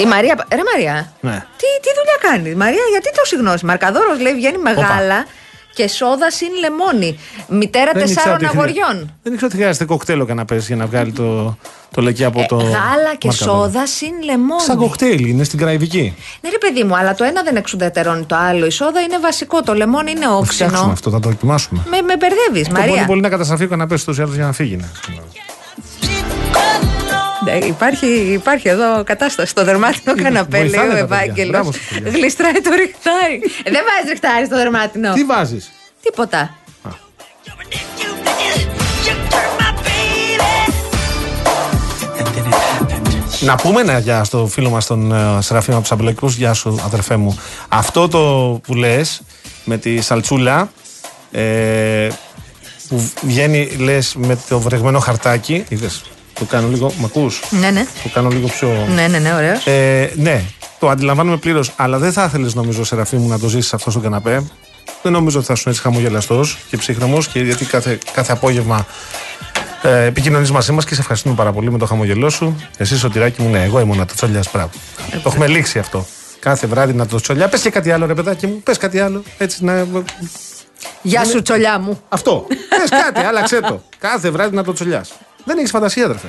Speaker 3: Η Μαρία. Ρε Μαρία,
Speaker 2: Ναι.
Speaker 3: τι, τι δουλειά κάνεις; Μαρία, γιατί το συγνώσει. Μαρκαδόρος λέει βγαίνει μεγάλα και σόδα συν λεμόνι. Μητέρα
Speaker 2: Δεν ήξερα
Speaker 3: τεσσάρων
Speaker 2: ότι χρεια-
Speaker 3: αγοριών.
Speaker 2: Δεν ήξερα ότι χρειάζεται κοκτέιλ ο καναπές για να βγάλει το, το λεκί από το.
Speaker 3: Ε, Γάλα και
Speaker 2: μαρκαδόρο.
Speaker 3: σόδα συν λεμόνι.
Speaker 2: Σαν κοκτέιλ, είναι στην κραϊβική.
Speaker 3: Ναι, ρε παιδί μου, αλλά το ένα δεν εξουδετερώνει το άλλο. Η σόδα είναι βασικό. Το λεμόνι είναι
Speaker 2: Το φτιάξουμε
Speaker 3: όξενο.
Speaker 2: αυτό, θα το δοκιμάσουμε.
Speaker 3: Με, με μπερδεύεις,
Speaker 2: Το πολύ
Speaker 3: Μαρία.
Speaker 2: πολύ να καταστραφεί ο καναπές του ή άλλως για να φύγει. ναι.
Speaker 3: Ναι, υπάρχει, υπάρχει εδώ κατάσταση. Το δερμάτινο καναπέ, λέει
Speaker 2: βοηθάνε
Speaker 3: ο
Speaker 2: τα παιδιά.
Speaker 3: Ευάγγελος.
Speaker 2: Μπράβο στα παιδιά.
Speaker 3: Γλιστράει το ριχτάρι. Ε, δεν βάζεις ριχτάρι στο δερμάτινο.
Speaker 2: Τι βάζεις;
Speaker 3: Τίποτα.
Speaker 2: Να πούμε ένα γεια στο φίλο μας τον ε, Σεραφείμ από τους Αμπελοκικού. Γεια σου, αδερφέ μου. Αυτό το που λες με τη σαλτσούλα ε, που βγαίνει, λες με το βρεγμένο χαρτάκι. Είδες. Το κάνω λίγο. Μ' ακούς;
Speaker 3: Ναι, ναι.
Speaker 2: Το κάνω λίγο πιο.
Speaker 3: Ναι, ναι, ναι, ωραίος.
Speaker 2: Ε, ναι, το αντιλαμβάνομαι πλήρως. Αλλά δεν θα ήθελες, νομίζω, Σεραφείμ μου, να το ζήσεις αυτό στον καναπέ. Δεν νομίζω ότι θα σου έτσι χαμογελαστός και ψύχρεμος και γιατί κάθε, κάθε απόγευμα ε, επικοινωνείς μαζί μας και σε ευχαριστούμε πάρα πολύ με το χαμογελό σου. Εσύ, Σωτηράκι μου, ναι, εγώ ήμουν το τσολιά, μπράβο. το έχουμε λήξει αυτό. Κάθε βράδυ να το τσολιά. Πες και κάτι άλλο, ρε παιδάκι μου, πες κάτι άλλο. Έτσι να.
Speaker 3: Γεια σου, τσολιά μου.
Speaker 2: Αυτό. Πες κάτι, άλλαξε το. Κάθε βράδυ να το τσολιά. Δεν έχεις φαντασία, αδερφέ.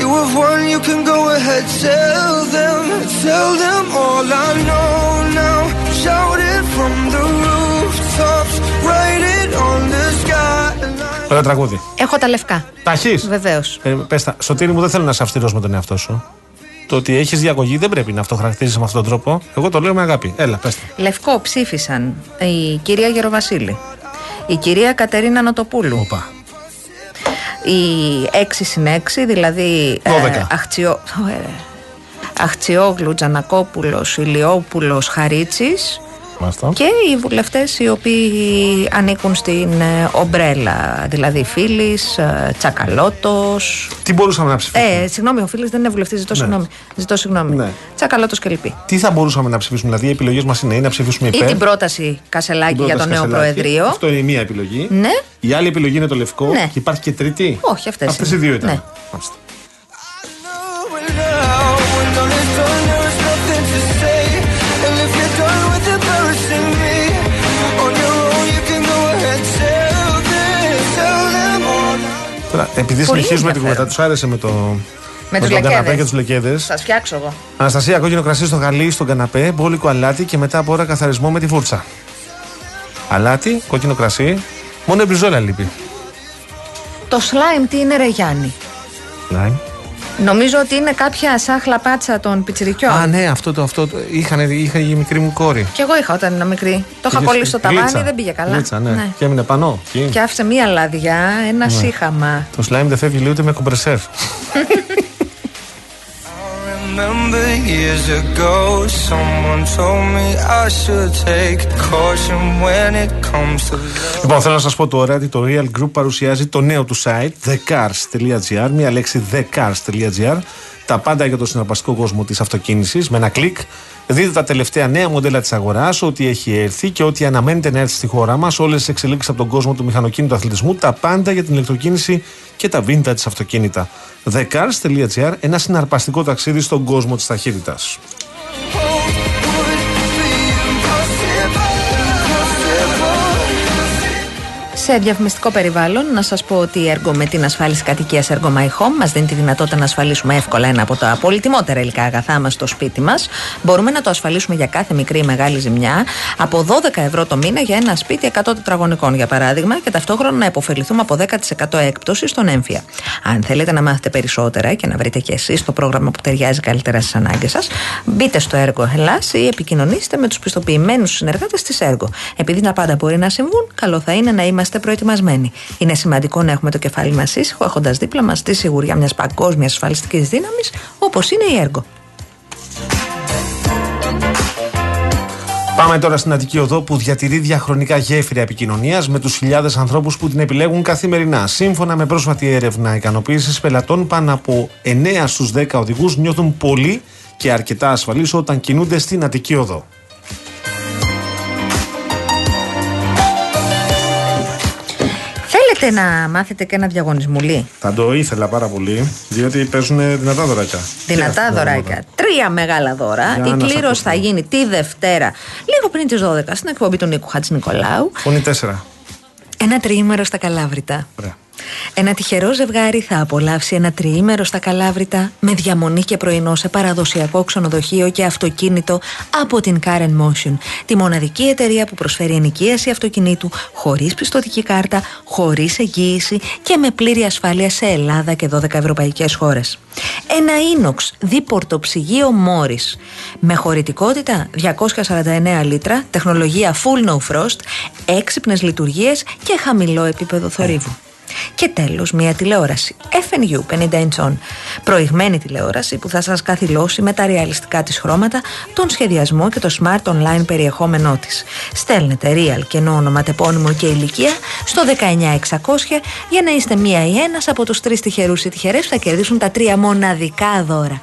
Speaker 13: You have won, you can go ahead, tell them, tell them all I know now. Shout it from the rooftops, write it on the skyline.
Speaker 2: Ωραίο τραγούδι.
Speaker 3: Έχω τα λευκά.
Speaker 2: Τα έχεις;
Speaker 3: Βεβαίως.
Speaker 2: Ε, πες τα. Σωτήρη μου, δεν θέλω να είσαι αυστηρό με τον εαυτό σου. Το ότι έχεις διαγωγή δεν πρέπει να αυτοχαρακτηρίζεις με αυτόν τον τρόπο. Εγώ το λέω με αγάπη. Έλα, πες τα.
Speaker 3: Λευκό ψήφισαν η κυρία Γεροβασίλη, η κυρία Κατερίνα Νοτοπούλου,
Speaker 2: Οπα.
Speaker 3: Η 6 συν 6, δηλαδή ε,
Speaker 2: 12.
Speaker 3: Αχτσιό, ε, Αχτσιόγλου, Τζανακόπουλος, Ηλιόπουλος, Χαρίτσης
Speaker 2: Μάλιστα.
Speaker 3: και οι βουλευτές οι οποίοι ανήκουν στην ε, ομπρέλα, δηλαδή Φίλης, ε, Τσακαλώτος.
Speaker 2: Τι μπορούσαμε να ψηφίσουμε;
Speaker 3: Ε, συγγνώμη, ο Φίλης δεν είναι βουλευτής, ζητώ
Speaker 2: Ναι.
Speaker 3: συγγνώμη. Ζητώ συγγνώμη.
Speaker 2: Ναι.
Speaker 3: Τσακαλώτος και λοιποί.
Speaker 2: Τι θα μπορούσαμε να ψηφίσουμε, Δηλαδή, οι επιλογές μας είναι ή να ψηφίσουμε
Speaker 3: Ή
Speaker 2: υπέρ.
Speaker 3: την πρόταση Κασελάκη
Speaker 2: την
Speaker 3: για το
Speaker 2: πρόταση
Speaker 3: νέο
Speaker 2: Κασελάκη.
Speaker 3: Προεδρείο.
Speaker 2: Αυτό είναι η μία επιλογή.
Speaker 3: Ναι.
Speaker 2: Η άλλη επιλογή είναι το λευκό.
Speaker 3: Ναι.
Speaker 2: Και υπάρχει και τρίτη.
Speaker 3: Όχι, αυτές
Speaker 2: Αυτές οι
Speaker 3: είναι.
Speaker 2: δύο ήταν.
Speaker 3: Ναι.
Speaker 2: Μάλιστα.
Speaker 13: All
Speaker 2: Τώρα, επειδή
Speaker 3: Πολύ
Speaker 2: συνεχίζουμε την
Speaker 3: ενδιαφέρον.
Speaker 2: κουβέντα, τους άρεσε με το.
Speaker 3: Με τους
Speaker 2: τον καναπέ
Speaker 3: λεκέδες.
Speaker 2: και τους λεκέδες.
Speaker 3: Θα φτιάξω εγώ.
Speaker 2: Αναστασία, κόκκινο κρασί στο γαλί, στον καναπέ, μπόλικο αλάτι και μετά από ώρα καθαρισμό με τη φούρτσα. Αλάτι, κόκκινο κρασί, μόνο η μπριζόλα λείπει.
Speaker 3: Το slime τι είναι, Ρε Γιάννη;
Speaker 2: Λάιμ.
Speaker 3: Νομίζω ότι είναι κάποια σάχλα πάτσα των πιτσιρικιών.
Speaker 2: Α, ναι, αυτό το. Αυτό, το είχαν, είχα η μικρή μου κόρη.
Speaker 3: Κι εγώ είχα όταν ήμουν μικρή. Το είχα
Speaker 2: Είχες
Speaker 3: κολλήσει στο ταβάνι,
Speaker 2: γλίτσα.
Speaker 3: δεν πήγε καλά.
Speaker 2: Γλίτσα, ναι. Και έμεινε πάνω. Εκεί.
Speaker 3: Και άφησε μία λαδιά, ένα
Speaker 2: Ναι.
Speaker 3: σύχαμα.
Speaker 2: Το slime δεν φεύγει λίγο ούτε με κομπρεσέρ.
Speaker 13: remember years ago someone told me I should take caution when it comes to love
Speaker 2: Λοιπόν, θέλω να σα πω τώρα ότι το Real Group παρουσιάζει το νέο του site thecars.gr, μία λέξη thecars.gr. Τα πάντα για το συναρπαστικό κόσμο της αυτοκίνησης με ένα κλικ. Δείτε τα τελευταία νέα μοντέλα της αγοράς, ό,τι έχει έρθει και ό,τι αναμένεται να έρθει στη χώρα μας, όλες τις εξελίξεις από τον κόσμο του μηχανοκίνητου αθλητισμού, τα πάντα για την ηλεκτροκίνηση και τα vintage αυτοκίνητα. thecars.gr, ένα συναρπαστικό ταξίδι στον κόσμο της ταχύτητας.
Speaker 3: Σε διαφημιστικό περιβάλλον, να σας πω ότι η έργο με την ασφάλιση κατοικίας Ergo My Home μας δίνει τη δυνατότητα να ασφαλίσουμε εύκολα ένα από τα πολυτιμότερα υλικά αγαθά μας στο σπίτι μας. Μπορούμε να το ασφαλίσουμε για κάθε μικρή ή μεγάλη ζημιά από 12 ευρώ το μήνα για ένα σπίτι 100 τετραγωνικών, για παράδειγμα, και ταυτόχρονα να υποφεληθούμε από 10% έκπτωσης στον έμφυα. Αν θέλετε να μάθετε περισσότερα και να βρείτε και εσείς το πρόγραμμα που ταιριάζει καλύτερα στις ανάγκες σας, μπείτε στο έργο Hellas ή επικοινωνήστε με τους πιστοποιημένους συνεργάτες της έργο. Επειδή τα πάντα μπορεί να συμβούν, καλό θα είναι να είμαστε προετοιμασμένοι. Είναι σημαντικό να έχουμε το κεφάλι μας ήσυχο, έχοντας δίπλα μας τη σιγουριά μιας παγκόσμιας ασφαλιστικής δύναμης, όπως είναι η έργο.
Speaker 2: Πάμε τώρα στην Αττική Οδό που διατηρεί διαχρονικά γέφυρα επικοινωνίας με τους χιλιάδες ανθρώπους που την επιλέγουν καθημερινά. Σύμφωνα με πρόσφατη έρευνα ικανοποίησης πελατών, πάνω από 9 στους 10 οδηγούς νιώθουν πολύ και αρκετά ασφαλείς όταν κινούνται στην Αττική Οδό.
Speaker 3: Θέλετε να μάθετε και ένα διαγωνισμουλί;
Speaker 2: Θα το ήθελα πάρα πολύ, διότι παίζουν δυνατά δωράκια.
Speaker 3: Δυνατά δωράκια. Τρία μεγάλα δώρα.
Speaker 2: Για
Speaker 3: Η
Speaker 2: να σ'
Speaker 3: κλήρωση
Speaker 2: ακούσουμε.
Speaker 3: θα γίνει τη Δευτέρα, λίγο πριν τις 12, στην εκπομπή του Νίκου Χατζη Νικολάου.
Speaker 2: Φωνή 4.
Speaker 3: Ένα τριήμερο στα Καλάβρητα.
Speaker 2: Ωραία.
Speaker 3: Ένα τυχερό ζευγάρι θα απολαύσει ένα τριήμερο στα Καλάβρητα με διαμονή και πρωινό σε παραδοσιακό ξενοδοχείο και αυτοκίνητο από την Karen Motion, τη μοναδική εταιρεία που προσφέρει ενοικίαση αυτοκινήτου χωρίς πιστοτική κάρτα, χωρίς εγγύηση και με πλήρη ασφάλεια σε Ελλάδα και 12 ευρωπαϊκές χώρες. Ένα ίνοξ δίπορτο ψυγείο Morris με χωρητικότητα 249 λίτρα, τεχνολογία full no frost, έξυπνες λειτουργίες και χαμηλό επίπεδο θορύβου. Και τέλος μια τηλεόραση FNU 50 inch Προηγμένη τηλεόραση που θα σας καθυλώσει με τα ρεαλιστικά της χρώματα, τον σχεδιασμό και το smart online περιεχόμενό της. Στέλνετε real και ονοματεπώνυμο και ηλικία στο 19600 για να είστε μία ή ένας από τους τρεις τυχερούς ή τυχερές που θα κερδίσουν τα τρία μοναδικά δώρα.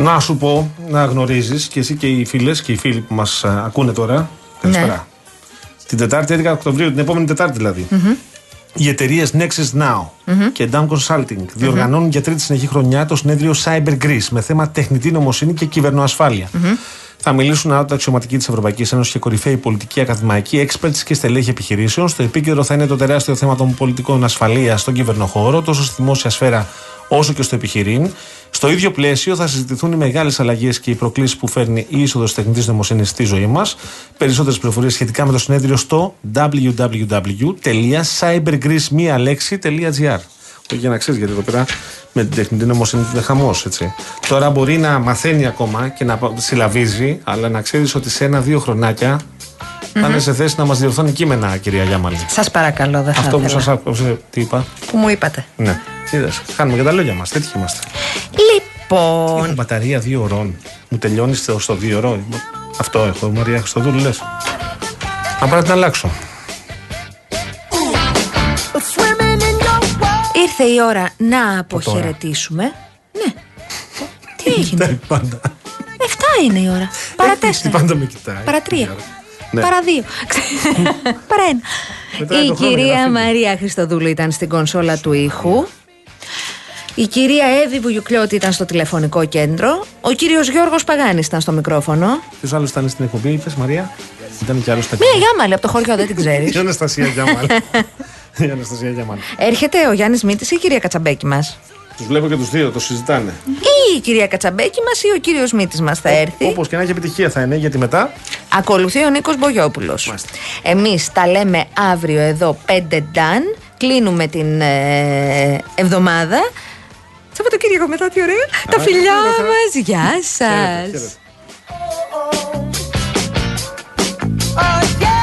Speaker 2: Να σου πω, να γνωρίζεις και εσύ και οι φίλες και οι φίλοι που μας ακούνε τώρα. Καλησπέρα. Την Τετάρτη 11 Οκτωβρίου, την επόμενη Τετάρτη δηλαδή. Οι εταιρείες Nexus Now και Down Consulting διοργανώνουν για τρίτη συνεχή χρονιά το συνέδριο Cyber Greece με θέμα τεχνητή νομοσύνη και κυβερνοασφάλεια. Θα μιλήσουν ανώτατα αξιωματικοί της Ευρωπαϊκής Ένωσης και κορυφαίοι πολιτικοί, ακαδημαϊκοί, experts και στελέχη επιχειρήσεων. Στο επίκεντρο θα είναι το τεράστιο θέμα των πολιτικών ασφαλείας στον κυβερνοχώρο, τόσο στη δημόσια σφαίρα όσο και στο επιχειρήν. Στο ίδιο πλαίσιο θα συζητηθούν οι μεγάλες αλλαγές και οι προκλήσεις που φέρνει η είσοδος τη τεχνητής νοημοσύνης στη ζωή μας. Περισσότερες πληροφορίες σχετικά με το συνέδριο στο www.cybergreece.gr. Για να ξέρεις, γιατί εδώ πέρα με την τεχνητή νοημοσύνη είναι χαμός, έτσι. Τώρα μπορεί να μαθαίνει ακόμα και να συλλαβίζει, αλλά να ξέρεις ότι σε ένα-δύο χρονάκια θα είναι σε θέση να μας διορθώνει κείμενα, κυρία Γιάμαλη.
Speaker 3: Σας παρακαλώ, δεν θα
Speaker 2: Αυτό που
Speaker 3: ήθελα.
Speaker 2: σας άκουσε, τι είπα;
Speaker 3: Που μου είπατε.
Speaker 2: Ναι. Είδες, χάνουμε και τα λόγια μας. Τέτοιοι είμαστε.
Speaker 3: Λοιπόν,
Speaker 2: Έχω μπαταρία δύο ωρών. Μου τελειώνει στο, στο δύο ώρο. Αυτό έχω, Μαρία Χριστοδούλου, λες. Να πρέπει να την αλλάξω.
Speaker 3: Ήρθε η ώρα να αποχαιρετήσουμε. Ναι. Τι έγινε;
Speaker 2: Ναι, πάντα.
Speaker 3: Εφτά είναι η ώρα. Παρά
Speaker 2: Τι
Speaker 3: τέσσερα.
Speaker 2: πάντα με κοιτάει.
Speaker 3: Παρά τρία.
Speaker 2: Ναι.
Speaker 3: Παρά δύο. Παρά ένα.
Speaker 2: Μετράει
Speaker 3: Η
Speaker 2: το χρόνο για
Speaker 3: κυρία
Speaker 2: να φύγει.
Speaker 3: Μαρία Χριστοδούλου ήταν στην κονσόλα του ήχου. Η κυρία Εύη Βουγιουκλιώτη ήταν στο τηλεφωνικό κέντρο. Ο κύριος Γιώργος Παγάνης ήταν στο μικρόφωνο.
Speaker 2: Ποιος άλλος ήταν στην εκπομπή, είπε Μαρία; Ήταν κι άλλος στα
Speaker 3: Μία γιάμαλη από το χωριό, δεν την ξέρεις.
Speaker 2: Η Αναστασία Γιάμαλ.
Speaker 3: Έρχεται ο Γιάννης Μήτης ή η κυρία Κατσαμπέκη μας;
Speaker 2: Τους βλέπω και τους δύο, το συζητάνε.
Speaker 3: Ή η κυρία Κατσαμπέκη μας ή ο κύριος Μήτης μας θα έρθει;
Speaker 2: Όπως και να έχει επιτυχία θα είναι, γιατί μετά.
Speaker 3: Ακολουθεί ο Νίκος Μπογιόπουλος. Εμείς τα λέμε αύριο εδώ πέντε νταν. Κλείνουμε την ε, εβδομάδα. Σαββατοκύριακο μετά, τι ωραία. Τα φιλιά μας. Γεια σας.
Speaker 2: Oh, oh, oh,